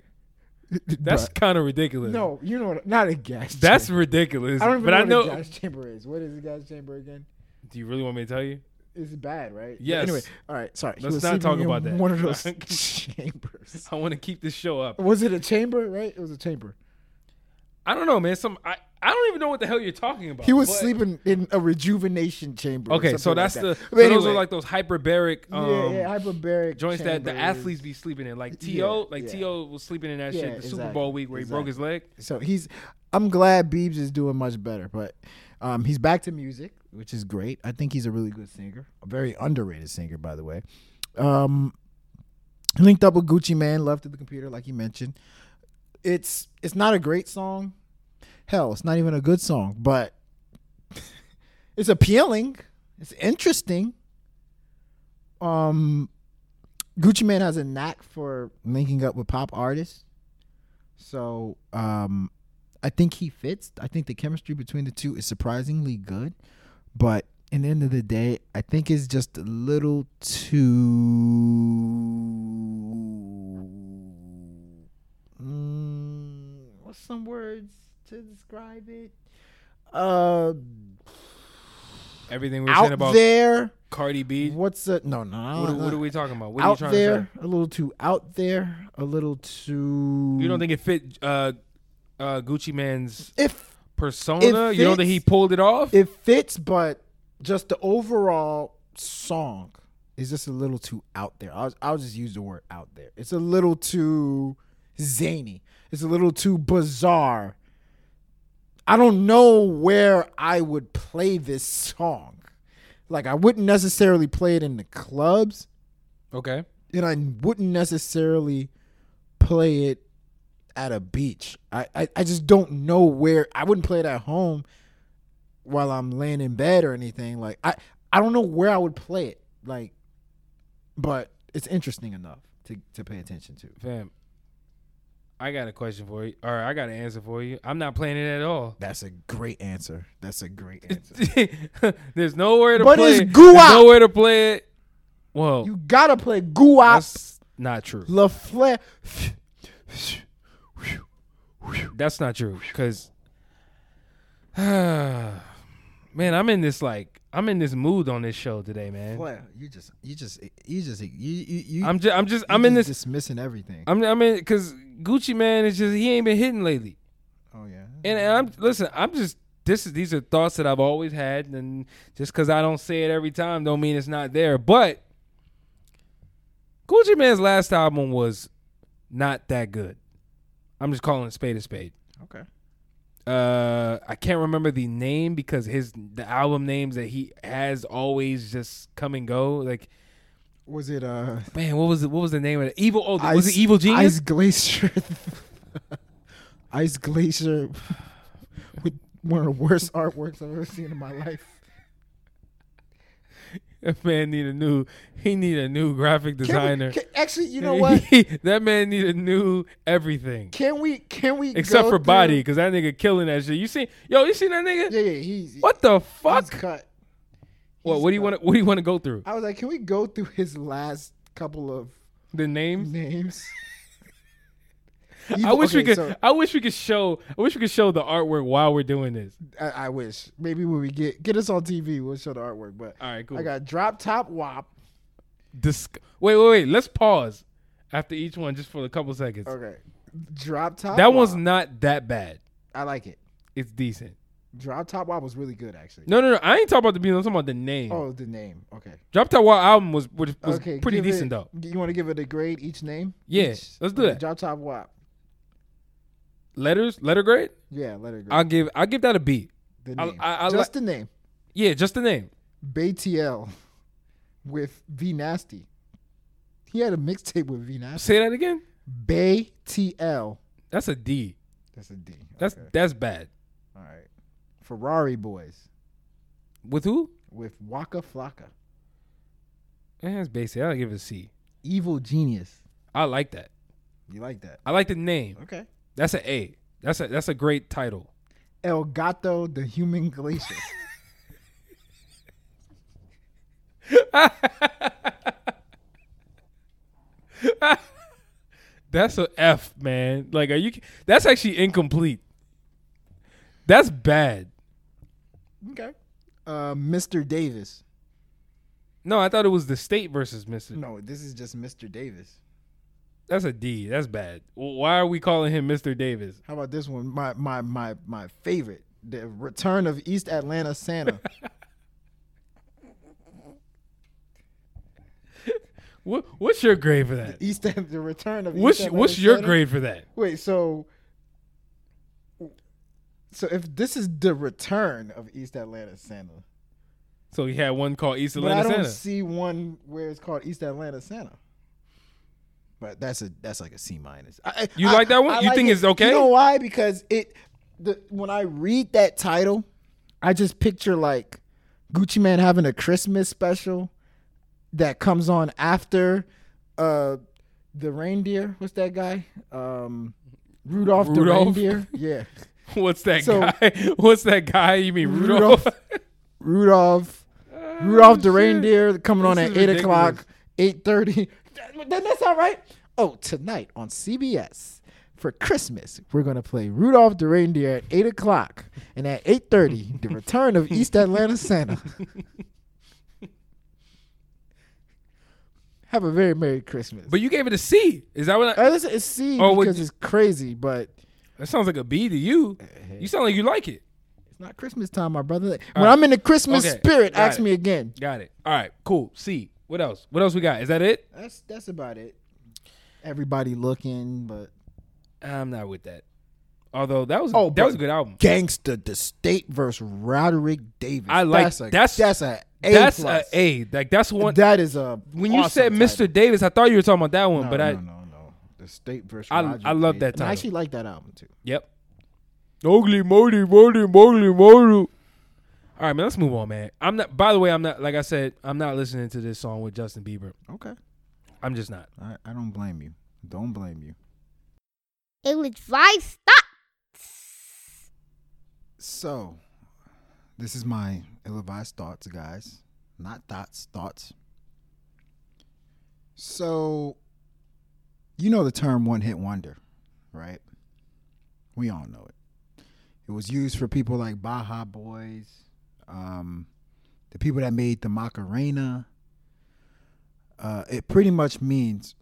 that's kind of ridiculous. no, you know, what- not a gas. that's chamber. ridiculous. I don't even but know I what know. a gas chamber is. What is a gas chamber again? Do you really want me to tell you? It's bad, right? Yes. Anyway, all right. Sorry. Let's not talk about that. One of those <laughs> chambers. I want to keep this show up. Was it a chamber? Right? It was a chamber. I don't know, man. Some I, I don't even know what the hell you're talking about. He was but- sleeping in a rejuvenation chamber. Okay, so that's like the that. so But those are like those hyperbaric um, yeah, yeah, hyperbaric joints that the athletes be sleeping in. Like To, Yeah, like yeah. To was sleeping in that shit the Super Bowl week where he broke his leg. So he's. I'm glad Biebs is doing much better, but um, he's back to music, which is great. I think he's a really good singer, a very underrated singer, by the way. Um, linked up with Gucci Mane, love to the computer, like you mentioned. it's it's not a great song. Hell, it's not even a good song, but <laughs> it's appealing. It's interesting. Um, Gucci Mane has a knack for linking up with pop artists, so um, I think he fits. I think the chemistry between the two is surprisingly good, but in the end of the day, I think it's just a little too. Mm, what's some words to describe it? Uh, Everything we're saying about there. Cardi B. What's a no no? What, are- what are we talking about? What are you out trying there? to say? A little too out there. A little too. You don't think it fit uh, uh, Gucci Mane's if persona? You don't think he pulled it off? it fits, but just the overall song is just a little too out there. I'll, I'll just use the word out there. It's a little too zany. It's a little too bizarre. I don't know where I would play this song. Like I wouldn't necessarily play it in the clubs, okay. and I wouldn't necessarily play it at a beach. I, I, I just don't know where I wouldn't play it at home while I'm laying in bed or anything. Like I, I don't know where I would play it. Like but it's interesting enough to, to pay attention to. Fam, I got a question for you. Or I got an answer for you. I'm not playing it at all. That's a great answer. That's a great <laughs> answer. There's nowhere to But play it's it. goo There's nowhere to play it. Well, you gotta play Guap that's not true. La Flare. That's not true. Cause, <sighs> man, I'm in this like I'm in this mood on this show today, man. Flare. You just you just you just you you, you I'm just I'm just I'm in just this. dismissing everything. I'm I'm in because Gucci Mane is just he ain't been hitting lately. oh yeah. And, and I'm listen. I'm just this is these are thoughts that I've always had, and just because I don't say it every time, don't mean it's not there. But Gucci Mane's last album was not that good. I'm just calling it spade a spade. Okay. Uh, I can't remember the name because his the album names that he has always just come and go. Like Was it uh man, what was it? What was the name of it? Evil? Oh, was it Evil Genius? Ice? Glacier. <laughs> Ice Glacier <sighs> with one of the worst artworks I've ever seen in my life. <laughs> That man need a new. He need a new graphic Can we- designer. can- actually, you know <laughs> what? that man need a new everything Can we? Can we? except for body, because that nigga killing that shit. You see, yo, you seen that nigga? Yeah, yeah. He's What the fuck? cut. What? He's What do you want? to What do you want to go through? I was like, can we go through his last couple of The names. names? <laughs> I wish we could. so I wish we could show. I wish we could show the artwork while we're doing this. I, I wish maybe when we get get us on TV, we'll show the artwork. But All right, cool. I got drop top wop. Disc- wait, wait, wait. Let's pause after each one just for a couple seconds. Okay, drop top. That one's not that bad. I like it. It's decent. Drop top wop was really good actually. No, no, no. I ain't talking about the beat. I'm talking about the name. Oh, the name. Okay. Drop Top Wop album was was, was okay. pretty decent it, though. You want to give it a grade each name? Yeah, Each? let's do Okay, that. Drop top wop. Letters, letter grade. Yeah, letter grade. I'll give I'll give that a B. the name. I- I Just li- the name. Yeah, just the name. BayTL with V Nasty. He had a mixtape with V Nasty. Say that again. Bay TL. That's a D. That's a D. That's Okay. that's bad. all right. Ferrari Boys With who? with Waka Flocka. Eh, that's basic. I'll give it a C. Evil Genius. I like that. You like that? I like the name. Okay. That's an A. That's a that's a great title. El Gato, the Human Glacier. <laughs> That's a F, man. Like, are you? That's actually incomplete. That's bad. okay. Uh, Mr. Davis. No, I thought it was the state versus Mister. No, this is just Mr. Davis. That's a D. That's bad. Why are we calling him Mister Davis? How about this one? My my my my favorite. The Return of East Atlanta Santa. <laughs> What What's your grade for that? East the Return of What's East Atlanta What's your Santa. grade for that? Wait, so so if this is the return of East Atlanta Santa, So he had one called East but I Atlanta don't Santa. see one where it's called East Atlanta Santa. But that's a that's like a C minus. I- I- You I- like that one? I You like think it. it's okay? You know why? Because it the when I read that title, I just picture like Gucci Mane having a Christmas special that comes on after uh the reindeer. What's that guy? Um Rudolph, the reindeer. Yeah. <laughs> What's that So- guy? <laughs> What's that guy? You mean Rudolph? Rudolph. Rudolph <laughs> the reindeer coming on at eight o'clock, eight thirty. That, that's all right. Oh, tonight on CBS for Christmas, we're gonna play Rudolph the reindeer at eight o'clock, and at eight thirty, the <laughs> return of East Atlanta Santa. <laughs> Have a very merry Christmas. but you gave it a C. Is that what? I, Uh, listen, it's C Oh, because it's crazy, but that sounds like a B to you. You sound like you like it. it's not Christmas time, my brother. When right. I'm in the Christmas Okay, spirit, got ask it. me again. Got it. All right. Cool. C. What else? What else we got? Is that it? That's that's about it. Everybody looking, but I'm not with that. Although that was Oh, that was a good album. Gangsta the State versus Roderick Davis. I like- that's a, that's- that's a A that's plus. a A. Like that's one. That is a when you awesome said Mr. Davis, I thought you were talking about that one, No, but I no, no, no. The State versus. I- I love Davis. that And I actually like that album too. Yep. Ugly, moly, moly, moly, moly. All right, man. Let's move on, man. I'm not. By the way, I'm not. Like I said, I'm not listening to this song with Justin Bieber. Okay, I'm just not. I, I don't blame you. Don't blame you. Ill-advised thoughts. So, this is my ill-advised thoughts, guys. Not thoughts, thoughts. So, you know the term one-hit wonder, right? We all know it. It was used for people like Baja Boys, um, the people that made the Macarena. Uh, it pretty much means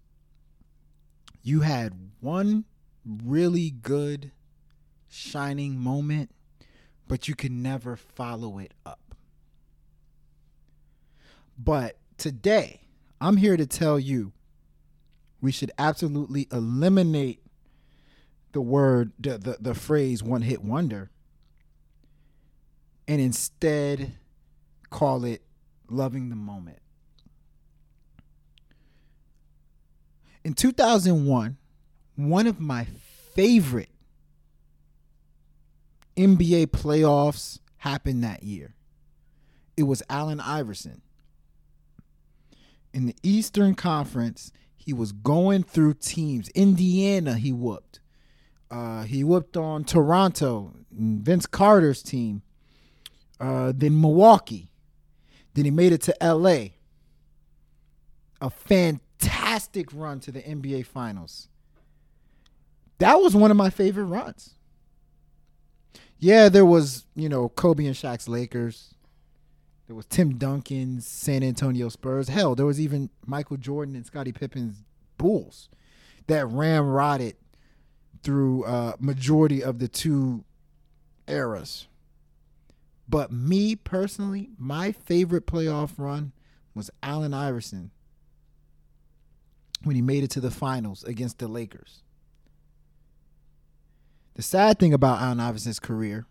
you had one really good shining moment, but you can never follow it up. But today, I'm here to tell you we should absolutely eliminate the word, the, the, the phrase one hit wonder, and instead call it loving the moment. In 2001, one of my favorite NBA playoffs happened that year. It was Allen Iverson. In the Eastern Conference, he was going through teams. Indiana, he whooped. Uh, he whooped on Toronto, Vince Carter's team. Uh, then Milwaukee. Then he made it to LA. A fantastic run to the NBA Finals. That was one of my favorite runs. Yeah, there was, you know, Kobe and Shaq's Lakers. There was Tim Duncan's San Antonio Spurs. Hell, there was even Michael Jordan and Scottie Pippen's Bulls that ramrodded through uh, majority of the two eras. But me personally, my favorite playoff run was Allen Iverson when he made it to the finals against the Lakers. The sad thing about Allen Iverson's career,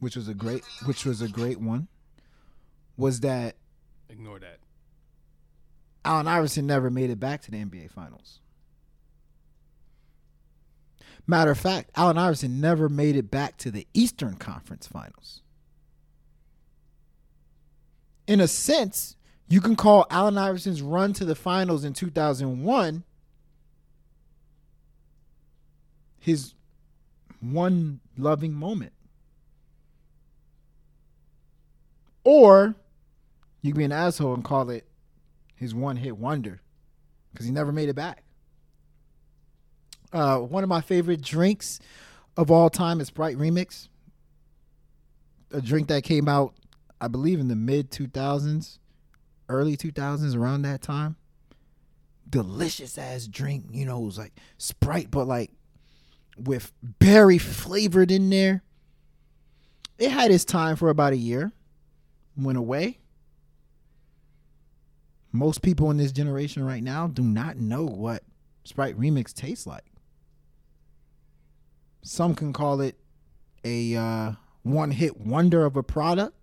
which was a great which was a great one, was that Ignore that. Allen Iverson never made it back to the NBA Finals. Matter of fact, Allen Iverson never made it back to the Eastern Conference Finals. In a sense, you can call Allen Iverson's run to the finals in 2001 his one loving moment. Or you can be an asshole and call it his one hit wonder because he never made it back. Uh, one of my favorite drinks of all time is Sprite Remix. A drink that came out, I believe, in the mid 2000s, early 2000s, around that time. Delicious ass drink. You know, it was like Sprite, but like with berry flavored in there. It had its time for about a year, went away. Most people in this generation right now do not know what Sprite Remix tastes like. Some can call it a uh, one hit wonder of a product.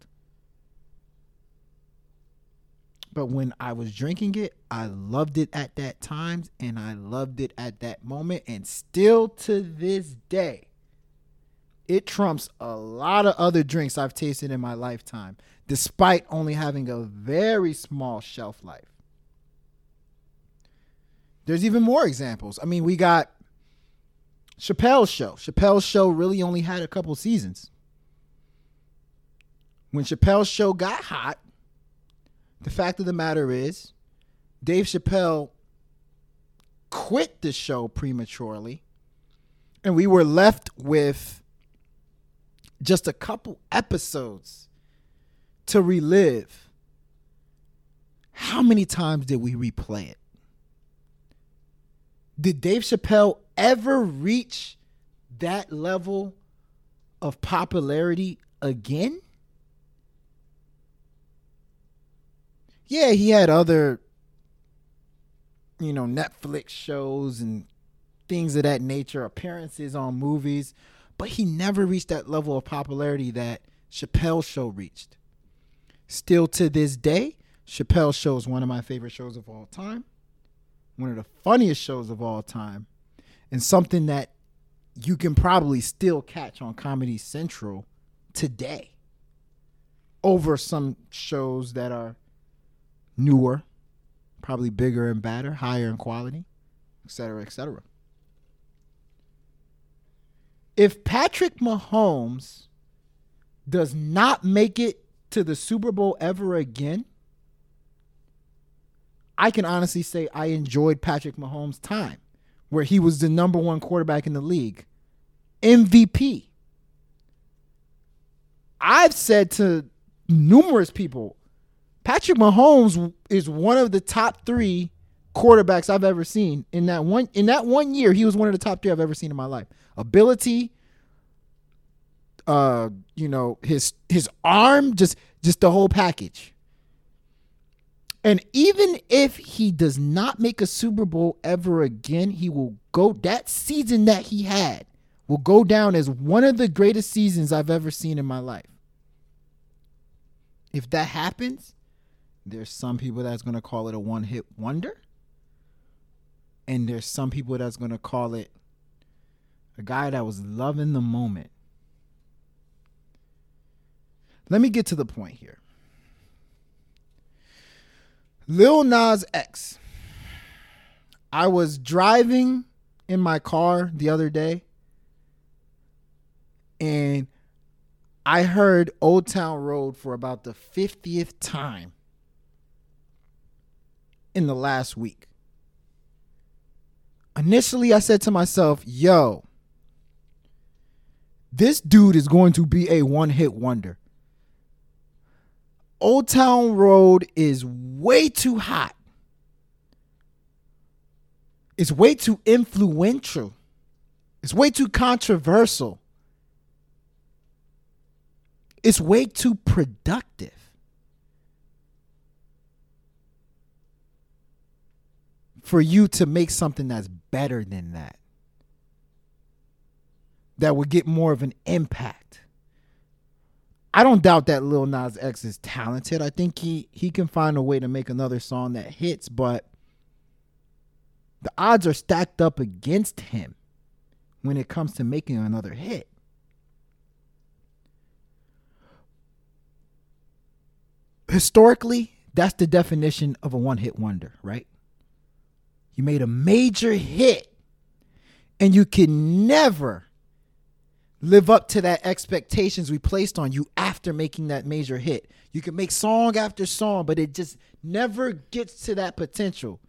But when I was drinking it, I loved it at that time and I loved it at that moment. And still to this day, it trumps a lot of other drinks I've tasted in my lifetime, despite only having a very small shelf life. There's even more examples. I mean, we got Chappelle's show. Chappelle's show really only had a couple seasons. When Chappelle's show got hot, the fact of the matter is, Dave Chappelle quit the show prematurely, and we were left with just a couple episodes to relive. How many times did we replay it? Did Dave Chappelle ever reach that level of popularity again? Yeah, he had other, you know, Netflix shows and things of that nature, appearances on movies, but he never reached that level of popularity that Chappelle's show reached. Still to this day, Chappelle's show is one of my favorite shows of all time one of the funniest shows of all time, and something that you can probably still catch on Comedy Central today over some shows that are newer, probably bigger and badder, higher in quality, etc., cetera, et cetera. If Patrick Mahomes does not make it to the Super Bowl ever again, I can honestly say I enjoyed Patrick Mahomes' time where he was the number one quarterback in the league, MVP. I've said to numerous people, Patrick Mahomes is one of the top three quarterbacks I've ever seen. In that one in that one year, he was one of the top three I've ever seen in my life. Ability, uh, you know, his his arm, just just the whole package. And even if he does not make a Super Bowl ever again, he will go that season that he had will go down as one of the greatest seasons I've ever seen in my life. If that happens, there's some people that's going to call it a one-hit wonder. And there's some people that's going to call it a guy that was loving the moment. Let me get to the point here. Lil Nas X. I was driving in my car the other day and I heard Old Town Road for about the 50th time in the last week. Initially, I said to myself, yo, this dude is going to be a one hit wonder. Old Town Road is way too hot. It's way too influential. It's way too controversial. It's way too productive. For you to make something that's better than that, that would get more of an impact. I don't doubt that Lil Nas X is talented. I think he he can find a way to make another song that hits, but the odds are stacked up against him when it comes to making another hit. Historically, that's the definition of a one-hit wonder, right? You made a major hit and you can never live up to that expectations we placed on you after making that major hit. You can make song after song, but it just never gets to that potential.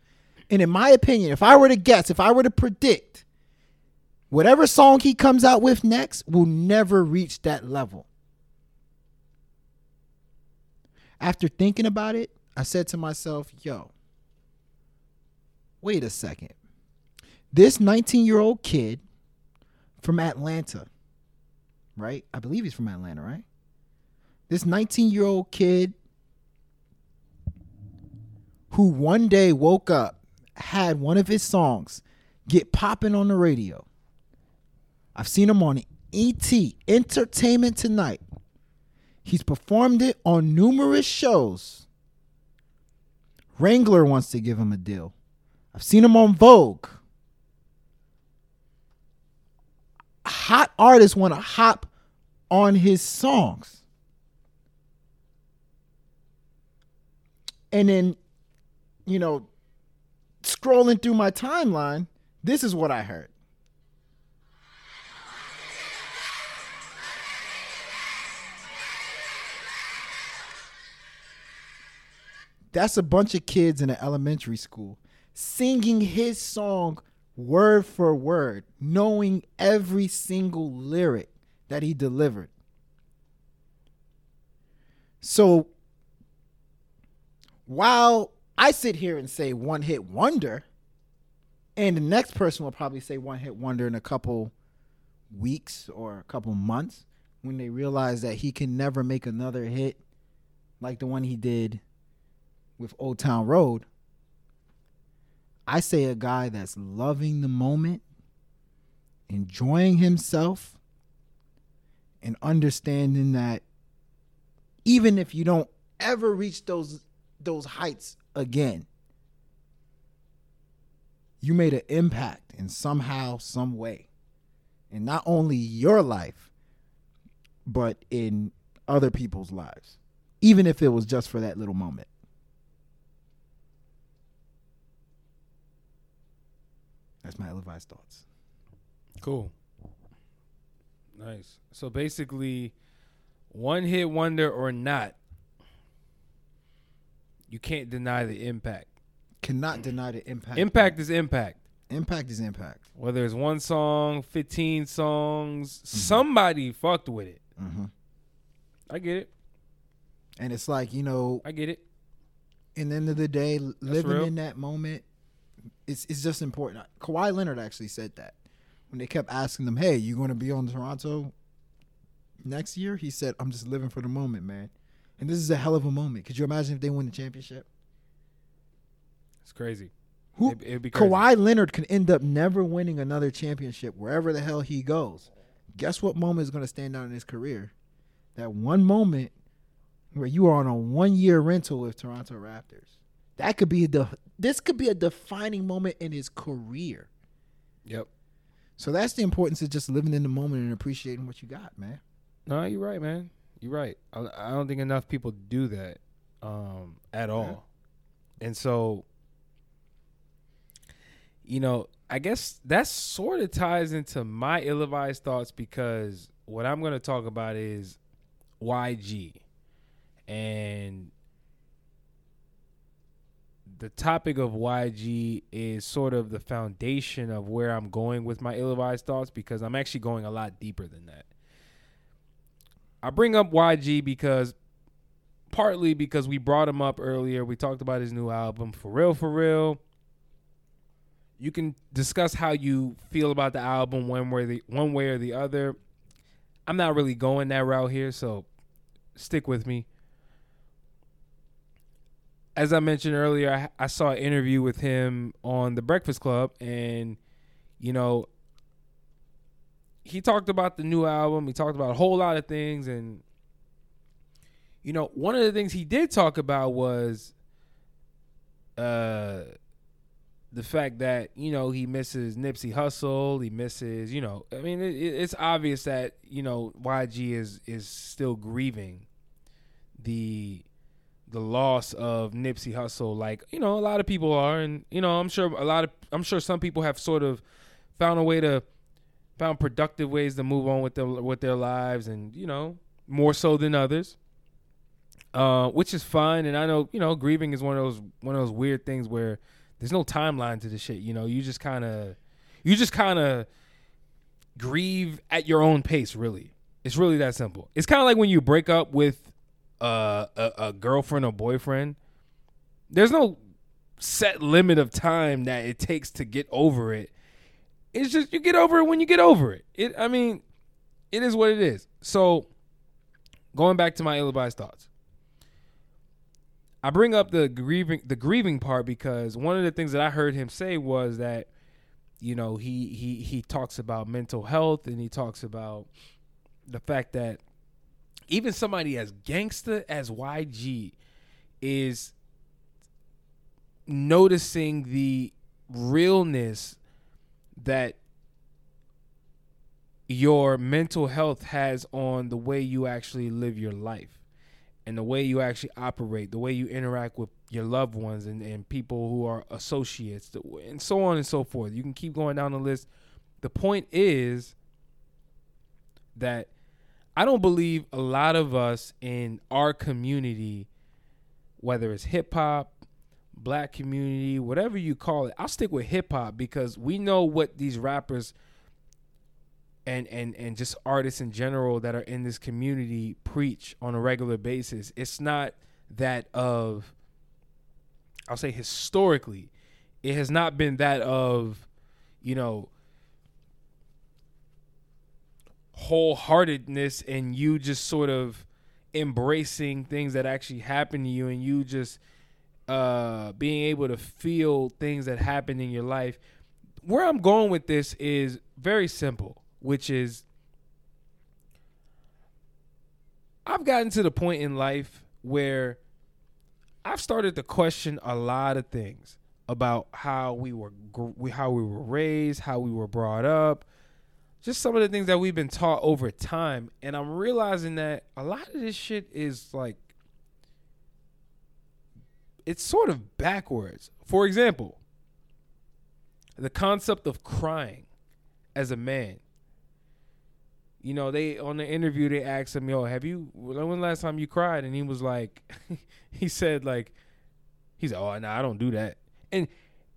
And in my opinion, if I were to guess, if I were to predict, whatever song he comes out with next will never reach that level. After thinking about it, I said to myself, yo, wait a second. This 19 year old kid from Atlanta right? I believe he's from Atlanta, right? This 19 year old kid who one day woke up, had one of his songs get popping on the radio. I've seen him on ET, Entertainment Tonight. He's performed it on numerous shows. Wrangler wants to give him a deal. I've seen him on Vogue. Hot artists want to hop on his songs. And then, you know, scrolling through my timeline, this is what I heard. That's a bunch of kids in an elementary school singing his song word for word, knowing every single lyric that he delivered. So while I sit here and say one hit wonder, and the next person will probably say one hit wonder in a couple weeks or a couple months when they realize that he can never make another hit like the one he did with Old Town Road. I say a guy that's loving the moment, enjoying himself, and understanding that even if you don't ever reach those those heights again, you made an impact in somehow, some way. In not only your life, but in other people's lives. Even if it was just for that little moment. That's my ill-advised thoughts. Cool. Nice. So basically, one hit wonder or not, you can't deny the impact. Cannot deny the impact. Impact is impact. Impact is impact. Whether it's one song, 15 songs, Mm-hmm. somebody fucked with it. Mhm. I get it. And it's like, you know, I get it. in the end of the day, l- living real. in that moment, it's it's just important. Kawhi Leonard actually said that when they kept asking him, "Hey, you going to be on Toronto next year?" He said, "I'm just living for the moment, man." And this is a hell of a moment. Could you imagine if they win the championship? It's crazy. Who It'd- it'd be crazy. Kawhi Leonard could end up never winning another championship wherever the hell he goes. Guess what moment is going to stand out in his career? That one moment where you are on a one year rental with Toronto Raptors. That could be the this could be a defining moment in his career. Yep. So that's the importance of just living in the moment and appreciating what you got, man. No, you're right, man. You're right. I, I don't think enough people do that um, at all. And so, you know, I guess that sort of ties into my ill-advised thoughts because what I'm going to talk about is YG. And the topic of YG is sort of the foundation of where I'm going with my ill-advised thoughts because I'm actually going a lot deeper than that. I bring up YG because partly because we brought him up earlier. We talked about his new album, For Real, For Real. You can discuss how you feel about the album one way, the, one way or the other. I'm not really going that route here, so stick with me. As I mentioned earlier, I, I saw an interview with him on The Breakfast Club, and, you know, he talked about the new album. He talked about a whole lot of things, and you know, one of the things he did talk about was uh the fact that you know he misses Nipsey Hussle. He misses, you know, I mean, it, it's obvious that you know YG is is still grieving the the loss of Nipsey Hussle. Like you know, a lot of people are, and you know, I'm sure a lot of I'm sure some people have sort of found a way to found productive ways to move on with their with their lives, and you know more so than others, uh, which is fine. And I know you know grieving is one of those one of those weird things where there's no timeline to the shit. You know, you just kind of you just kind of grieve at your own pace. Really, it's really that simple. It's kind of like when you break up with a a girlfriend or boyfriend. There's no set limit of time that it takes to get over it it's just you get over it when you get over it. It I mean, it is what it is. So going back to my ill-advised thoughts. I bring up the grieving the grieving part because one of the things that I heard him say was that you know, he he he talks about mental health and he talks about the fact that even somebody as gangster as YG is noticing the realness that your mental health has on the way you actually live your life and the way you actually operate, the way you interact with your loved ones and, and people who are associates, and so on and so forth. You can keep going down the list. The point is that I don't believe a lot of us in our community, whether it's hip hop, black community, whatever you call it, I'll stick with hip hop because we know what these rappers and and and just artists in general that are in this community preach on a regular basis. It's not that of I'll say historically, it has not been that of, you know, wholeheartedness and you just sort of embracing things that actually happen to you and you just uh being able to feel things that happen in your life. Where I'm going with this is very simple which is I've gotten to the point in life where I've started to question a lot of things about how we were how we were raised, how we were brought up, just some of the things that we've been taught over time, and I'm realizing that a lot of this shit is like it's sort of backwards. For example, the concept of crying as a man you know, they on the interview they asked him, "Yo, have you? When the last time you cried?" And he was like, <laughs> he said like, he's "Oh, no, I don't do that." And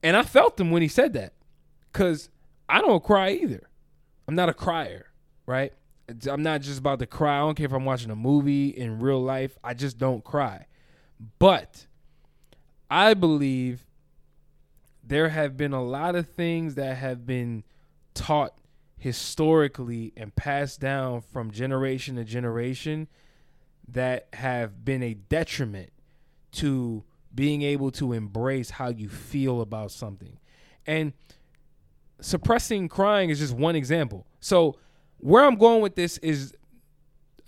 and I felt him when he said that, cause I don't cry either. I'm not a crier, right? I'm not just about to cry. I don't care if I'm watching a movie in real life. I just don't cry. But I believe there have been a lot of things that have been taught historically and passed down from generation to generation that have been a detriment to being able to embrace how you feel about something. And suppressing crying is just one example. So, where I'm going with this is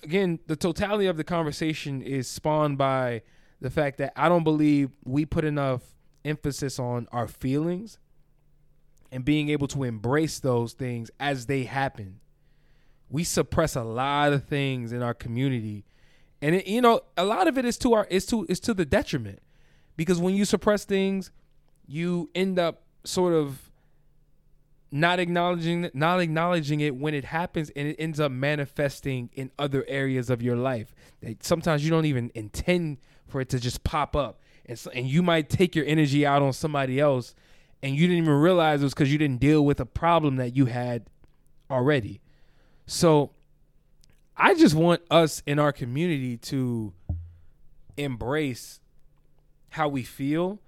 again, the totality of the conversation is spawned by the fact that I don't believe we put enough emphasis on our feelings and being able to embrace those things as they happen. We suppress a lot of things in our community. And it, you know, a lot of it is to our is to is to the detriment. Because when you suppress things, you end up sort of not acknowledging not acknowledging it when it happens and it ends up manifesting in other areas of your life. that Sometimes you don't even intend for it to just pop up. And, so, and you might take your energy out on somebody else and you didn't even realize it was because you didn't deal with a problem that you had already. So I just want us in our community to embrace how we feel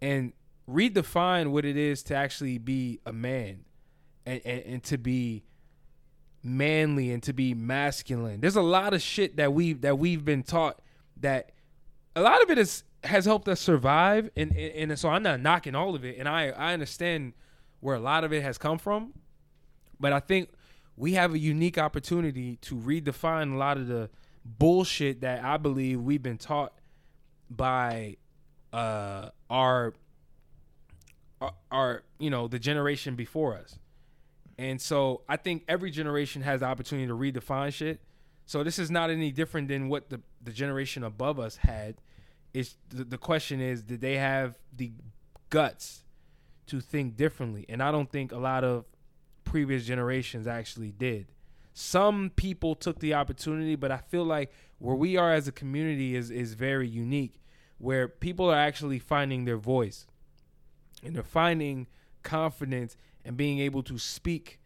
and redefine what it is to actually be a man and, and, and to be manly and to be masculine. There's a lot of shit that we that we've been taught that a lot of it is has helped us survive. And, and, and so I'm not knocking all of it. And I I understand where a lot of it has come from. But I think we have a unique opportunity to redefine a lot of the bullshit that I believe we've been taught by uh our our, our you know the generation before us and so I think every generation has the opportunity to redefine shit. So this is not any different than what the the generation above us had. It's the, the question is did they have the guts to think differently? And i don't think a lot of previous generations actually did. Some people took the opportunity but i feel like where we are as a community is is very unique where people are actually finding their voice. And they're finding confidence and being able to speak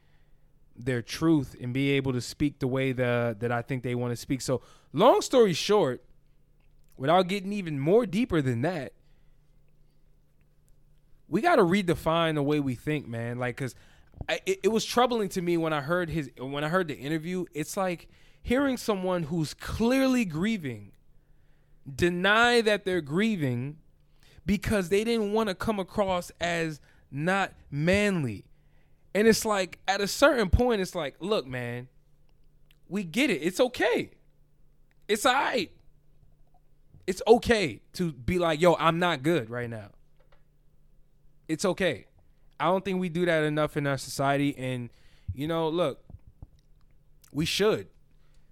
their truth and be able to speak the way the, that I think they want to speak. So, long story short, without getting even more deeper than that, we got to redefine the way we think, man. Like, cause it, it was troubling to me when I heard his when I heard the interview. It's like hearing someone who's clearly grieving deny that they're grieving because they didn't want to come across as not manly. And it's like at a certain point, it's like, look, man, we get it. It's okay. It's all right it's okay to be like, yo, I'm not good right now. it's okay. I don't think we do that enough in our society. And, you know, look, we should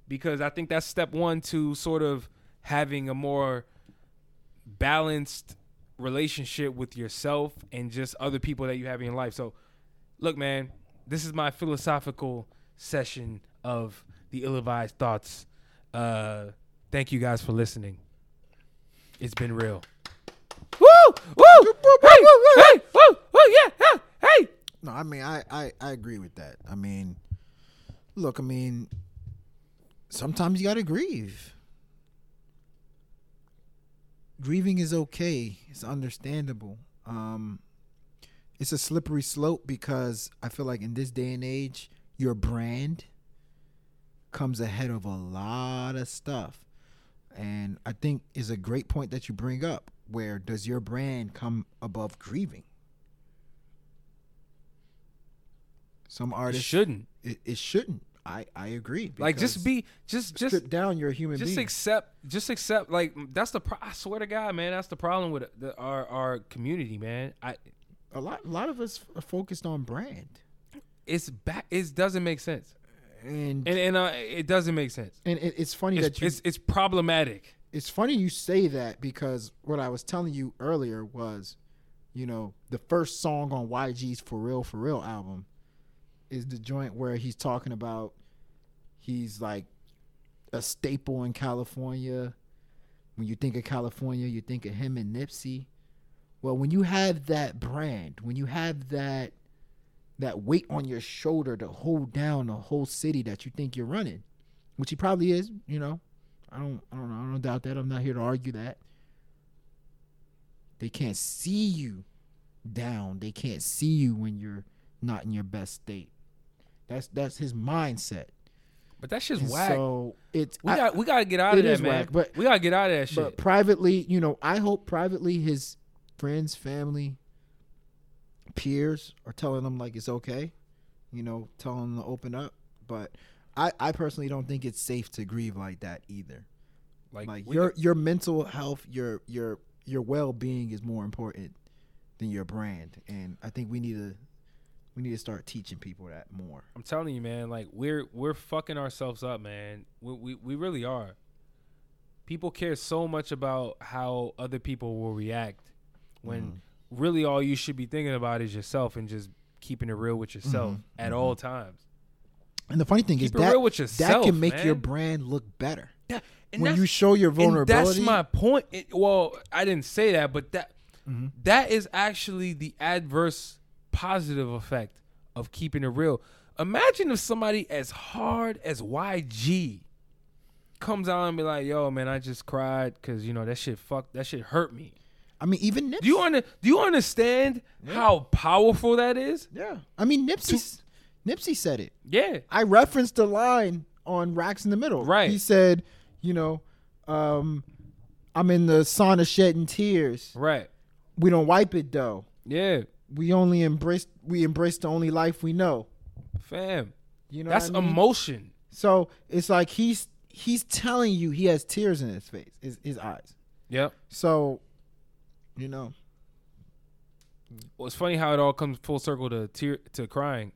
because I think that's step one to sort of having a more balanced relationship with yourself and just other people that you have in your life. So, look, man, this is my philosophical session of the ill-advised thoughts. Uh, thank you guys for listening. It's been real. Woo! Woo! Hey! Hey! Woo! Woo! Yeah! yeah, Hey! No, I mean I, I I agree with that. I mean, look, I mean, sometimes you gotta grieve. Grieving is okay. It's understandable. Um, it's a slippery slope because I feel like in this day and age, your brand comes ahead of a lot of stuff. And I think is a great point that you bring up. Where does your brand come above grieving? Some artists It shouldn't. It, it shouldn't. I I agree. Like just be just just strip down. You're a human just being. accept just accept like that's the pro- I swear to God, man, that's the problem with the, our our community, man. I a lot a lot of us are focused on brand, it's back it doesn't make sense. and And and uh, it doesn't make sense. and it, it's funny It's, that you it's it's problematic. it's funny you say that because what I was telling you earlier was, you know, the first song on YG's For Real For Real album is the joint where he's talking about he's like a staple in California. When you think of California, you think of him and Nipsey. Well, when you have that brand, when you have that that weight on your shoulder to hold down the whole city that you think you're running, which he probably is, you know, I don't I don't know. I don't doubt that. I'm not here to argue that. They can't see you down. They can't see you when you're not in your best state. That's that's his mindset. But that shit's And whack. So it's we I- got we gotta get out of that, man. whack, but- we gotta get out of that shit. but privately, you know, I hope privately his friends, family, peers are telling them like it's okay. You know, telling them to open up. But I, I personally don't think it's safe to grieve like that either. Like, like your got- your mental health, your your your well being is more important than your brand, and I think we need to we need to start teaching people that more. I'm telling you, man. Like we're we're fucking ourselves up, man. We we, we really are. People care so much about how other people will react when Mm-hmm. really all you should be thinking about is yourself and just keeping it real with yourself Mm-hmm. at all times. And the funny thing Keep is that with that yourself, can make your brand look better Yeah, when you show your and vulnerability. that's my point. It- well, I didn't say that, but that Mm-hmm. that is actually the adverse positive effect of keeping it real. Imagine if somebody as hard as YG comes out and be like, "Yo, man, I just cried because you know that shit fuck that shit hurt me." I mean, even Nipsey. Do you under, Do you understand how powerful that is? Yeah. I mean, Nipsey. Nipsey said it. Yeah, I referenced the line on Racks in the Middle. Right. He said, you know, um, I'm in the sauna shedding tears. right. We don't wipe it though. Yeah, We only embrace we embrace the only life we know. fam. You know That's I mean? emotion. So it's like he's he's telling you he has tears in his face, his, his eyes. Yep. So, you know, Well, it's funny how it all comes full circle to tear to crying,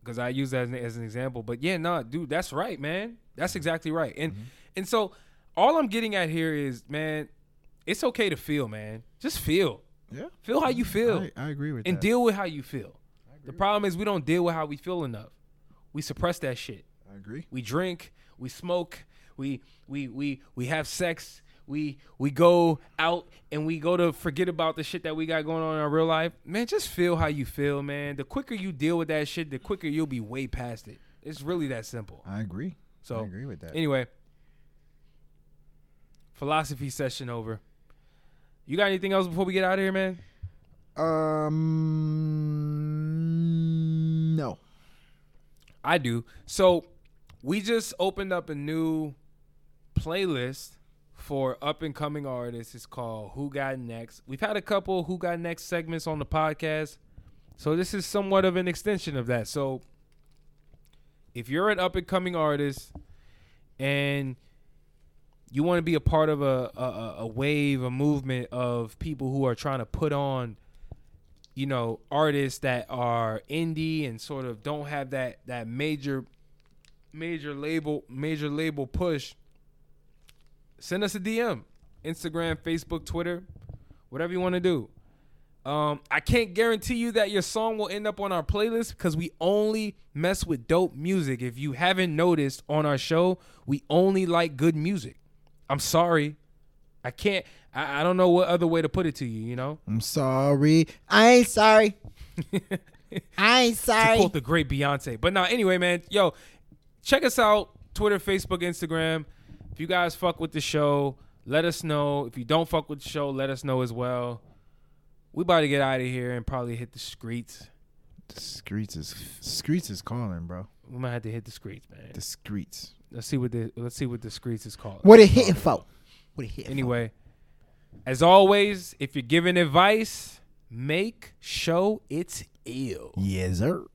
because I use that as an, as an example. But yeah, no, dude, that's right, man. That's mm-hmm. exactly right. And mm-hmm. and so all I'm getting at here is, man, it's okay to feel, man. Just feel, yeah, feel how you feel, I, I agree with you. and that. deal with how you feel. The problem is we don't deal with how we feel enough. We suppress that shit. I agree. We drink, we smoke, we we we we have sex, we we go out and we go to forget about the shit that we got going on in our real life. Man, just feel how you feel, man. The quicker you deal with that shit, the quicker you'll be way past it. It's really that simple. I agree. So I agree with that. Anyway, philosophy session over. You got anything else before we get out of here, man? Um, no. I do. So we just opened up a new playlist for up and coming artists. It's called Who Got Next. We've had a couple Who Got Next segments on the podcast. So this is somewhat of an extension of that. So if you're an up and coming artist and you want to be a part of a, a a- wave, a movement of people who are trying to put on you know, artists that are indie and sort of don't have that that major major label major label push, send us a DM. Instagram, Facebook, Twitter, whatever you want to do. Um, I can't guarantee you that your song will end up on our playlist because we only mess with dope music. If you haven't noticed on our show, we only like good music. I'm sorry. I can't I, I don't know what other way to put it to you, you know? I'm sorry. I ain't sorry. <laughs> I ain't sorry. to quote the great Beyonce. But now, anyway, man, yo, check us out Twitter, Facebook, Instagram. If you guys fuck with the show, let us know. If you don't fuck with the show, let us know as well. We about to get out of here and probably hit the streets. The streets is streets is calling, bro. We might have to hit the streets, man. The streets. Let's see what the let's see what the streets is called. What it hitting for? What it hitting Anyway, as always, if you're giving advice, make show it's ill. for? Yes, sir.